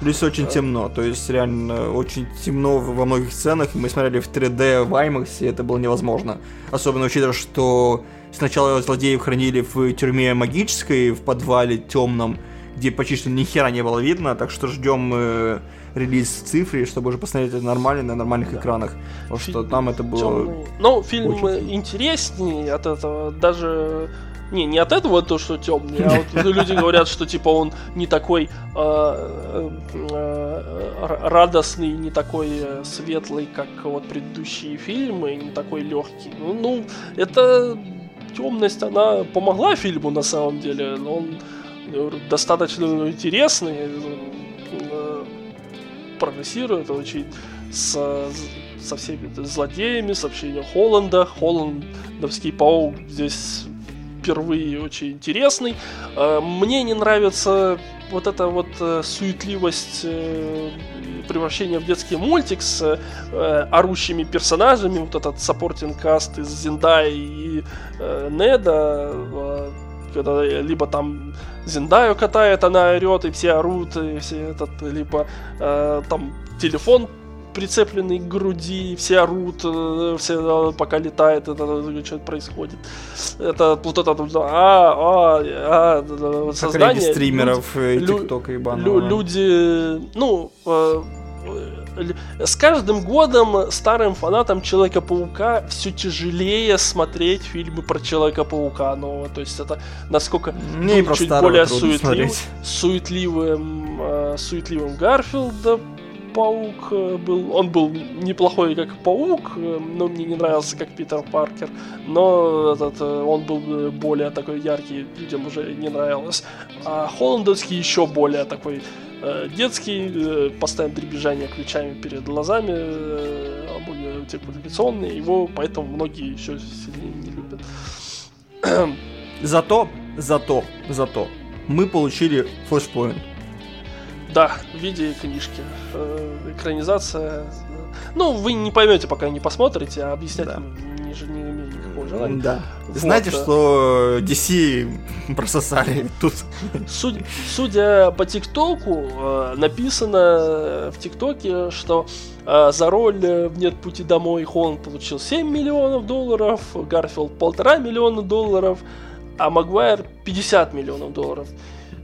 A: Плюс очень темно, то есть реально очень темно во многих сценах, мы смотрели в 3D в IMAX, и это было невозможно. Особенно учитывая, что Сначала злодеев хранили в тюрьме магической, в подвале темном, где почти что ни хера не было видно, так что ждем э, релиз в цифре, чтобы уже посмотреть это нормально на нормальных да. экранах. Потому Фильм что там это было. Темный.
B: Ну, фильм очень... интереснее от этого, даже. Не, не от этого то, что темный, а вот [laughs] люди говорят, что типа он не такой э, э, радостный, не такой э, светлый, как вот предыдущие фильмы, не такой легкий. Ну, ну это темность, она помогла фильму на самом деле. Он достаточно интересный, э, прогрессирует очень с, со всеми злодеями, сообщением Холланда. Холландовский паук здесь впервые очень интересный. Э, мне не нравится вот эта вот э, суетливость превращение в детский мультик с э, орущими персонажами, вот этот supporting cast из Зиндай и э, Неда, э, когда либо там Зиндаю катает, она орет, и все орут, и все этот, либо э, там телефон прицепленный к груди, все орут, э, все пока летает, это что происходит. Это вот это а, а, а,
A: создание. стримеров ТикТока и банного.
B: Люди, ну, э, с каждым годом старым фанатам Человека-паука все тяжелее смотреть фильмы про Человека-паука. Ну, то есть это насколько
A: Мне чуть более суетлив,
B: суетливым, э, суетливым Гарфилда паук э, был. Он был неплохой как паук, э, но мне не нравился как Питер Паркер. Но этот, э, он был более такой яркий, людям уже не нравилось. А Холландовский еще более такой детский, постоянно дребезжание ключами перед глазами, более типификационный, его поэтому многие еще сильнее не любят.
A: Зато, зато, зато мы получили флешпоинт.
B: Да, в виде книжки. Э, экранизация. Ну, вы не поймете, пока не посмотрите, а объяснять да. не, не имею никакого желания.
A: Да. Вот. Знаете, что DC прососали тут?
B: Суд, судя по ТикТоку, э, написано в ТикТоке, что э, за роль в «Нет пути домой» Холланд получил 7 миллионов долларов, Гарфилд полтора миллиона долларов, а Магуайр 50 миллионов долларов.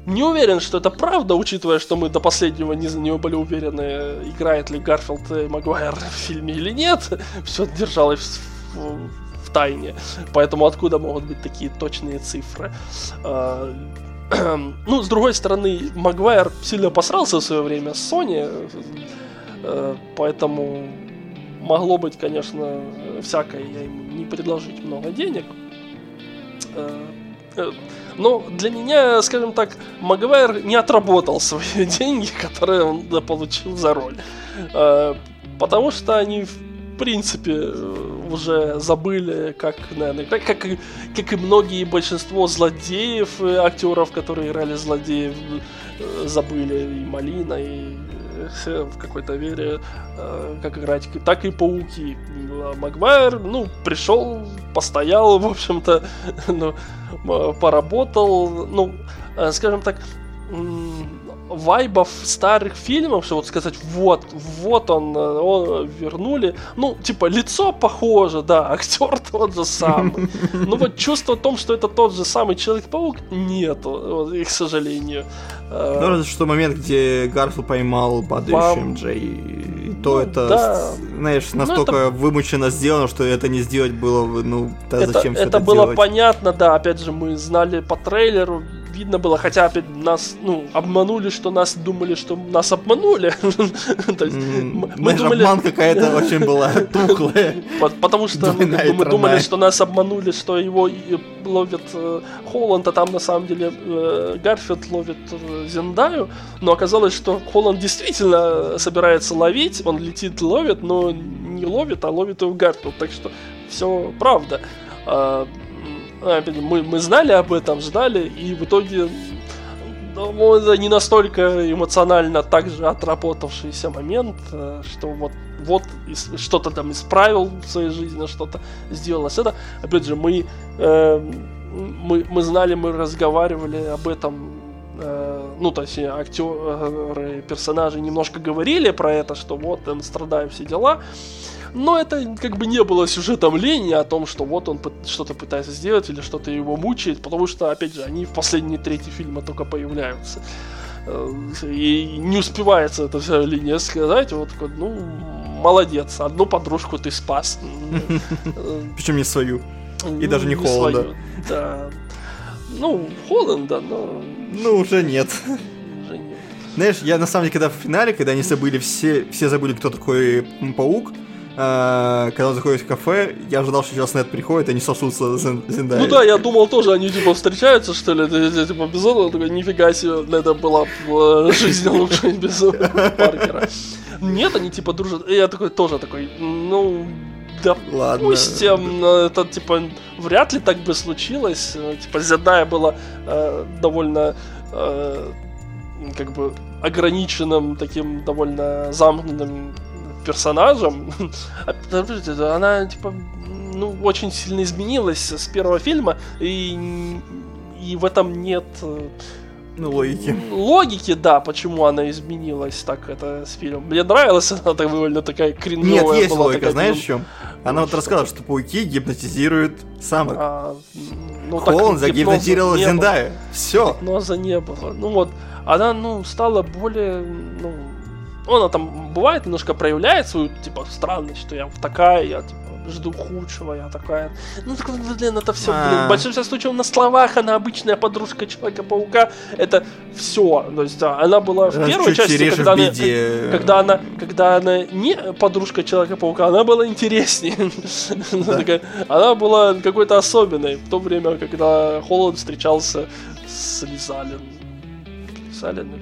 B: Не уверен, что это правда, учитывая, что мы до последнего не, не были уверены, играет ли Гарфилд и Магуайр в фильме или нет. [laughs] Все держалось в, в, в тайне. Поэтому откуда могут быть такие точные цифры? А, [clears throat] ну, с другой стороны, Магуайр сильно посрался в свое время с Sony, э, поэтому могло быть, конечно, всякое, я им не предложить много денег. Э, но для меня, скажем так, Магуайр не отработал свои [laughs] деньги, которые он получил за роль. Э, потому что они в принципе, э, уже забыли, как, наверное, как, как, и, как и многие большинство злодеев, актеров, которые играли злодеев, забыли и Малина, и в какой-то вере, как играть, так и пауки. А Магуайр, ну, пришел, постоял, в общем-то, [laughs] ну, поработал, ну, скажем так, вайбов старых фильмов, что вот сказать, вот, вот он, э, он вернули. Ну, типа, лицо похоже, да, [laughs] актер тот же самый. Но вот чувство о том, что это тот же самый Человек-паук, нету, к сожалению.
A: Э, ну, разве что момент, где Гарфил поймал падающим Джей. И то ну, это, да. знаешь, ну, настолько ну, это... вымученно сделано, что это не сделать было, ну, да это, зачем
B: это, это было делать? понятно, да, опять же, мы знали по трейлеру, видно было, хотя опять нас, ну, обманули, что нас думали, что нас обманули. [laughs]
A: Мы думали... Обман какая-то очень была [laughs] тухлая.
B: Потому что мы думали, что нас обманули, что его ловит э, Холланд, а там на самом деле э, Гарфилд ловит э, Зендаю, но оказалось, что Холланд действительно собирается ловить, он летит, ловит, но не ловит, а ловит его Гарфилд, так что все правда. А, мы, мы знали об этом, ждали, и в итоге ну, это не настолько эмоционально также отработавшийся момент, э, что вот, вот что-то там исправил в своей жизни, что-то сделалось. Это, опять же, мы, э, мы, мы знали, мы разговаривали об этом э, ну, то есть актеры, персонажи немножко говорили про это, что вот, там, страдаем все дела, но это как бы не было сюжетом лени о том, что вот он что-то пытается сделать или что-то его мучает, потому что, опять же, они в последние трети фильма только появляются. Э, и не успевается эта вся линия сказать, вот такой, ну, молодец, одну подружку ты спас. [laughs]
A: Причем не свою. И даже не Холланда.
B: Да. Ну, Холланда, но...
A: Ну, уже нет. Знаешь, я на самом деле, когда в финале, когда они забыли, все, все забыли, кто такой паук, а, когда он заходит в кафе, я ожидал, что сейчас Нет приходит, и они сосутся Зендай.
B: Ну да, я думал тоже, они типа встречаются, что ли, это, типа без этого, такой, нифига себе, это была в жизни лучше без Паркера. Нет, они типа дружат, я такой тоже такой, ну, допустим, Ладно. это типа вряд ли так бы случилось, типа Зендая была э, довольно э, как бы ограниченным, таким довольно замкнутым персонажем. [laughs] А, она, типа, ну, очень сильно изменилась с первого фильма, и, и в этом нет э,
A: ну, логики.
B: Логики, да, почему она изменилась так это с фильмом. Мне нравилась она так довольно такая кринжовая
A: Нет, есть была, логика, такая, знаешь в чем? Она вот рассказала, что пауки гипнотизируют самок. А, ну, Холланд загипнотизировал Зендая. Все.
B: Гипноза не было. Ну вот, она, ну, стала более, ну, она там бывает немножко проявляет свою, типа, странность, что я такая, я, типа, жду худшего, я такая. Ну, так, блин, это все, блин, в большинстве случаев на словах она обычная подружка Человека-паука, это все. То есть, да, она была в первой части, когда она, когда она, когда она не подружка Человека-паука, она была интереснее. [laughs] Она была какой-то особенной в то время, когда Холланд встречался с Лизалин. Лизалин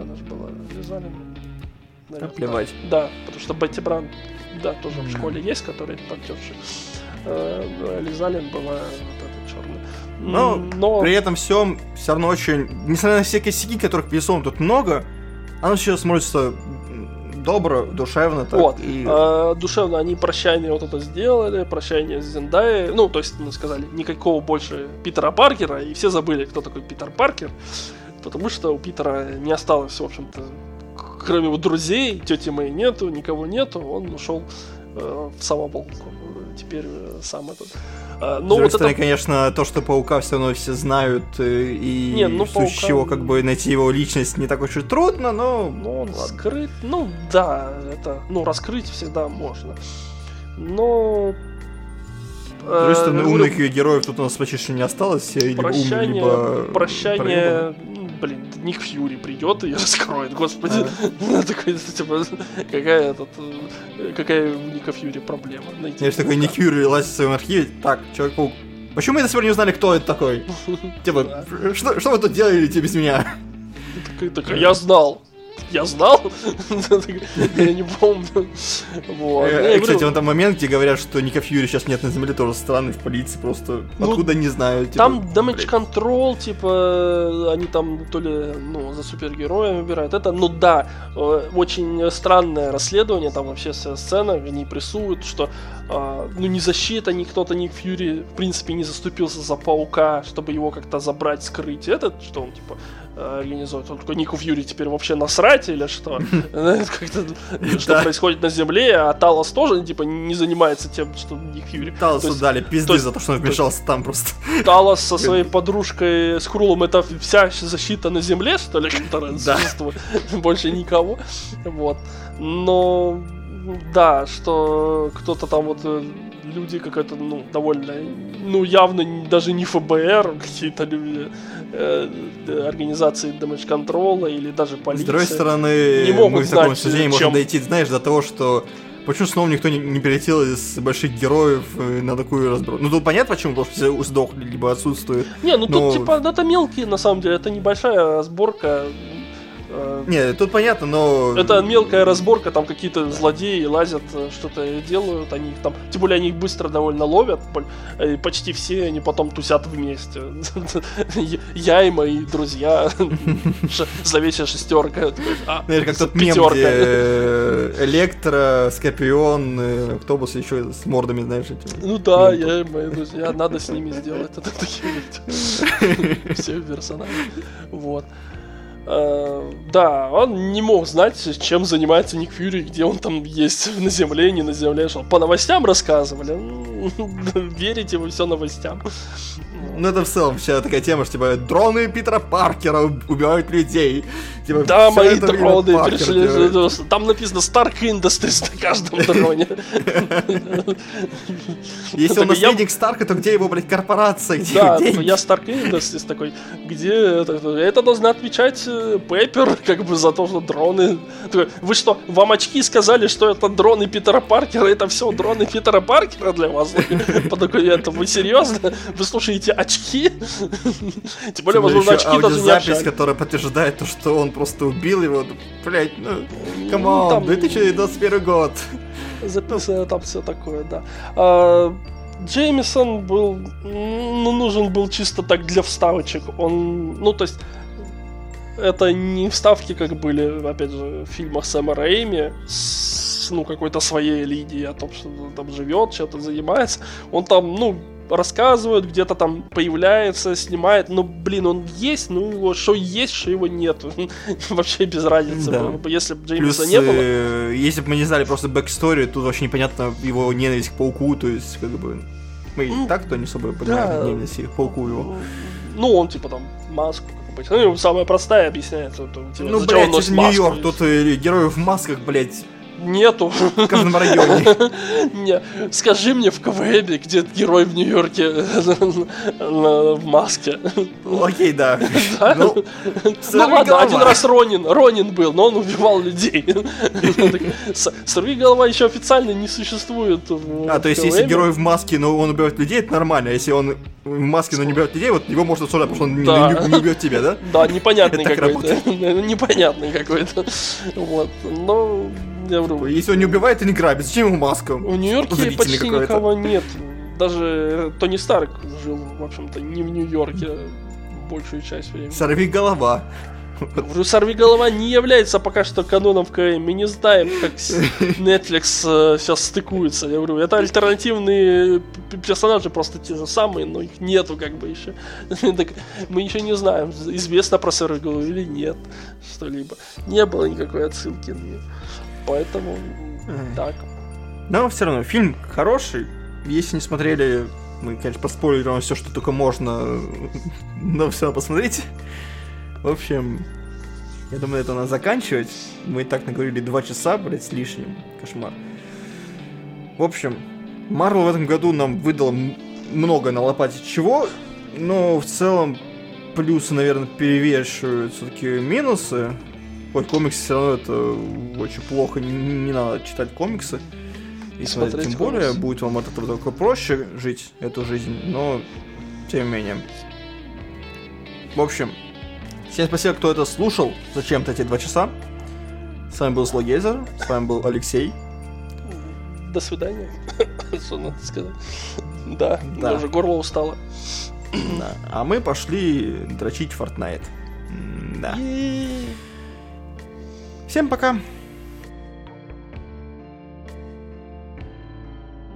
B: она же была Лизалин?
A: наверное. Плевать.
B: Да, потому что Бетти Бран, да, тоже в школе есть, который актерши. Э, Лизалин была вот эта черная.
A: Но, Но при этом всем все равно очень, несмотря на все косяки, которых пересован тут много, оно сейчас смотрится добро, душевно так.
B: Вот. И... А, душевно они прощание вот это сделали, прощание с Зендай. Ну, то есть, ну, сказали, никакого больше Питера Паркера, и все забыли, кто такой Питер Паркер, потому что у Питера не осталось, в общем-то, кроме его друзей, тети моей нету, никого нету, он ушел э, в самоболку. Теперь э, сам этот.
A: Э, но вот стороны, это... конечно, то, что паука все равно все знают, э, и не, ну, в случае паука... чего как бы найти его личность не так уж и трудно, но.
B: Ну, он ладно. скрыт. Ну да, это. Ну, раскрыть всегда можно. Но
A: стороны, э, умных героев тут у нас почти не осталось, все
B: прощание,
A: либо умные,
B: либо прощание, блин, Ник Фьюри придет и [laughs] раскроет, господи. А. [laughs] Такой, типа, какая этот, какая у Ника Фьюри проблема?
A: Я же такой Ник Фьюри лазит в своем архиве, так, Человек-паук, Почему мы до сих пор не узнали, кто это такой? [laughs] Типа, что, что вы тут делали без меня?
B: Такой, я знал. Я знал, я не помню. Вот.
A: Э,
B: Ну,
A: Кстати, вон там момент, где говорят, что Ника Фьюри сейчас нет на земле, тоже странный в полиции, просто
B: Ну,
A: откуда не знаю. типа,
B: Там damage control, типа, они там то ли, ну, за супергероя выбирают. Это, ну да, э, очень странное расследование, там вообще вся сцена, они прессуют, что, а, ну, ни защита, ни кто-то, ни Фьюри, в принципе, не заступился за Паука, чтобы его как-то забрать, скрыть. Это, что он, типа, э, организует. Он такой, Нику Фьюри теперь вообще насрать или что? [laughs] Как-то, Что происходит на Земле, а Талос тоже, типа, не занимается тем, что Ник Фьюри.
A: Талосу дали пизды за то, что он вмешался там просто.
B: Талос со своей подружкой Скрулом это вся защита на земле, что ли, которая существует? [laughs] Больше никого. Вот. Но да, что кто-то там вот люди какая-то, ну, довольно, ну, явно даже не ФБР, какие-то люди, э, организации damage контрола или даже
A: С
B: полиция.
A: другой стороны,
B: не могут
A: мы в таком
B: знать,
A: суждении
B: чем-
A: можем дойти, знаешь, до того, что почему снова никто не, не перелетел из больших героев э, на такую разброс. Ну, тут понятно, почему, потому что все сдохли, либо отсутствуют.
B: Не, ну
A: но-
B: тут типа, ну, это мелкие, на самом деле, это небольшая сборка. Э,
A: Не, тут понятно, но...
B: Это мелкая разборка, там какие-то злодеи лазят, э, что-то делают, они их там, тем более они их быстро довольно ловят, э, почти все они потом тусят вместе. [laughs] Я и мои друзья, [laughs] зловещая шестерка. А,
A: Знаешь, как тот мем, где Электро, Скорпион, автобус еще с мордами, знаешь, эти.
B: Ну да, я и мои друзья, надо с ними сделать это [laughs] такие все персонажи. Вот. Э, Да, он не мог знать, чем занимается Ник Фьюри, где он там есть на земле, не на земле, что по новостям рассказывали. М, [laughs] Верите вы все новостям.
A: Ну, это в целом вся такая тема, что, типа, дроны Питера Паркера уб- убивают людей. Типа,
B: Да, мои дроны
A: Паркер
B: перешли.
A: делает.
B: Там написано Stark Industries на каждом дроне.
A: Если он наследник Старка, то где его, блядь, корпорация, где
B: Да, я Stark Industries такой, где это, должна отвечать э, Пеппер, как бы за то, что дроны. Вы что, вам очки сказали, что это дроны Питера Паркера, это все дроны Питера Паркера для вас? По это вы серьезно? Вы слушаете очки? Тем более, возможно, очки даже не общались.
A: которая подтверждает то, что он просто убил его. Блять, ну,
B: Ну,
A: come on,
B: там-
A: 2021 год.
B: записано там все такое, да. А, Джеймисон был, ну, нужен был чисто так для вставочек. Он, ну, то есть, это не вставки, как были, опять же, в фильмах Сэма Рэйми, с, ну, какой-то своей линии о том, что он там живет, что-то занимается. Он там, ну, рассказывает, где-то там появляется, снимает, но, блин, он есть, ну, его что есть, что его нет. [laughs] Вообще без разницы
A: Да.
B: было бы, если бы
A: Плюс,
B: Джеймисона не было.
A: э, если бы мы не знали просто backstory, тут вообще непонятно его ненависть к пауку, то есть, как бы, мы и
B: Ну,
A: так-то не особо
B: да.
A: понимаем ненависть к пауку его.
B: Ну, он типа там маску, обычно. Ну, самая простая объясняется. типа,
A: Ну,
B: он
A: блядь,
B: носит маску?
A: Нью-Йорк, тут э, героев в масках, блядь,
B: Нету.
A: в каждом районе. [laughs]
B: Не, скажи мне в КВМ, где герой в Нью-Йорке [laughs] в маске.
A: Окей, да. [laughs] Ну,
B: Ну ладно, один раз Ронин, Ронин был, но он убивал людей. Сорви голова еще официально не существует.
A: А, то есть, если герой в маске, но он убивает людей, это нормально. А если он в маске, но не убивает людей, вот его можно осуждать, потому что он не- убьет тебя, да?
B: Да, непонятный какой-то. Непонятный какой-то. Вот. Но я говорю,
A: Если он не убивает и не грабит, зачем ему маска?
B: В Нью-Йорке почти никого нет. Даже Тони Старк жил, в общем-то, не в Нью-Йорке большую часть времени.
A: Сорви голова.
B: Сорви голова не является пока что каноном в КМ. Мы не знаем, как [laughs] Netflix э, сейчас стыкуется. Я говорю, это альтернативные п- персонажи, просто те же самые, но их нету как бы еще. [laughs] Так мы еще не знаем, известно про Сорви голову или нет, что-либо. Не было никакой отсылки на неё. Поэтому так.
A: Но все равно, фильм хороший. Если не смотрели, мы, конечно, поспойлерим все, что только можно. [laughs] Но все равно посмотрите. В общем, я думаю, это надо заканчивать. Мы и так наговорили два часа, блядь, с лишним. Кошмар. В общем, Марвел в этом году нам выдал много на лопате чего, но в целом плюсы, наверное, перевешивают все-таки минусы. Хоть комиксы все равно это очень плохо, не, не надо читать комиксы. И смотреть,
B: Смотреть
A: тем более,
B: комиксы.
A: будет вам от этого только проще жить эту жизнь, но тем не менее. В общем, всем спасибо, кто это слушал зачем-то эти два часа. С вами был Слогейзер, с вами был Алексей.
B: До свидания. [coughs] Что надо сказать? Да,
A: Да.
B: уже горло устало.
A: Да. А мы пошли дрочить Fortnite. Да.
B: Е-е-е.
A: Всем пока.